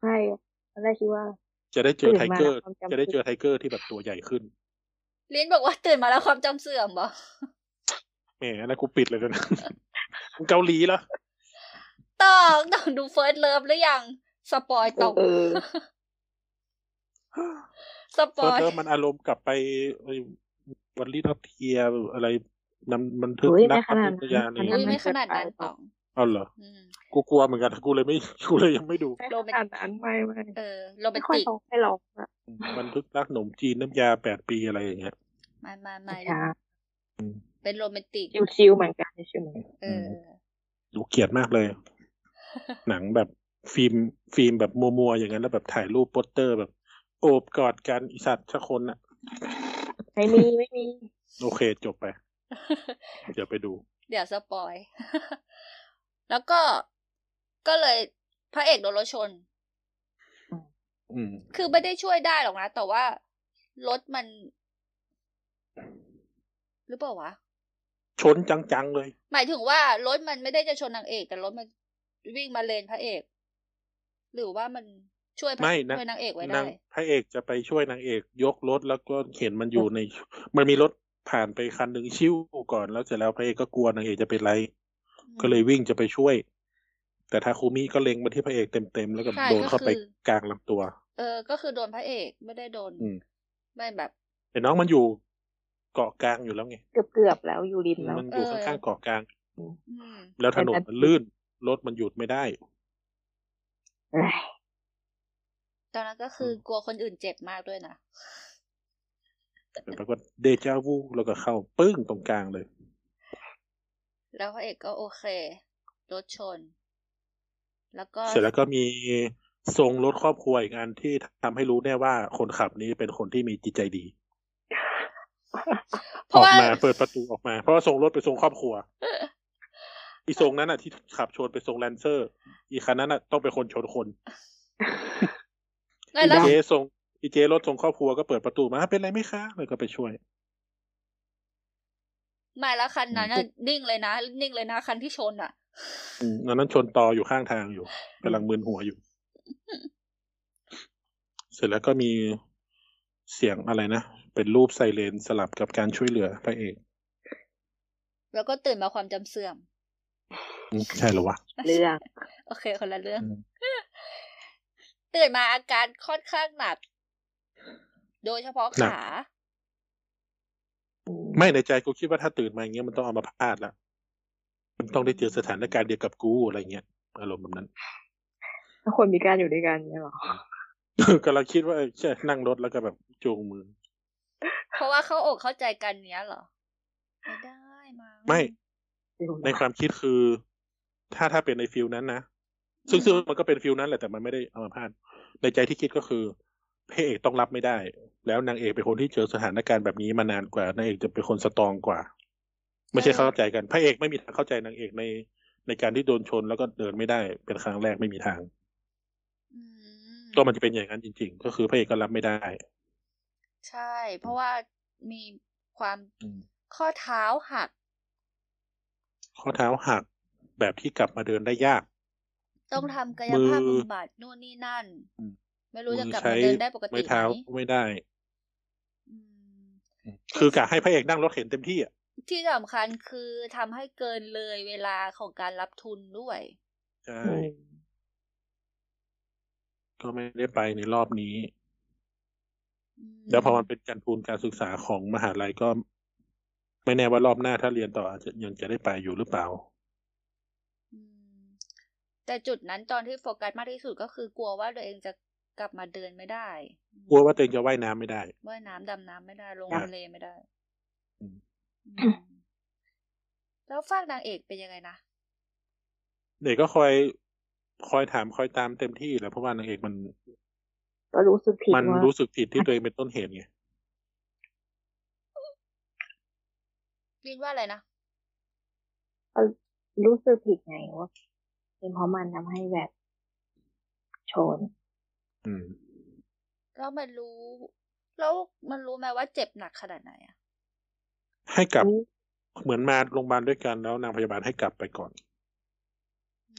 ใช่ตอนแรกคิดว่า จะได้เจอตื่นไทมาเกอร์แล้วความจำจะได้เจอไทเกอร์ที่แบบตัวใหญ่ขึ้น ลิ้นบอกว่าตื่นมาแล้วความจำเสื่อมเหรอแหมอันนั้นกูปิดเลยนะมึงเกาหลีเหรอต้องต้องดูเฟิร์สเลิฟหรือยัง สปอยตกเออ สปเฟิอร์สยเลิฟมันอารมณ์กลับไปวันลีทับเทียอะไรนำบันทึกอุ๊ยนัไม่กขนาดพัทยานั้อะไรนอุ้ยเงี้ยไม่ขนาดนั้นตองเอาเหรออืมกูกลัวเหมือนกันกูเลยไม่กูเลยยังไม่ดูไม่ขนาดนั้นไม่ไม่เออโรแมไม่นค่อยติกร้องไม่ร้องอะบันทึกรักขนมจีนน้ำยาแปดปีอะไรอย่างเงี้ยมามามาช้าเป็นโรแมนติกชิวๆเหมือนกันใช่ไหมเออดูเกลียดมากเลย หนังแบบฟิล์มฟิล์มแบบมัวๆอย่างนั้นแล้วแบบถ่ายรูปโปสเตอร์แบบ โอบกอดกันอีสัตว์ชักคนอะไม่มีไม่มี โอเคจบไป เดี๋ยวไปดู เดี๋ยวสปอย แล้วก็ก็เลยพระเอกโดนรถชนอืมคือไม่ได้ช่วยได้หรอกนะ แต่ว่ารถมัน หรือเปล่าวะ ชนจังๆเลย หมายถึงว่ารถมันไม่ได้จะชนนางเอก แต่รถมันวิ่งมาเลนพระเอก หรือว่ามัน ช่วยพระไม่นะช่วยนางเอกไว้นาได้งพระเอกจะไปช่วยนางเอก ยกรถแล้วก็เห็นมันอยู่ใน มันมีรถผ่านไปคันหนึ่งชิวก่อนแล้วเสร็จแล้วพระเอกก็กลัวนางเอกจะเป็นไร ก็เลยวิ่งจะไปช่วย แต่ทาคุมิก็เล็งมาที่พระเอกเต็มๆแล้วก็ใช่โดนเข้าไปก็คือกลางลำตัว เออ ก็คือโดนพระเอกไม่ได้โดนอืมไม่แบบแต่น้องมันอยู่เกาะกลางอยู่แล้วไงเกือบเกือบๆแล้วอยู่ริมแล้วมันอยู่เออข้างๆเกาะกลางอืมแล้วถนนมันลื่นรถมันหยุดไม่ได้เอ้ย ตอนนั้นก็คืออกลัวคนอื่นเจ็บมากด้วยนะแล้วก็เดจาวูแล้วก็เข้าปึ้งตรงกลางเลย แล้วพระเอกก็โอเค รถชน แล้วก็ เสร็จแล้วก็มีทรงรถครอบครัวอีกอันที่ทำให้รู้แน่ว่าคนขับนี้เป็นคนที่มีจิตใจดีเพอราะอกว่ามาเปิดประตูออกมา เพราะว่าทรงรถเป็นทรงครอบครัว อีทรงนั้นอะที่ขับชนเป็นทรงแลนเซอร์ อีคันนั้นอะต้องเป็นคนชนคนไม่ อีแล้วเจทรงอีเจรถทรงครอบครัวก็เปิดประตูมาเป็นไรไหมคะแล้วก็ไปช่วยไม่แล้วคันนั้นน่ะนิ่งเลยนะ นิ่งเลยนะ คันที่ชนอะอืมอันนั้นชนตออยู่ข้างทางอยู่กำลังมึนหัวอยู่ เสร็จแล้วก็มีเสียงอะไรนะ เป็นรูปไซเรนสลับกับการช่วยเหลือพระเอกแล้วก็ตื่นมาความจำเสื่อมอืมใช่เหรอวะเรื่องโอเคคนละเรื่องอืม ตื่นมาอาการค่อนข้างหนัก โดยเฉพาะหนักขา ไม่ในใจกูคิดว่าถ้าตื่นมาอย่างเงี้ยมันต้องเอามาพาดแล้วมันต้องได้เจอสถานการณ์เดียวกับกูอะไรเงี้ยอารมณ์แบบนั้นถ้าคนมีการอยู่ด้วยกันเนี่ยหรอกำลังคิดว่าใช่นั่งรถแล้วก็แบบจูงมือ เพราะว่าเข้าอกเข้าใจกันเนี้ยเหรอ ไม่ได้มั้งไม่ ในความคิดคือ ถ้าถ้าเป็นใน feel นั้นนะ ซึ่งซึ่งมันก็เป็น feel นั้นแหละแต่มันไม่ได้เอามาพาดในใจที่คิดก็คือพระเอกต้องรับไม่ได้ แล้วนางเอกเป็นคนที่เจอสถานการณ์แบบนี้มานานกว่านางเอกจะเป็นคน strong กว่า ไม่ใช่เข้าใจกันพระเอกไม่มีทางเข้าใจนางเอกในในการที่โดนชนแล้วก็เดินไม่ได้เป็นครั้งแรกไม่มีทางอืมก็มันจะเป็นอย่างนั้นจริง ๆ ก็คือพระเอกก็รับไม่ได้ ใช่ เพราะว่ามีความอืมข้อเท้าหัก ข้อเท้าหักแบบที่กลับมาเดินได้ยาก ต้องทำกายมือภาพบำบัดนู่นนี่นั่นอืมไม่รู้จะมือกลับใช้มาเดินได้ปกติไม้ไหเท้ามไม่ได้อืมคือกะให้พระเอกนั่งรถเข็นเต็มที่อะที่สำคัญคือทำให้เกินเลยเวลาของการรับทุนด้วย ใช่ ก็ไม่ได้ไปในรอบนี้มแล้วพอมันเป็นการทุนการศึกษาของมหาลัยก็ ไม่แน่ว่ารอบหน้าถ้าเรียนต่ออาจจะยังจะได้ไปอยู่หรือเปล่าอืม แต่จุดนั้นตอนที่โฟกัสมากที่สุดก็คือกลัวว่าตัวเองจะกลับมาเดินไม่ได้ กลัวว่าตัวเองจะว่ายน้ำไม่ได้ ว่ายน้ำดำน้ำไม่ได้ ลงอะทะเลไม่ได้อืมอืมแล้วฝากนางเอกเป็นยังไงนะเด็กก็คอยคอยถามคอยตามเต็มที่แหละเพราะว่านางเอกมันก็รู้สึกผิดมันว่ารู้สึกผิดที่ตัวเองเป็นต้นเหตุไงลินว่าอะไรนะรู้สึกผิดไงว่า เป็นเพราะมันทำให้แบบชน อืม แล้วมันรู้ แล้วมันรู้ไหมว่าเจ็บหนักขนาดไหนอะ ให้กลับ เหมือนมาโรงพยาบาลด้วยกันแล้วนางพยาบาลให้กลับไปก่อน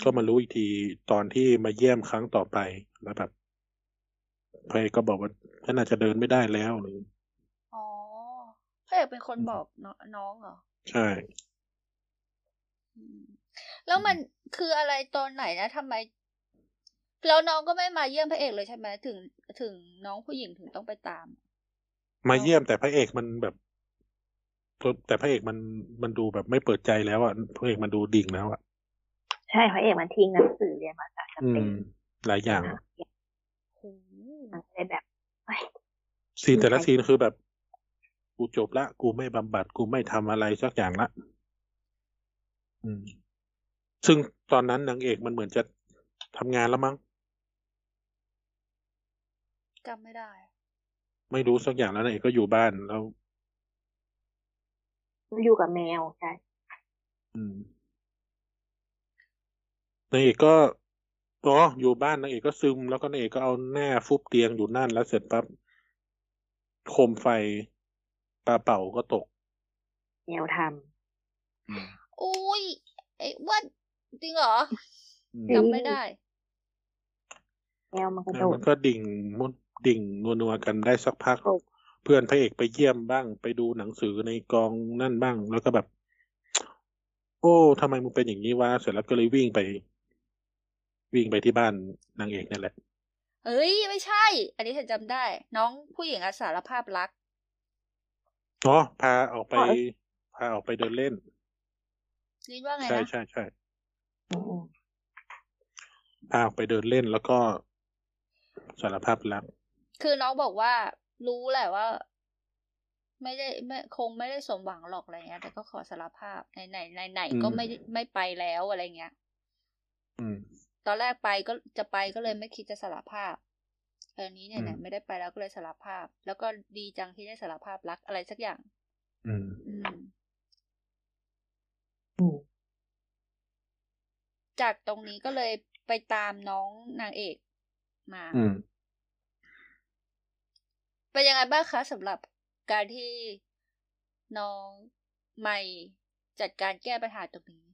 ก็มารู้อีกทีตอนที่มาเยี่ยมครั้งต่อไปแล้วแบบพระเอกก็บอกว่าฉันอาจจะเดินไม่ได้แล้วหรืออ๋อพระเอกเป็นคนบอกนน้องเหรอ ใช่อืม แล้วมันคืออะไรตอนไหนนะทำไมแล้วน้องก็ไม่มาเยี่ยมพระเอกเลยใช่ไหมถึงถึงน้องผู้หญิงถึงต้องไปตาม มาเยี่ยมแต่พระเอกมันแบบแต่พระเอกมันมันดูแบบไม่เปิดใจแล้วอะพระเอกมันดูดิ่งแล้วอะใช่พระเอกมันทิ้งหนังสือเรียนภาษาสอืเปมนหลายอย่างโหมันเลยแบบเฮ้ยซีนแต่ละซีนคือแบบ กูจบละ กูไม่บำบัด กูไม่ทำอะไรสักอย่างละอืม ซึ่งตอนนั้นนางเอกมันเหมือนจะทำงานแล้วมั้งจำไม่ได้ ไม่รู้สักอย่างแล้วนางเอกก็อยู่บ้านแล้ว อยู่กับแมวใช่อืมนางเอกก็อ๋ออยู่บ้านนางเอกก็ซึมแล้วก็นางเอกก็เอาหน้าฟุบเตียงอยู่นั่นแล้วเสร็จปั๊บโคมไฟปลาเป่าก็ตกแนวทอืมอุ้ ยไอ้อ้ว่าจริงเหรออืมจำไม่ได้แมวมันกระแล้โดวดมันก็ดิ่งมุดดิ่งนัวๆกันได้สักพักโอ้เพื่อนพระเอกไปเยี่ยมบ้าง ไปดูหนังสือในกองนั่นบ้าง แล้วก็แบบ โอ้ทำไมมึงเป็นอย่างนี้วะเสร็จแล้วก็เลยวิ่งไป วิ่งไปที่บ้านนางเอกนั่นแหละเอ้ย ไม่ใช่ อันนี้ฉันจำได้ น้องผู้หญิงอาสารภาพรักอ๋อพาออกไป พาออกไปเดินเล่น ลินว่าไงใช่นะใช่ใช่อืมพาออกไปเดินเล่นแล้วก็สารภาพรักคือน้องบอกว่ารู้แหละว่า ไม่ได้ไม่คงไม่ได้สมหวังหรอกอะไรเงี้ย แต่ก็ขอสารภาพไหนไหนไหนไหนๆก็ไม่ไม่ไปแล้วอะไรเงี้ยอืมตอนแรกไปก็จะไปก็เลยไม่คิดจะสารภาพตอนนี้เนี่ยอืมไหนไม่ได้ไปแล้วก็เลยสารภาพ แล้วก็ดีจังที่ได้สารภาพรักอะไรสักอย่าง อืม อืมอืมจากตรงนี้ก็เลยไปตามน้องนางเอกมาอืมเป็นยังไงบ้างคะสำหรับการที่น้องไม่จัดการแก้ปัญหาตรงนี้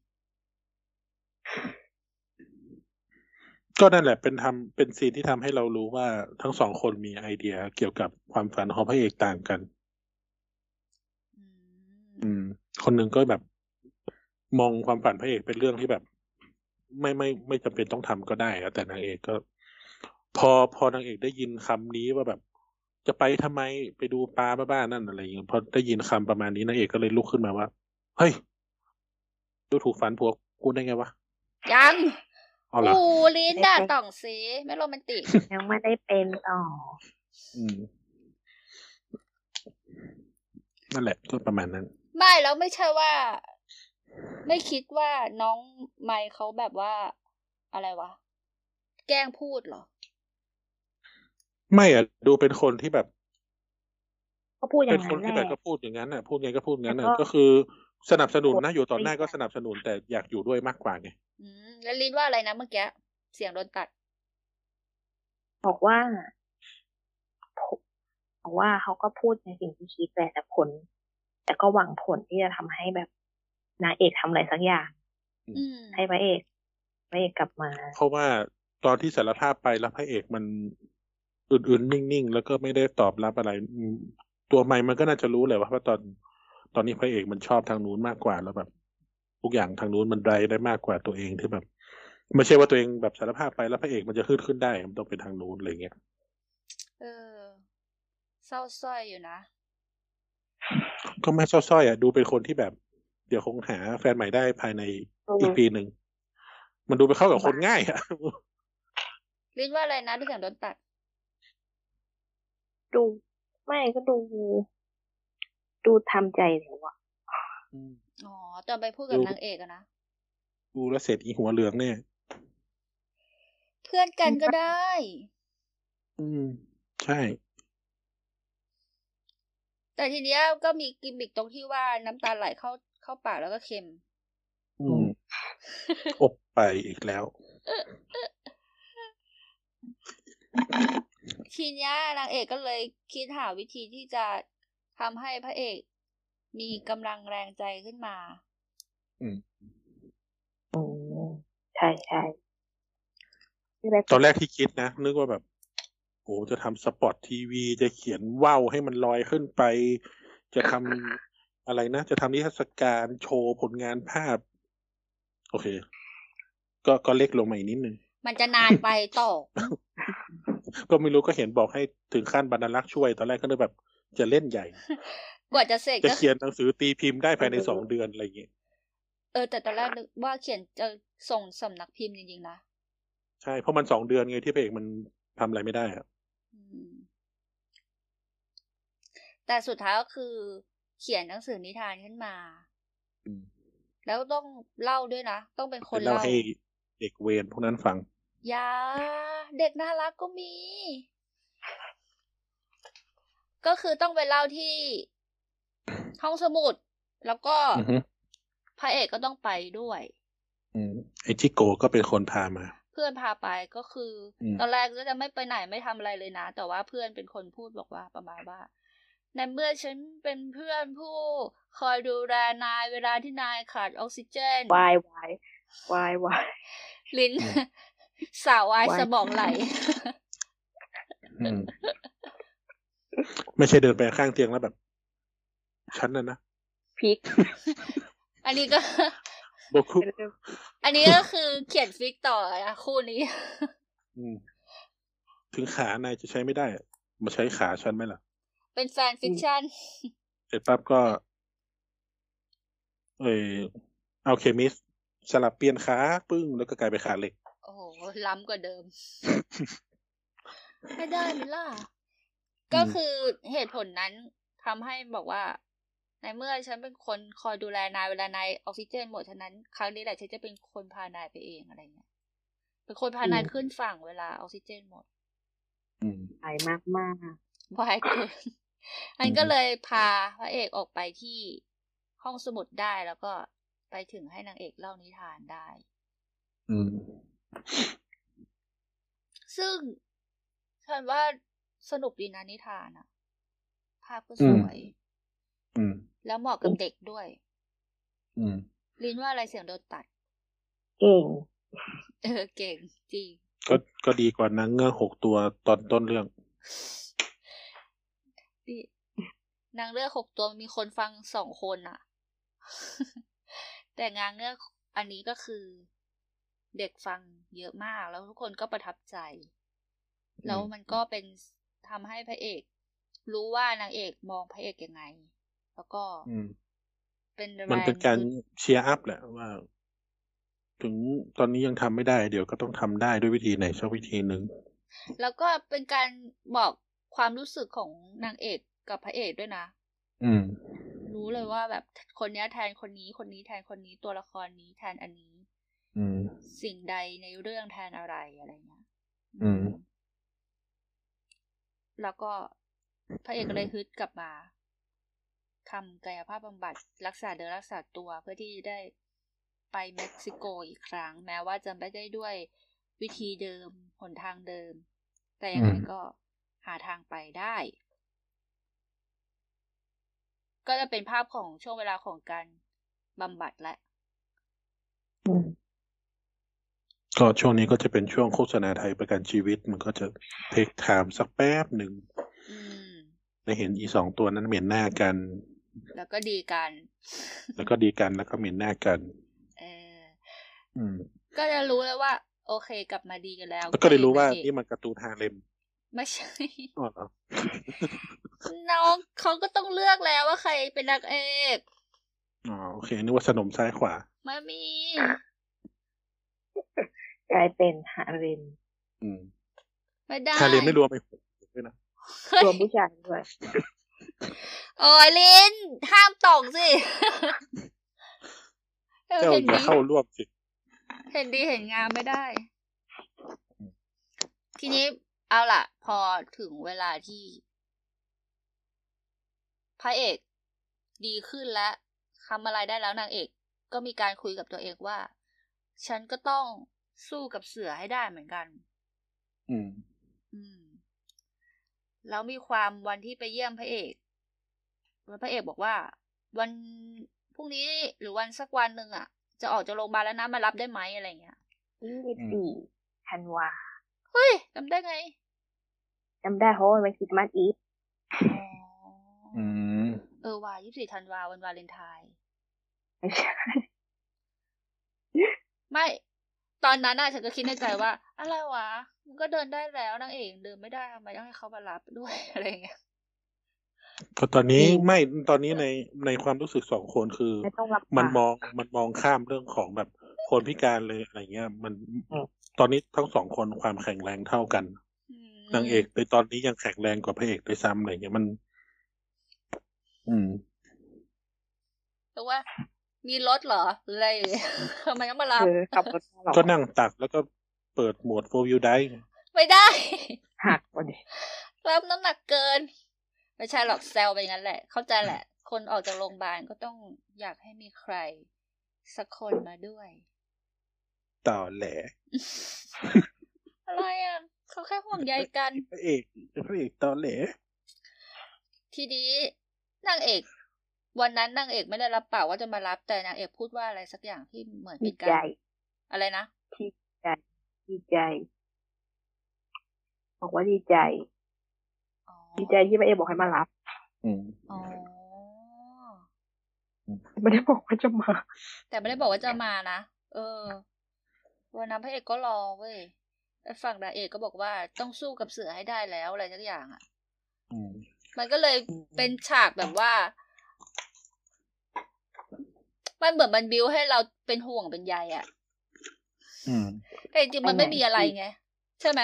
ก็นั่นแหละเป็นทำเป็นซีนที่ทำให้เรารู้ว่าทั้งสองคนมีไอเดียเกี่ยวกับความฝันของพระเอกต่างกัน อืมอืมคนหนึ่งก็แบบ มองความฝันพระเอกเป็นเรื่องที่แบบ ไม่ไม่ไม่จำเป็นต้องทำก็ได้อะแต่นางเอกก็ พอพอนางเอกได้ยินคำนี้ว่าแบบ จะไปทำไมไปดูปลาบ้าๆนั่นอะไรอย่างเงี้ยพอได้ยินคำประมาณนี้นางเอกก็เลยลุกขึ้นมาว่าเฮ้ยดูถูกฝันผัวกูได้ไงวะยังเอาเหรอโอ้ลิ้นด่าต่องซีไม่โรแมนติกยังไม่ได้เป็นต่ออืมนั่นแหละก็ประมาณนั้น ไม่แล้วไม่ใช่ว่า ไม่คิดว่าน้องไมค์เขาแบบว่าอะไรวะ แกล้งพูดเหรอ ไม่อะดูเป็นคนที่แบบก็พูดอย่าเป็นงคนั้นนแหที่ละแบบก็พูดอย่างนั้นน่ะ พูดไงก็พูดงั้นน่ะ แล้วก็ ก็คือสนับสนุนนะอยู่ต่อหน้าไม่ก็สนับสนุนแต่อยากอยู่ด้วยมากกว่าไง อืมแล้วลิ้นว่าอะไรนะเมื่อกี้เสียงโดนตัด บอกว่าบอกว่าเขาก็พูดในสิ่งที่คิดแหละแต่ผล แต่ก็หวังผลที่จะทำให้แบบ นางเอกทำอะไรสักอย่างอืมให้พระเอกพระเอกกลับมา เพราะว่าตอนที่สารภาพไปแล้วพระเอกมันอื่นๆนิ่งๆแล้วก็ไม่ได้ตอบรับอะไรอืมตัวใหม่มันก็น่าจะรู้แหละว่าตอน ตอนนี้พระเอกมันชอบทางนู้นมากกว่าแล้วแบบทุกอย่างทางนู้นมันไดได้มากกว่าตัวเองที่แบบไม่ใช่ว่าตัวเองแบบสารภาพไปแล้วพระเอกมันจะขึ้นขึ้นได้มันต้องเป็นทางนู้นอะไรเงี้ยเออเศร้าสร้อยอยู่นะ ก็ไม่เศร้าสร้อยอะดูเป็นคนที่แบบ เดี๋ยวคงหาแฟนใหม่ได้ภายในอืมอีกปีหนึ่ง มันดูไปเข้ากับคนง่ายอะลิ้นว่าอะไรนะที่เสียงโดนตัด ดู ไม่ก็ดู ดูทำใจแล้วอะอ๋อตอนไปพูดกับดูนางเอกอะนะ ดูแล้วเสร็จอีหัวเหลืองเนี่ย เพื่อนกันก็ได้ อืม ใช่ แต่ทีเนี้ยก็มีกิมมิกตรงที่ว่าน้ำตาไหลเข้า เข้าปากแล้วก็เค็ม อืมอบไปอีกแล้ว ทีเนี้ยนางเอกก็เลยคิดหาวิธีที่จะทำให้พระเอกมีกำลังแรงใจขึ้นมา อืมใช่ใช่ที่แรกตอนแรกที่คิดนะ นึกว่าแบบโอ้จะทำสปอตทีวีจะเขียนว่าวให้มันลอยขึ้นไป จะทำ อะไรนะ จะทำนิทรรศการโชว์ผลงานภาพ โอเค ก็ก็เล็กลงมาอีกนิดนึง มันจะนานไปต่อ ก็ไม่รู้ก็เห็นบอกให้ถึงขั้นบรรลักษ์ช่วย ตอนแรกก็นึกแบบจะเล่นใหญ่ กว่าจะเสร็จจะก็เขียนหนังสือตีพิมพ์ได้ภายในสองเดือนอะไรอย่างเงี้ยเออ แต่ตอนแรกนึกว่าเขียนจะส่งสำนักพิมพ์จริงๆนะใช่เพราะมันสองเดือนไงที่พระเอกมันทำอะไรไม่ได้อะอืมแต่สุดท้ายก็คือ เขียนหนังสือนิทานขึ้นมาอืมแล้วต้องเล่าด้วยนะ ต้องเป็นคนไปเล่าเล่าให้เด็กเวรพวกนั้นฟัง อยาเด็กน่ารักก็มี ก็คือต้องไปเล่าที่ห้องสมุด แล้วก็อือฮึพระเอกก็ต้องไปด้วยอืมไอจิโกก็เป็นคนพามาพื่อนพาไปก็คืออืมตอนแรกก็จะไม่ไปไหนไม่ทำอะไรเลยนะ แต่ว่าเพื่อนเป็นคนพูดบอกว่าประมาณว่า ในเมื่อฉันเป็นเพื่อนผู้คอยดูแลนายเวลาที่นายขาดออกซิเจนวายวายวายวายลิ้นสาววายวายสมองไหลอืมไม่ใช่เดินไปข้างเตียงแล้วแบบ ฉันน่ะนะพริก อันนี้ก็โบคุอันนี้ก็คือเขียนฟิกต่อนะคู่นี้อืมถึงขานายจะใช้ไม่ได้อะมาใช้ขาฉันไหมล่ะ เป็นแฟนฟิกชั่นเสร็จปั๊บก็เออเอาเคมิสสลับเปลี่ยนขาปึ้งแล้วก็กลายเป็นขาเหล็ก โอ้โห ล้ำกว่าเดิม ไม่ได้ไหมล่ะ ก็คือเหตุผลนั้นทำให้บอกว่า ในเมื่อฉันเป็นคนคอยดูแลนายเวลานายออกซิเจนหมดฉะนั้น ครั้งนี้แหละฉันจะเป็นคนพานายไปเองอะไรเงี้ยเป็นคนพานายอืมขึ้นฝั่งเวลาออกซิเจนหมดอืมหายมากมากวายเกิน อันก็เลยพาพระเอกออกไปที่ห้องสมุดได้แล้วก็ไปถึงให้นางเอกเล่านิทานได้ อืม ซึ่งฉันว่าสนุกดีนะนิทานอะภาพก็อืสมวยอืมแล้วเหมาะกับเด็กด้วย อืม ลินว่าอะไรเสียงโดนตัด เก่ง เออ เก่ง จริง ก็ก็ดีกว่านางเงือกหกตัวตอนต้นเรื่องดิ นางเลือกหกตัวมีคนฟังสองคนอะแต่งานเงือกอันนี้ก็คือ เด็กฟังเยอะมาก แล้วทุกคนก็ประทับใจ แล้วมันก็เป็นทำให้พระเอก รู้ว่านางเอกมองพระเอกยังไง แล้วก็อืมเป็นแรงมันเป็นการฮึดเชียร์อัพแหละว่า ถึงตอนนี้ยังทำไม่ได้ เดี๋ยวก็ต้องทำได้ด้วยวิธีไหนสักวิธีหนึ่งแล้วก็เป็นการบอกความรู้สึกของนางเอก กับพระเอกด้วยนะ อืม รู้เลยว่าแบบคนเนี้ยแทนคนนี้คนนี้แทนคนนี้ตัวละครนี้แทนอันนี้ อืม สิ่งใดในเรื่องแทนอะไรอะไรเงี้ย อืม แล้วก็พระเอกก็เลยฮึดกลับมาทำกายภาพบำบัดรักษาเดินรักษาตัวเพื่อที่จะได้ไปเม็กซิโกอีกครั้ง แม้ว่าจะไม่ได้ด้วยวิธีเดิมหนทางเดิม แต่ยังไงอืมก็หาทางไปได้ ก็จะเป็นภาพของช่วงเวลาของการบำบัดและอืมก็ช่วงนี้ก็จะเป็นช่วงโฆษณาไทยประกันชีวิต มันก็จะเทคไทม์สักแป๊บหนึ่งอืมได้เห็นอีสองตัวนั้นเหม็นหน้ากัน แล้วก็ดีกัน แล้วก็ดีกันแล้วก็เหม็นหน้ากันเอออืมก็จะรู้แล้วว่า โอเคกลับมาดีกันแล้ว แล้วก็เลยรู้ว่าพะเอกนี่มันการ์ตูนฮาเลม ไม่ใช่อ๋อเหรอน้องเขาก็ต้องเลือกแล้วว่าใครเป็นนางเอก อ๋อโอเค นึกว่าสนมซ้ายขวาไม่มี กลายเป็นหาเรนอืม ไม่ได้ฮาเลมไม่รวมไอ้หกด้วยนะเฮ้ยรวมผู้ชายด้วยโอ้ยลินห้ามตกสิเออเจ้าเห็นอย่าดีเข้าร่วมสิ เห็นดีเห็นงามไม่ได้ ทีนี้ เอาล่ะ พอถึงเวลาที่พระเอกดีขึ้นแล้วทำอะไรได้แล้วนางเอก ก็มีการคุยกับตัวเองว่า ฉันก็ต้องสู้กับเสือให้ได้เหมือนกัน อืม อืม แล้วมีความวันที่ไปเยี่ยมพระเอกแล้วพระเอกบอกว่า วันพรุ่งนี้หรือวันสักวันหนึ่งอะ จะออกจากโรงพยาบาลแล้วนะมารับได้ไหมอะไรเงี้ยยี่สิบสี่ธันวา เฮ้ยจำได้ไงจำได้เพราะว่ามันเป็นคริสต์มาสอีฟอ๋ออืมเออวายี่สิบสี่ธันวาวันวาเลนไทน์ไม่ใช่ไม่ ตอนนั้นน่ะฉันก็คิดในใจว่า อะไรวะมันก็เดินได้แล้วนางเอกเดินไม่ได้ทำไมต้องให้เขามารับด้วยอะไรเงี้ยก็ตอนนี้อืมไม่ตอนนี้ในในความรู้สึกสองคนคือไม่ต้องรับมันปากมองมันมองข้ามเรื่องของแบบคนพิการเลยอะไรเงี้ย มันอืม ตอนนี้ทั้งสองคนความแข็งแรงเท่ากันอืมนางเอกในตอนนี้ยังแข็งแรงกว่าพระเอกด้วยซ้ำอะไรเงี้ยมัน อืมแต่ว่า มีรถเหรอหรืออะไรอย่างเงี้ยทำไมต้องมารับเออขับรถมาหรอก็นั่งตักแล้วก็เปิดโหมดโฟวิวได้ไม่ได้ หักพอดีรับน้ำหนักเกิน ไม่ใช่หรอกแซวไปงั้นแหละ เข้าใจแหละ คนออกจากโรงพยาบาลก็ต้องอยากให้มีใคร สักคนมาด้วย ต่อแหลอะไรอะเขาแค่ห่วงใยกันพระเอกพระเอกต่อแหลทีนี้นางเอก วันนั้นนางเอกไม่ได้รับปากว่าจะมารับแต่นางเอกพูดว่าอะไรสักอย่างที่เหมือนดีเป็นกาใจรอะไรนะที่ใจดีใจ บอกว่าดีใจอ๋อดีใจที่พระเอกบอกให้มารับอืมอ๋อไม่ได้บอกว่าจะมา แต่ไม่ได้บอกว่าจะมานะ เออ วันนั้นพระเอกก็รอเว้ยไอ้ฝั่งนางเอกก็บอกว่าต้องสู้กับเสือให้ได้แล้วอะไรสักอย่างอะอืมมันก็เลยเป็นฉากแบบว่า มันเหมือนมันบิวให้เราเป็นห่วงเป็นใยอะอืมแต่จริงๆมันไม่มีอะไรไง ใช่ไหม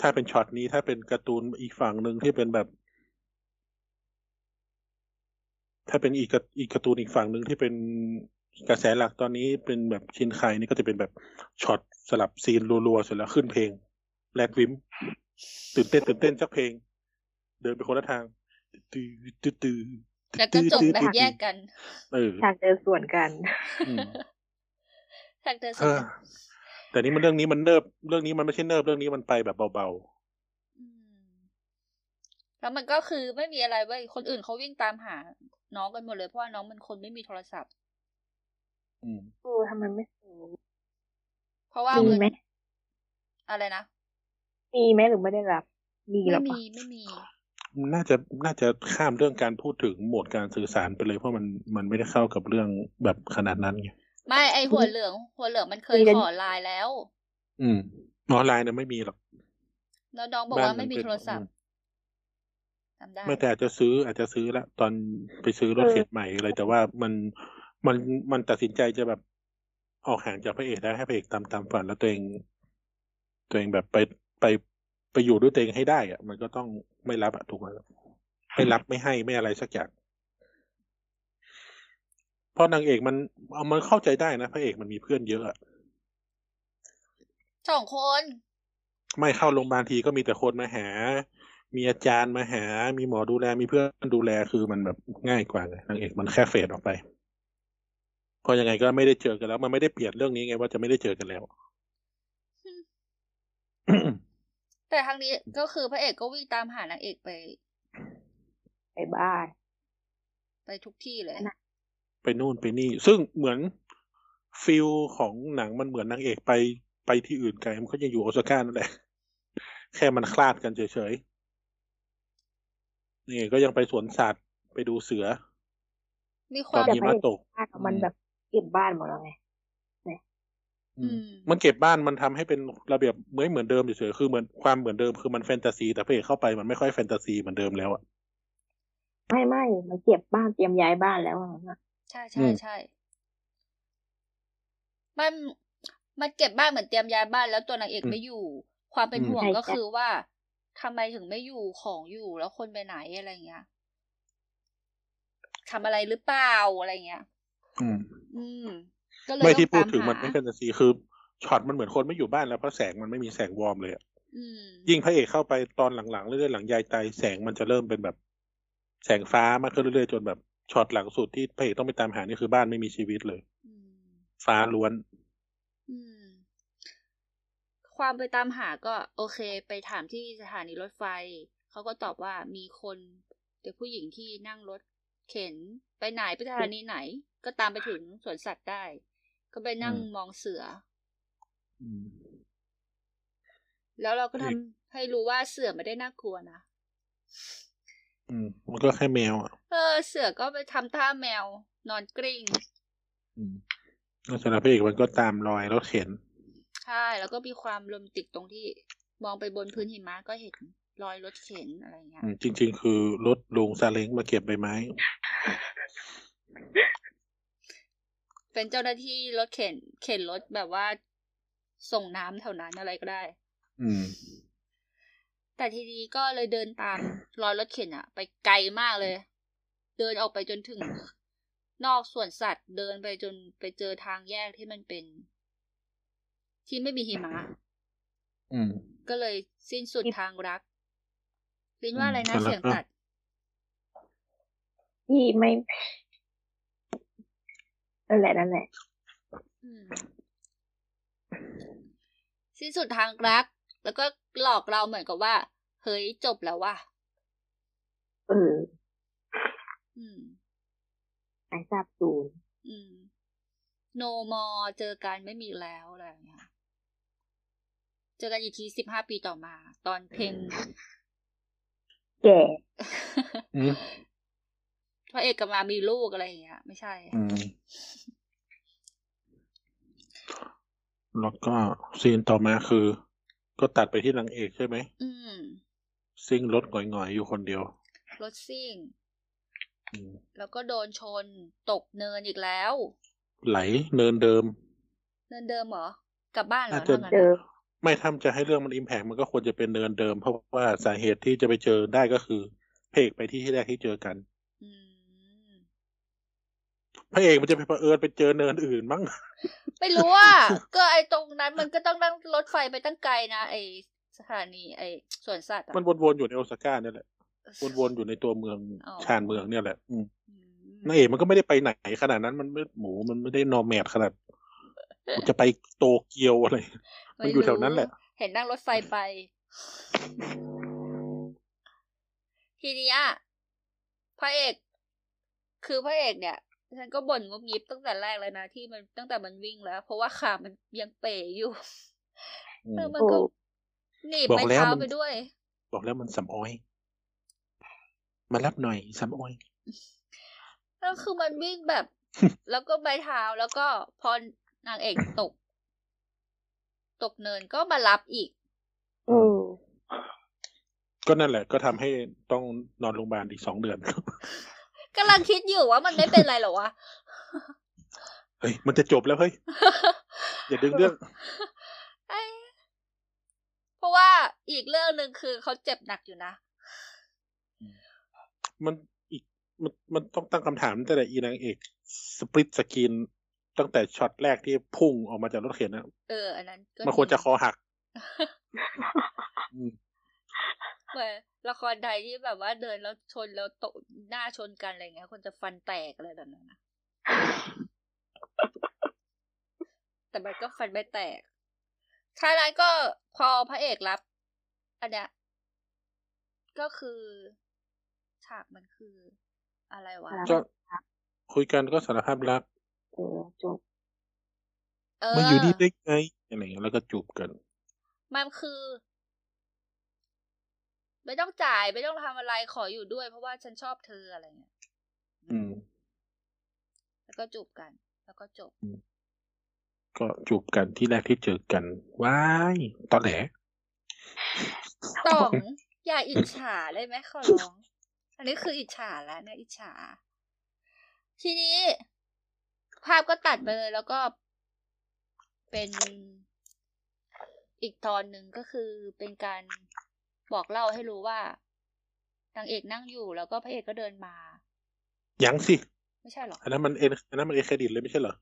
ถ้าเป็นช็อตนี้ถ้าเป็นการ์ตูนอีกฝั่งหนึ่งที่เป็นแบบ ถ้าเป็นอีกกระอีกการ์ตูนอีกฝั่งหนึ่งที่เป็นกระแสหลักตอนนี้เป็นแบบชินไคนี่ก็จะเป็นแบบช็อตสลับซีนรัวๆเสร็จแล้วขึ้นเพลงแรดวิมตื่นเต้นตื่นเต้นสักเพลง เดินไปคนละทางตื้อตื้อตื้อแล้วก็จบแบบแยกกันเออฉากเดินสวนกันอืมทางเดินสเอวนอแต่นี่มันเรื่องนี้มันเนิบเรื่องนี้มันไม่ใช่เนิบเรื่องนี้มันไปแบบเบาอืม แล้วมันก็คือไม่มีอะไรเว้ยคนอื่นเขาวิ่งตามหา น้องกันหมดเลยเพราะว่าน้องมันคนไม่มีโทรศัพท์ๆอืมเออทำไมไม่ซื้อเพราะว่ามีเงินไหมอะไรนะมีไหมหรือไม่ได้รับ มีหรไม่อปะมีไม่มี น่าจะน่าจะข้ามเรื่องการพูดถึงโหมดการสื่อสารไปเลยเพราะมันมันไม่ได้เข้ากับเรื่องแบบขนาดนั้นไงไม่ไอหัวเหลือง หัวเหลืองมันเคยขอไลน์แล้ว อืมออนไลน์เนี่ยไม่มีหรอกแล้วน้องบอกบ้านว่าไม่มีมันเป็นโทรศัพท์จำได้ไม่แต่อาจจะซื้ออาจจะซื้อละตอนไปซื้อรถเข็นใหม่อะไรแต่ว่ามันมันมันตัดสินใจจะแบบออกห่างจากพระเอกได้ให้พระเอกตามตามฝันแล้วตัวเอง ตัวเองแบบไปไปไปอยู่ด้วยตัวเองให้ได้อะมันก็ต้องไม่รับอะถูกไหมไม่รับไม่ให้ไม่อะไรสักอย่างเพราะนางเอกมันเอามันเข้าใจได้นะพระเอกมันมีเพื่อนเยอะอะสองคน ไม่เข้าโรงพยาบาลทีก็มีแต่คนมาหา มีอาจารย์มาหา มีหมอดูแล มีเพื่อนดูแล คือมันแบบง่ายกว่าไงนางเอกมันแค่เฟดออกไปเพราะยังไงก็ไม่ได้เจอกันแล้ว มันไม่ได้เปลี่ยนเรื่องนี้ไงว่าจะไม่ได้เจอกันแล้ว แต่ทางนี้ก็คือพระเอกก็วิ่งตามหานางเอกไป ไปบ้าน ไปทุกที่เลยน่ะไปนู่นไปนี่ ซึ่งเหมือนฟิลของหนังมันเหมือนนางเอกไปไปที่อื่นไกลมันก็ยังอยู่โอซาก้านั่นแหละ แค่มันคลาดกันเฉยๆ นี่ก็ยังไปสวนสัตว์ไปดูเสือ มีคตอวานม หิมะตกบ้านมันแบบเก็บบ้านหมดแล้วไงอืมอืม มันเก็บบ้านมันทำให้เป็นระเบียบเหมือนเหมือนเดิมเฉยๆคือเหมือนความเหมือนเดิมคือมันแฟนตาซี แต่พระเอกเข้าไปมันไม่ค่อยแฟนตาซีเหมือนเดิมแล้วอะ ไม่ไม่มันเก็บบ้านเตรียมย้ายบ้านแล้วอะนะใช่อืใช่ม ใช่มันมันเก็บบ้านเหมือนเตรียมย้ายบ้านแล้วตัวนางเอกไม่อยู่ ความเป็นห่วงก็คือว่า ทำไมถึงไม่อยู่ของอยู่แล้วคนไปไหนอะไรเงี้ยทำอะไรหรือเปล่าอะไรเงี้ย อืม อืม ก็เลยไม่ต้ที่องพูดตามถึงหามันไม่แฟนตาซีคือช็อตมันเหมือนคนไม่อยู่บ้านแล้วเพราะแสงมันไม่มีแสงวอร์มเลยอะอืมยิ่งพระเอกเข้าไปตอนหลังๆเรื่อยๆหลังยายตายแสงมันจะเริ่มเป็นแบบ แสงฟ้ามากขึ้นเรื่อยๆจนแบบช็อตหลังสุดที่พระเอกต้องไปตามหานี่คือบ้านไม่มีชีวิตเลยอืมฟ้าล้วน อืม ความไปตามหาก็โอเค ไปถามที่สถานีรถไฟ เขาก็ตอบว่ามีคนเด็กผู้หญิงที่นั่งรถเข็นไปไหนไปสถานีไหน ก็ตามไปถึงสวนสัตว์ได้ ก็ไปนั่งอืมมองเสืออืมแล้วเราก็เด็ทำกให้รู้ว่าเสือไม่ได้น่ากลัวนะอืมมันก็แค่แมวอะเออ เสือก็ไปทำท่าแมว นอนกลิ้งอืมแล้วสำหรับพระเอกมันก็ตามรอยรถเข็น ใช่ แล้วก็มีความโรแมนติกตรงที่มองไปบนพื้นหิมะก็เห็นรอยรถเข็นอะไรเงี้ยอืมจริง ๆ คือรถลุงซาเล้งมาเก็บใบไม้ เป็นเจ้าหน้าที่รถเข็น เข็นรถแบบว่าส่งน้ำแถวนั้นอะไรก็ได้ อืม แต่ทีนี้ก็เลยเดินตามรอยรถเข็นอะไปไกลมากเลย เดินออกไปจนถึง นอกสวนสัตว์เดินไปจนไปเจอทางแยกที่มันเป็น ที่ไม่มีหิมะอืมก็เลยสิ้นสุดทางรัก ลินว่าอะไรนะอืมเสียงตัดที่ไม่นั่นแหละนั่นแหละอืมสิ้นสุดทางรัก แล้วก็หลอกเราเหมือนกับว่า เฮ้ยจบแล้วว่ะเอออืมหายสาบสูญอืมโนมอเจอกันไม่มีแล้วอะไรอย่างเงี้ย เจอกันอีกทีสิบห้าปีต่อมา ตอนเพลงแก่อืมพระเอกกับมามีลูกอะไรอย่างเงี้ย ไม่ใช่อืมแล้วก็ซีนต่อมาคือ ก็ตัดไปที่นางเอกใช่ไหมอืมซิ่งรถหงอยๆอยู่คนเดียว รถซิ่งอืมแล้วก็โดนชนตกเนินอีกแล้ว ไหลเนินเดิม เนินเดิมเหรอ กลับบ้านเหรอน่าจะทางนั้นเจออะ ไม่ถ้าจะให้เรื่องมัน impact มันก็ควรจะเป็นเนินเดิม เพราะว่าสาเหตุที่จะไปเจอได้ก็คือพระเอกไปที่ที่แรกที่เจอกันอืมพระเอกมันจะไปเผอิญไปเจอเนินอื่นมั้งไม่รู้ว่าก็ไอตรงนั้นมันก็ต้องนั่งรถไฟไปตั้งไกลนะไอสถานีไอสวนสัตว์อะมันวนๆอยู่ในโอซาก้าเนี่ยแหละวนๆอยู่ในตัวเมืองอ๋อชานเมืองเนี่ยแหละอืมอืมนางเอกมันก็ไม่ได้ไปไหนขนาดนั้นมันไม่หมูมันไม่ได้ nomad ขนาดจะไปโตเกียวอะไร มันอยู่แถวนั้นแหละ เห็นนั่งรถไฟไป ทีเนี้ยพระเอก คือพระเอกเนี่ยฉันก็บ่นงุบงิบตั้งแต่แรกเลยนะ ที่มันตั้งแต่มันวิ่งแล้ว เพราะว่าขามันยังเป๋อยู่อืมเออมันก็หนีบบอกไม้แล้วเท้ามันไปด้วย บอกแล้วมันสำออย มารับหน่อยสำออยแล้วคือมันวิ่งแบบ แล้วก็ใบเท้าแล้วก็พอนางเอกตก ตกเนินก็มารับอีก อืมก็นั่นแหละ ก็ทำให้ต้องนอนโรงพยาบาลอีกสองเดือนกำลังคิดอยู่ว่ามันไม่เป็นไรหรอวะ เฮ้ย มันจะจบแล้วเฮ้ย อย่าดึงเรื่องไอ้เพราะว่าอีกเรื่องหนึ่งคือเขาเจ็บหนักอยู่นะ มันอีกมันมันต้องตั้งคำถามตั้งแต่อีนางเอกสปริตสกิน ตั้งแต่ช็อตแรกที่พุ่งออกมาจากรถเข็นนะเออ อันนั้นก็มันควรจะคอหักอืมเหมือนละครไทยที่แบบว่าเดินแล้วชนแล้วตกหน้าชนกันอะไรเงี้ย คนจะฟันแตกอะไรแบบนั้นนะแต่มันก็ฟันไม่แตกท้ายนั้นก็พอพระเอกรับ อันเนี้ยก็คือ ฉากมันคืออะไรวะครับก็คุยกันก็สารภาพรัก เออจบเออมาอยู่นี่ได้ไงอะไรอย่างเงี้ยแล้วก็จูบกัน มันคือ ไม่ต้องจ่ายไม่ต้องทำอะไรขออยู่ด้วย เพราะว่าฉันชอบเธออะไรเงี้ยอืม แล้วก็จูบกัน แล้วก็จบ ก็จูบกันที่แรกที่เจอกันว้ายตอนแหลต่องอย่าอิจฉาได้ไหมขอร้อง อันนี้คืออิจฉาแล้วเนี่ยอิจฉา ทีนี้ ภาพก็ตัดไปเลยแล้วก็เป็นอีกตอนหนึ่งก็คือเป็นการบอกเล่าให้รู้ว่านางเอกนั่งอยู่แล้วก็พระเอกก็เดินมา ยังสิ ไม่ใช่หรอ อันนั้นมันเอ็นอันนั้นมันเอเครดิตเลยไม่ใช่เหรอ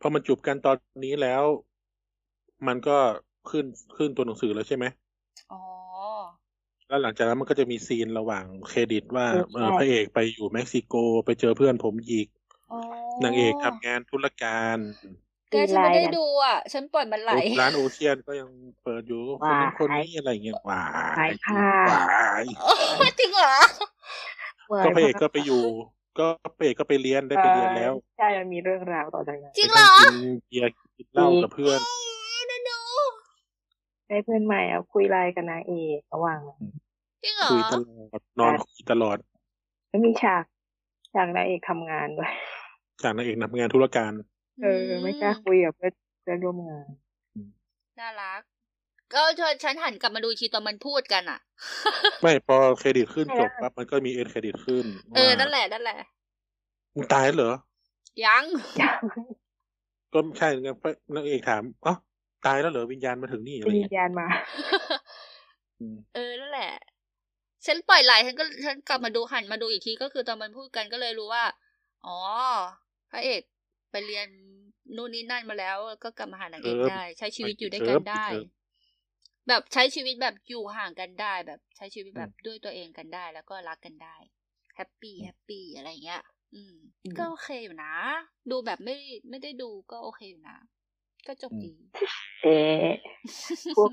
พอมันจูบกันตอนนี้แล้ว มันก็ขึ้นขึ้นตัวหนังสือแล้วใช่ไหมอ๋อ แล้วหลังจากนั้นมันก็จะมีซีนระหว่างเครดิตว่าเออเออใช่พระเอกไปอยู่เม็กซิโกไปเจอเพื่อนผมอีกอ๋อนางเอกทำงานธุรการแกฉันไม่ได้ดูอะ ฉันปล่อยมันไหลร้านโอเชียนก็ยังเปิดอยู่คนนั้นคนนี้อะไรอย่างเงี้ยว้าหายยค่ะว้ายโอ้จริงเหรอก็พระเอกก็ไปอยู่ ก็พระเอกก็ไปเรียนได้ไปเรียนแล้ว ใช่มันมีเรื่องราวต่อจากนั้นจริงเหรอไปนั่กินเบียร์กินเหล้ากับเพื่อนนะหนู ได้เพื่อนใหม่อะคุยไลน์กับนางเอกระหว่างจริงเหรอคุยตลอดนอนคุยตลอดแล้วมีฉากฉากนางเอกทำงานด้วยจากนางเอกทำงานธุรการ เออ ไม่กล้าคุยกับเพื่อนเพื่อนร่วมงานน่ารัก ก็ฉันหันกลับมาดูอีกทีตอนมันพูดกันอะ ไม่พอเครดิตขึ้นจบปั๊บมันก็มีเอ็นเครดิตขึ้น เออว่านั่นแหละนั่นแหละมึงตายแล้วเหรอยังก็ใช่ไงพระนางเอกถามอ๋อ ตายแล้วเหรอวิญญาณมาถึงนี่อะไรวิญเงี้ยญาณมา อืมเออนั่นแหละ ฉันปล่อยไหลฉันก็ฉันกลับมาดูหันมาดูอีกทีก็คือตอนมันพูดกันก็เลยรู้ว่า อ๋อพระเอกไปเรียนนู่นนี่นั่นมาแล้ว ก็กลับมาหานางเอกได้ ใช้ชีวิตอยู่ด้วยกันได้ แบบใช้ชีวิตแบบอยู่ห่างกันได้แบบใช้ชีวิตแบบด้วยตัวเองกันได้ แล้วก็รักกันได้ happy happy อะไรเงี้ย อืมอืมก็โอเคอยู่นะ ดูแบบไม่ไม่ได้ดูก็โอเคอยู่นะ ก็จบดีเอ๊ะพวก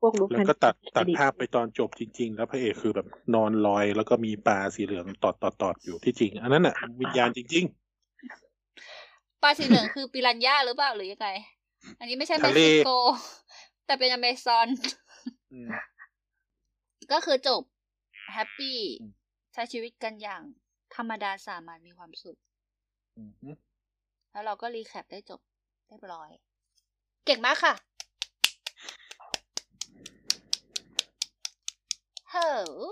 พวกรู้แล้วก็ตัดตัดภาพไปตอนจบจริง ๆ แล้วพระเอกคือแบบนอนลอย แล้วก็มีปลาสีเหลืองตอดตอดตอดอยู่ที่จริง อันนั้นอะ วิญญาณจริงปลาสีเหลืองคือปิรันย่าหรือเปล่าหรือยังไง อันนี้ไม่ใช่ทะเลเม็กซิโก แต่เป็นอเมซอนๆอืมก็คือจบ happy อืมใช้ชีวิตกันอย่างธรรมดาสามัญมีความสุขอืมแล้วเราก็ recap ได้จบ เรียบร้อย เก่งมากค่ะเฮ้อ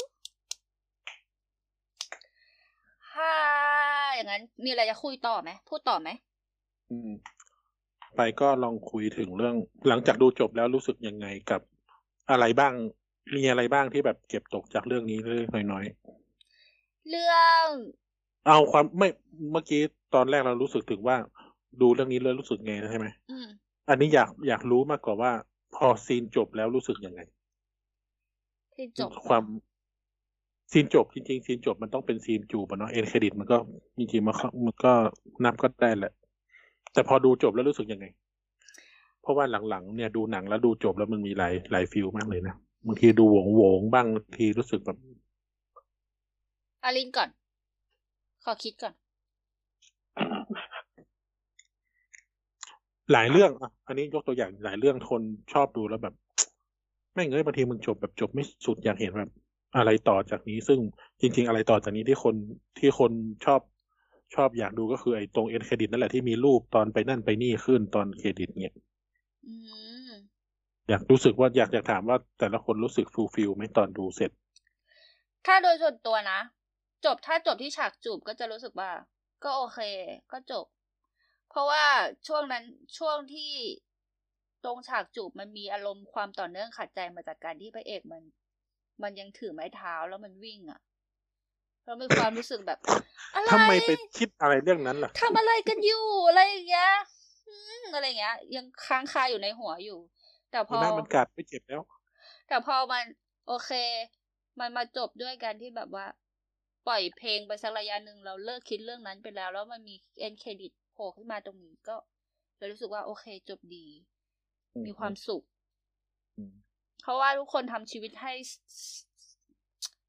ฮ่าอย่างนั้น มีอะไรจะคุยต่อไหม พูดต่อไหม อืม ไปก็ลองคุยถึงเรื่อง หลังจากดูจบแล้วรู้สึกยังไงกับอะไรบ้าง มีอะไรบ้างที่แบบเก็บตกจากเรื่องนี้เล็กๆน้อยเรื่องๆเอาความไม่เมื่อกี้ตอนแรกเรารู้สึกถึงว่า ดูเรื่องนี้แล้วรู้สึกไงใช่ไหมอืมอันนี้อยากอยากรู้มากกว่าว่า พอซีนจบแล้วรู้สึกยังไงที่จบความซีนจบจริงๆซีนจบมันต้องเป็นซีนจูบอะเนาะ end credit มันก็จริงๆมันก็มันก็นับก็ได้แหละ แต่พอดูจบแล้วรู้สึกยังไง เพราะว่าหลังๆเนี่ยดูหนังแล้วดูจบแล้วมันมีหลายหลาย feel มากเลยนะบางทีดูโหวงโหวงๆบ้างบางทีรู้สึกแบบอารินก่อน ขอคิดก่อน หลายเรื่องอะอันนี้ยกตัวอย่างหลายเรื่องทนชอบดูแล้วแบบแม่งเอ้ยบางทีมึงจบแบบจบไม่สุดอยากเห็นแบบ อะไรต่อจากนี้ ซึ่งจริง ๆ อะไรต่อจากนี้ที่คนที่คนชอบชอบอยากดูก็คือไอ้ตรง end credit นั่นแหละที่มีรูปตอนไปนั่นไปนี่ขึ้นตอนเครดิตเนี่ยอืมอยากรู้สึกว่าอยากอยากถามว่าแต่ละคนรู้สึก fulfill ไหมตอนดูเสร็จ ถ้าโดยส่วนตัวนะ จบถ้าจบที่ฉากจูบก็จะรู้สึกว่า ก็โอเค ก็จบเพ ราะว่าช่วงนั้นช่วงที่ตรงฉากจูบมันมีอารมณ์ความต่อเนื่องขัดใจมาจากการที่พระเอกมัน มันยังถือไม้เท้าแล้วมันวิ่งอะ่ะเรามีความรู้สึกแบบอะไรทำไมไปคิดอะไรเรื่องนั้นล่ะทำอะไรกันอยู่อะไรอย่างเงี้ยอืมอะไรอย่างเงี้ย ยังค้างคาอยู่ในหัวอยู่ แต่พอหน้ามันกัดไม่เจ็บแล้ว แต่พอมัน โอเค มันมาจบด้วยกันที่แบบว่า ปล่อยเพลงไปสักระยะหนึ่งเราเลิกคิดเรื่องนั้นไปแล้ว แล้วมันมีเอ็นเครดิตโผล่ขึ้นมาตรงนี้ก็เลยรู้สึกว่าโอเคจบดีอืมมีความสุขอืมเพราะว่าทุกคนทำชีวิตให้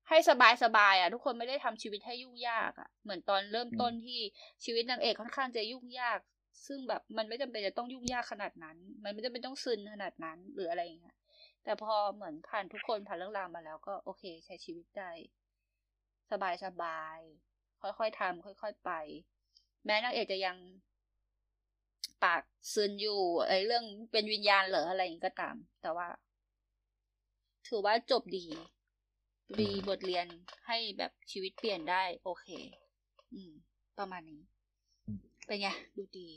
ให้สบายสบายๆอะ ทุกคนไม่ได้ทำชีวิตให้ยุ่งยากอะ เหมือนตอนเริ่มต้นที่ชีวิตนางเอกค่อนข้างจะยุ่งยาก ซึ่งแบบมันไม่จำเป็นจะต้องยุ่งยากขนาดนั้น มันไม่จำเป็นต้องซึนขนาดนั้น หรืออะไรอย่างเงี้ยแต่พอเหมือนผ่านทุกคนผ่านเรื่องราวมาแล้วก็โอเค ใช้ชีวิตได้สบายสบายๆค่อยๆทำค่อย ๆ ไป แม้นางเอกจะยังปากซึนอยู่ไอ้เรื่องเป็นวิญญาณเหรออะไรอย่างนี้ก็ตาม แต่ว่า ถือว่าจบดีมีบทเรียนให้แบบชีวิตเปลี่ยนได้ โอเค อืม ประมาณนี้อืมเป็นไง ดูดี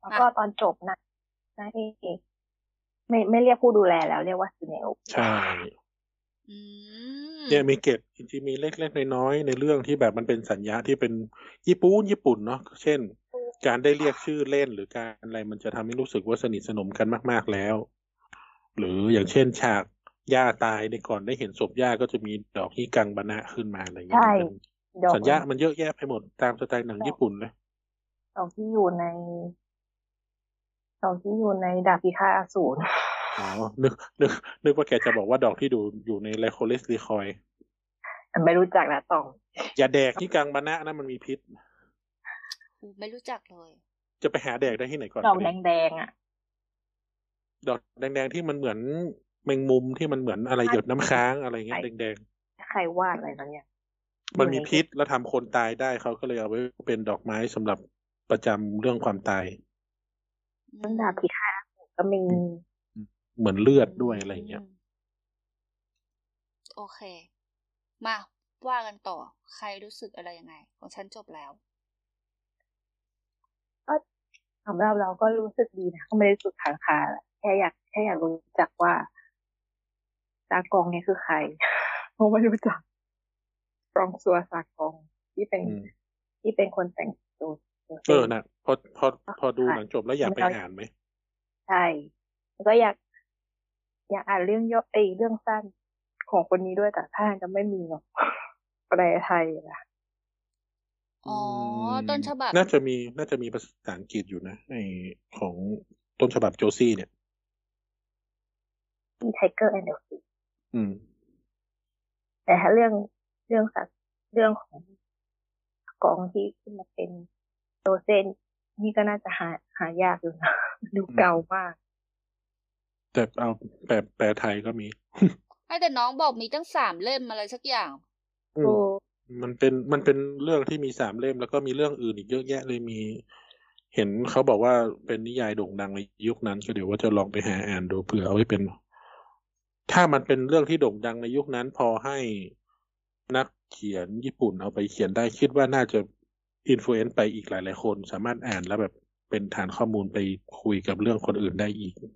แล้วก็ตอนจบนะนายเอกไม่ไม่เรียกผู้ดูแลแล้วเรียกว่าซีเนลใช่อืม เนี่ยมีเกตจริงๆมีเล็กๆน้อยๆในเรื่องที่แบบมันเป็นสัญญาที่เป็นญี่ปุ่นญี่ปุ่นเนาะเช่น การได้เรียกชื่อเล่นหรือการอะไรมันจะทำให้รู้สึกว่าสนิทสนมกันมาก ๆแล้ว หรืออย่างเช่นฉากย่าตายในก่อนได้เห็นศพย่าก็จะมีดอกฮิกังบานะขึ้นมาอะไรอย่างเงี้ยใช่มันดอกสัญญามันเยอะแยะไปหมดตามสไตล์หนังญี่ปุ่นเลยดอกที่อยู่ในดอกที่อยู่ในดาบพิฆาตอสูร อ๋อนึกนึกนึกว่าแกจะบอกว่าดอกที่ดูอยู่ในไลโคเลสรีคอยไม่รู้จักนะต้อง อย่าแดกที่กังบานะนะมันมีพิษอูไม่รู้จักเลย จะไปหาแดกได้ที่ไหนก่อน ดอกแดงๆอะ ดอกแดงๆที่มันเหมือนแมงมุมที่มันเหมือนอะไรหยดน้ำค้างอะไรเงี้ยใช่แดงใครวาดอะไรนั่นเนี่ยๆมันมีพิษแล้วทำคนตายได้เขาก็เลยเอาไว้เป็นดอกไม้สำหรับประจำเรื่องความตายเรื่องดาบพิฆาตอสูรก็มี เหมือนเลือดด้วยอะไรเงี้ยมโอเค มาว่ากันต่อ ใครรู้สึกอะไรยังไง ของฉันจบแล้วสำหรับเราก็รู้สึกดีนะก็ไม่ได้สุดทางคาแหละแค่อยากแค่อยากรู้จักว่าซากองเนี่ยคือใครเพราะไม่รู้จักรองซัวซากองที่เป็นอืมที่เป็นคนแต่งตัวเออนะพอพอพอดูหนังจบแล้วอยากไปอ่านไหมใช่แล้วก็อยาก อยากอ่านเรื่องย่อเอยเรื่องสั้นของคนนี้ด้วยแต่ถ้าจะไม่มีหรอกแปลไทยนะอ๋อมต้นฉบับ น่าจะมี น่าจะมีภาษาอังกฤษอยู่นะไอของต้นฉบับโจซี่เนี่ยมีไทเกอร์แอนด์เดลฟีอืม แต่ถ้าเรื่องเรื่องสัตว์เรื่องของกองที่ขึ้นมาเป็นโดเซนนี่ก็น่าจะหาหายากอยู่นะดูเก่ามาก แต่เอาแปลแปลไทยก็มีไอ้แต่น้องบอกมีตั้งสามเล่มอะไรสักอย่างอืมมันเป็นมันเป็นเรื่องที่มีสามเล่มแล้วก็มีเรื่องอื่นอีกเยอะแยะเลยมี เห็นเขาบอกว่าเป็นนิยายโด่งดังในยุคนั้น ก็เดี๋ยวว่าจะลองไปหาอ่านดูเผื่อเอาไว้เป็น ถ้ามันเป็นเรื่องที่โด่งดังในยุคนั้น พอให้นักเขียนญี่ปุ่นเอาไปเขียนได้คิดว่าน่าจะ influence ไปอีกหลายๆคน สามารถอ่านแล้วแบบเป็นฐานข้อมูลไปคุยกับเรื่องคนอื่นได้อีกอืม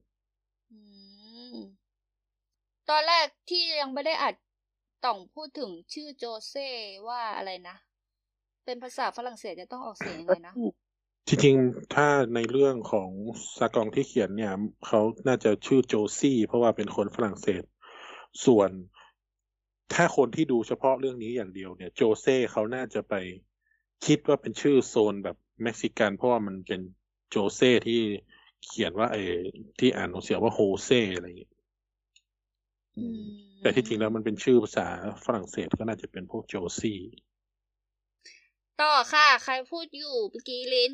ตอนแรกที่ยังไม่ได้อัดต่องพูดถึงชื่อโจเซ่ว่าอะไรนะ เป็นภาษาฝรั่งเศสจะต้องออกเสียงยังไงนะจริงๆถ้าในเรื่องของซากองที่เขียนเนี่ยเขาน่าจะชื่อโจซี่ เพราะว่าเป็นคนฝรั่งเศส ส่วนถ้าคนที่ดูเฉพาะเรื่องนี้อย่างเดียวเนี่ยโจเซ่เขาน่าจะไปคิดว่าเป็นชื่อโซนแบบเม็กซิกันเพราะว่ามันเป็นโจเซ่ที่เขียนว่าเออที่อ่านออกเสียงว่าโฮเซ่อะไรอย่างเงี้ย แต่ที่จริงแล้วมันเป็นชื่อภาษาฝรั่งเศสก็น่าจะเป็นพวกโจซี่ ต่อค่ะ ใครพูดอยู่เมื่อกี้ลิน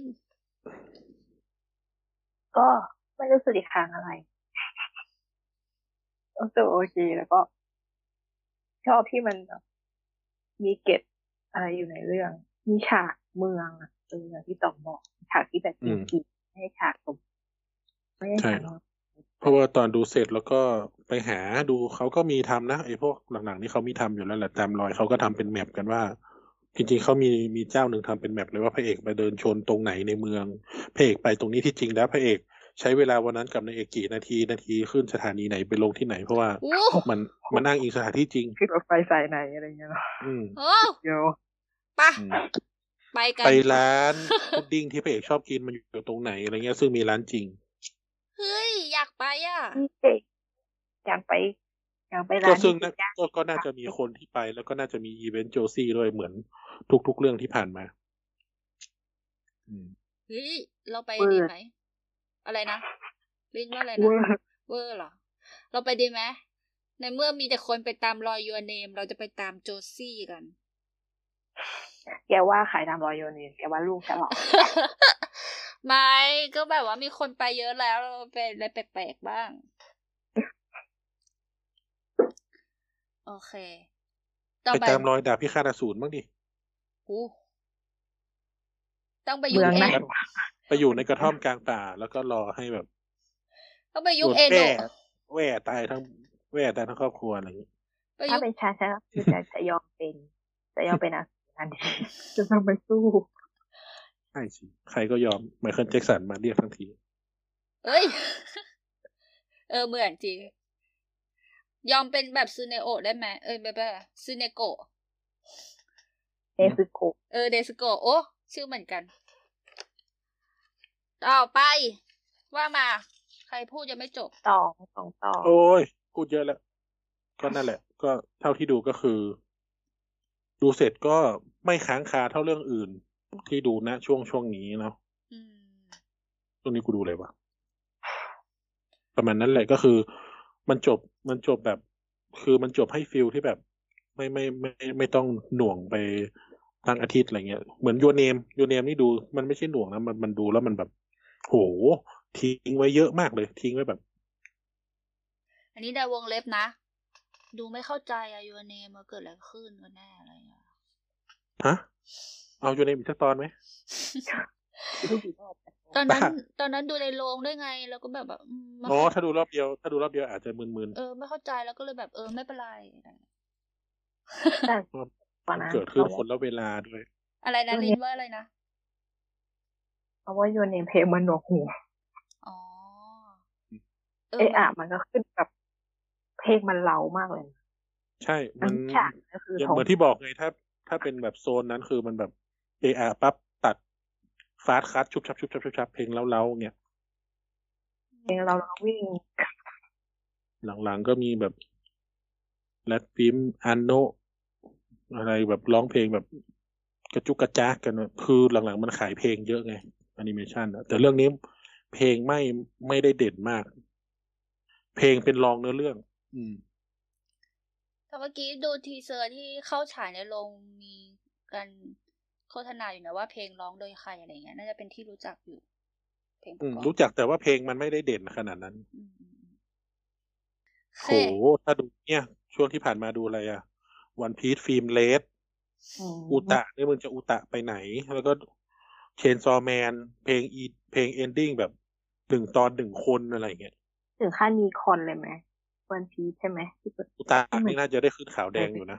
ก็ไม่รู้สึกอีกทางอะไรรู้สึกโอเคแล้วก็ ชอบที่มันแบบมีเก็บอะไรอยู่ในเรื่อง มีฉากเมืองอะเอออย่างที่ต่องบอกฉากที่แบบอืมจริงๆไม่ใช่ฉากสมไม่ใช่ใช่ฉาก เพราะว่าตอนดูเสร็จแล้วก็ไปหาดูเขาก็มีทำนะไอ้พวกหลังๆนี่เขามีทำอยู่แล้วแหละตามรอยเขาก็ทำเป็นแมปกันว่า จริงๆเขามีมีเจ้าหนึ่งทำเป็นแมปเลยว่าพระเอกไปเดินชนตรงไหนในเมืองพระเอกไปตรงนี้ที่จริงแล้วพระเอกใช้เวลาวันนั้นกับนายเอกกี่นาทีนาทีขึ้นสถานีไหนไปลงที่ไหน เพราะว่าอู้มันมันอ้างอิงสถานที่จริงขึ้นรถไฟสายไหนอะไรเงี้ยเนาะอืมโอ้เดี๋ยวปะอืมไปกันไปร้านพุดดิ้งที่พระเอกชอบกินมันอยู่ตรงไหนอะไรเงี้ยซึ่งมีร้านจริง เฮ้ย อยากไปอะนี่เด็กอยากไปอยากไปร้าก็นซึ่งที่น่าย่างก็ก็น่าจะมีคนที่ไป แล้วก็น่าจะมีอีเวนต์โจซี่ด้วยเหมือนทุกๆเรื่องที่ผ่านมาอืมเฮ้ยเราไปดีไหมอะไรนะลินว่าอะไรเวนะอร์เวอร์เหรอ เราไปดีไหมในเมื่อมีแต่คนไปตามรอยยูเนม เราจะไปตามโจซี่กันแกว่าขายตามรอยโยนี่แกว่าลูกฉลาด ไม่ก็แบบว่ามีคนไปเยอะแล้วเราไปอะไรแปลกๆบ้าง โอเค ต่อไปไปตามรอยดาบพิฆาตอสูรบ้างดิอู้ต้องไปยุคเมืองเอไหนโดไปอยู่ในกระท่อมกลางป่าแล้วก็รอให้แบบต้องไปยุคโดนเอโดแว่แว่ตายทั้งแว่ตายทั้งครอบครัวอะไรอย่างนี้ไปถ้ายุคเป็นชาฉันก็คือจะจะยอมเป็น จะยอมเป็นอาอันนี้จะต้องไปสู้ใช่สิ ใครก็ยอมไมเคิลแจ็คสันมาเรียกทั้งที เอ้ย เออเหมือนจริง ยอมเป็นแบบซูเนโอะได้ไหมเอ้ยแบบแบบซูเนโกะเนซึโกะเออเดสโกะโอ้ชื่อเหมือนกัน ต่อไป ว่ามา ใครพูดยังไม่จบต่อสองต่อ โอ้ย พูดเยอะแล้ว ก็นั่นแหละ ก็เท่าที่ดูก็คือ ดูเสร็จก็ไม่ค้างคาเท่าเรื่องอื่น ที่ดูนะช่วงช่วงนี้เนาะอืมช่วงนี้กูดูอะไรวะประมาณนั้นแหละก็คือ มันจบมันจบแบบ คือมันจบให้ฟิลที่แบบ ไม่ไม่ไม่ไม่ไม่ต้องหน่วงไปทั้งอาทิตย์อะไรเงี้ยเหมือน Your Name Your Name นี่ดูมันไม่ใช่หน่วงนะมันมันดูแล้วมันแบบ โห ทิ้งไว้เยอะมากเลย ทิ้งไว้แบบ อันนี้ได้วงเล็บนะ ดูไม่เข้าใจอะ Your Name มาเกิดอะไรขึ้นกันแน่อะไรอย่างเงี้ยฮะ เอา Your Name อีกสักตอนไหมดูกี่รอบตอนนั้นบ้าตอนนั้นดูในโรงด้วยไง แล้วก็แบบแบบอืมไม่อ๋อเข้าถ้าดูรอบเดียว ถ้าดูรอบเดียวอาจจะมึนเออไม่เข้าใจแล้วก็เลยแบบเออไม่เป็นไรอะไรอย่างเงี้ยแต่ๆเพราะก่อนมันนะเกิดขึ้นคนละเวลาด้วย อะไรนะลินว่าอะไรนะเพราะว่าโยนเนมเพลงมันหนวกหูอ๋อเอะอะมันก็ขึ้นแบบเพลงมันเล้ามากเลยนะใช่ทั้มังนฉากก็คืออย่างท้องเหมือนที่บอกไงถ้า ถ้าเป็นแบบโซนนั้นคือมันแบบ เออาปั๊บตัดฟาสคัทชุบชับชุบชับชุบชับเพลงเล้าๆเงี้ยเพลงเราเราวิ่ง หลังๆก็มีแบบแรดฟิมอันโนอะไรแบบร้องเพลงแบบกระจุกกระจากกันอะคือหลังๆมันขายเพลงเยอะไงแอนิเมชันอะแต่เรื่องนี้เพลงไม่ไม่ได้เด่นมาก เพลงเป็นรองเนื้อเรื่อง อืมแต่เมื่อกี้ดู teaser ที่เข้าฉายในโรงมีการโฆษณาอยู่นะว่าเพลงร้องโดยใครอะไรเงี้ย น่าจะเป็นที่รู้จักอยู่ เพลงปอืระมกอบรู้จักแต่ว่าเพลงมันไม่ได้เด่นขนาดนั้นอืมอืมอืมโหโอเคถ้าดูเนี่ย ช่วงที่ผ่านมาดูอะไรอะวันพีซฟิล์มเลสอืมอุตะนี่มึงจะอุตะไปไหน แล้วก็เชนซอแมน เพลงอีเพลงเอนดิ้งแบบหนึ่งตอนหนึ่งคนอะไรอย่างเงี้ยถึงขั้นมีคอนเลยไหมวันพีใช่ไหมที่เปิดอุตะนี่น่าจะได้ขึ้นขาวแดงอยู่นะ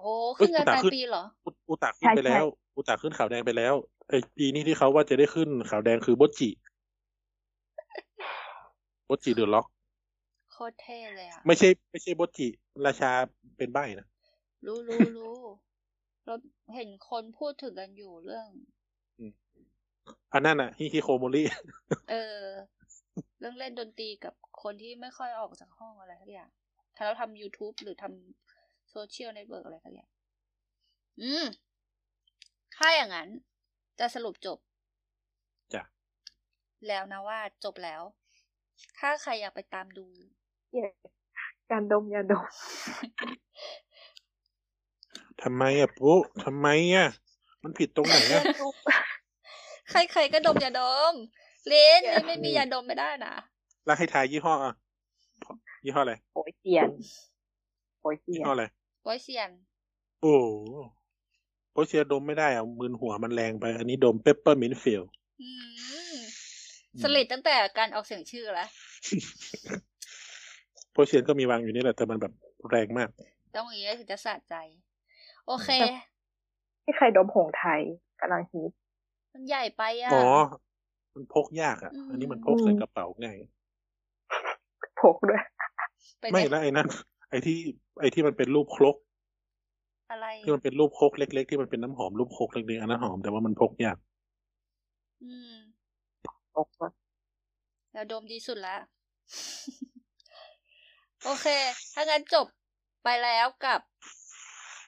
โอ้ขึ้นเงินเอ้ยปลายอุตะขึ้นปีเหรอ อุอุตะขึ้นไปแล้ว อุตะขึ้นขาวแดงไปแล้วไอปีนี้ที่เขาว่าจะได้ขึ้นขาวแดงคือโบจิโบจิเดอะล็อกโคตรเท่เลยอะ ไม่ใช่ ไม่ใช่โบจิ ราชาเป็นใบนะ รู้รู้รู้เราเห็นคนพูดถึงกันอยู่เรื่องอันนั้นอะฮิคิโคโมริเออ เรื่องเล่นดนตรีกับคนที่ไม่ค่อยออกจากห้องอะไรทักอย่าง ถ้าเราทำ YouTube หรือทำ social network อะไรสักอย่างอืม ถ้าอย่างนั้น จะสรุปจบจ้ะแล้วนะว่าจบแล้ว ถ้าใครอยากไปตามดูเย่การดมยาดมทำไมอะปุ๊ทำไมอะ มันผิดตรงไหนอะ ใครๆก็ดมยาดม เล่นอย่าไม่มียาดมไม่ได้นะแล้วให้ทายยี่ห้ออะ ยี่ห้ออะไรโอยเซียนโอยเซียี่ยนห้ออะไรโป้ย เซียน โอ้โปเชียดมไม่ได้อะมืนหัวมันแรงไป อันนี้ดมเปปเปอร์มินฟิลอืมสลิดตั้งแต่การออกเสียงชื่อแล้วโปเชียก็มีวางอยู่นี่แหละ แต่มันแบบแรงมาก ต้องอย่างนี้ถึงจะสะใจ โอเคที่ใครดมผงไทยกำลังฮิตมันใหญ่ไปอะ อ๋อ มันพกยากอะอืมอันนี้มันพกใส่กระเป๋าง่ายพกด้วยเป็นไม่ไงแล้วไอ้นั่น ไอ้ที่ ไอ้ที่มันเป็นรูปครกอะไรที่มันเป็นรูปครกเล็ก ๆ ที่มันเป็นน้ำหอมรูปครกเล็กๆอันนั้นหอมแต่ว่ามันพกยาก อืมตกว่าแล้วดมดีสุดแล้วโอเค ถ้างั้นจบไปแล้วกับ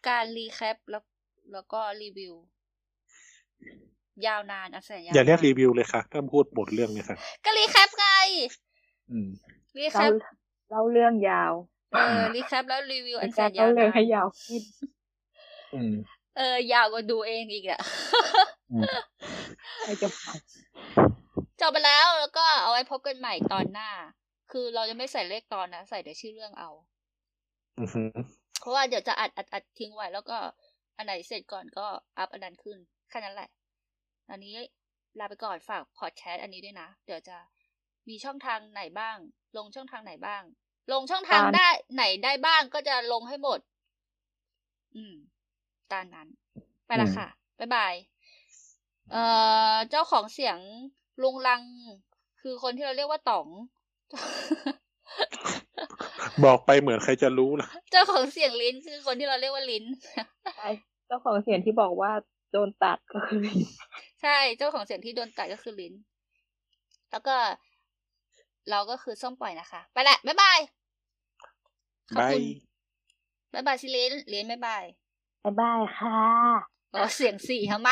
การรีแคปแล้ว แล้วก็รีวิวยาวนานอันแสนยาวอย่าเรียกนนรีวิวเลยค่ะถ้าพูดบทเรื่องเนี่ยค่ะก็รีแคปไงอืมรีแคเล่าปเล่าเรื่องยาว เออรีแคปแล้วรีวิวอัเป็นนแสการนยาเล่าวเรื่อนางให้นยาวขึ้นอืมเออยาวกว่าดูเองอีกอะอืมใครจะฟังจบไปแล้วแล้วก็เอาไว้พบกันใหม่ตอนหน้า คือเราจะไม่ใส่เลขตอนนะ ใส่แต่ชื่อเรื่องเอาอือหือเพราะว่าเดี๋ยวจะอัดอัดอัดทิ้งไว้แล้วก็อันไหนเสร็จก่อนก็ up อันนั้นขึ้นแค่นั้นแหละ อันนี้ลาไปก่อนฝากพอดแคสต์อันนี้ด้วยนะ เดี๋ยวจะมีช่องทางไหนบ้าง ลงช่องทางไหนบ้าง ลงช่องทางตามได้ไหนได้บ้างก็จะลงให้หมด อืม ตามนั้น ไปละค่ะ บ๊ายบาย เอ่อ เจ้าของเสียงลุงลัง คือคนที่เราเรียกว่าต๋อง บอกไปเหมือนใครจะรู้ล่ะเจ้าของเสียงลิ้นคือคนที่เราเรียกว่าลิ้น ใช่ เจ้าของเสียงที่บอกว่าโดนตัดก็คือใช่ เจ้าของเสียงที่โดนตัดก็คือลิ้น แล้วก็ เราก็คือส้มปล่อยนะคะ ไปละ บ๊ายบาย ขอบบายคุณบ๊ายบายสิลิ้นลิ้นบ๊ายบาย บ๊ายบายค่ะอ๋อเสียงสี่ทำไม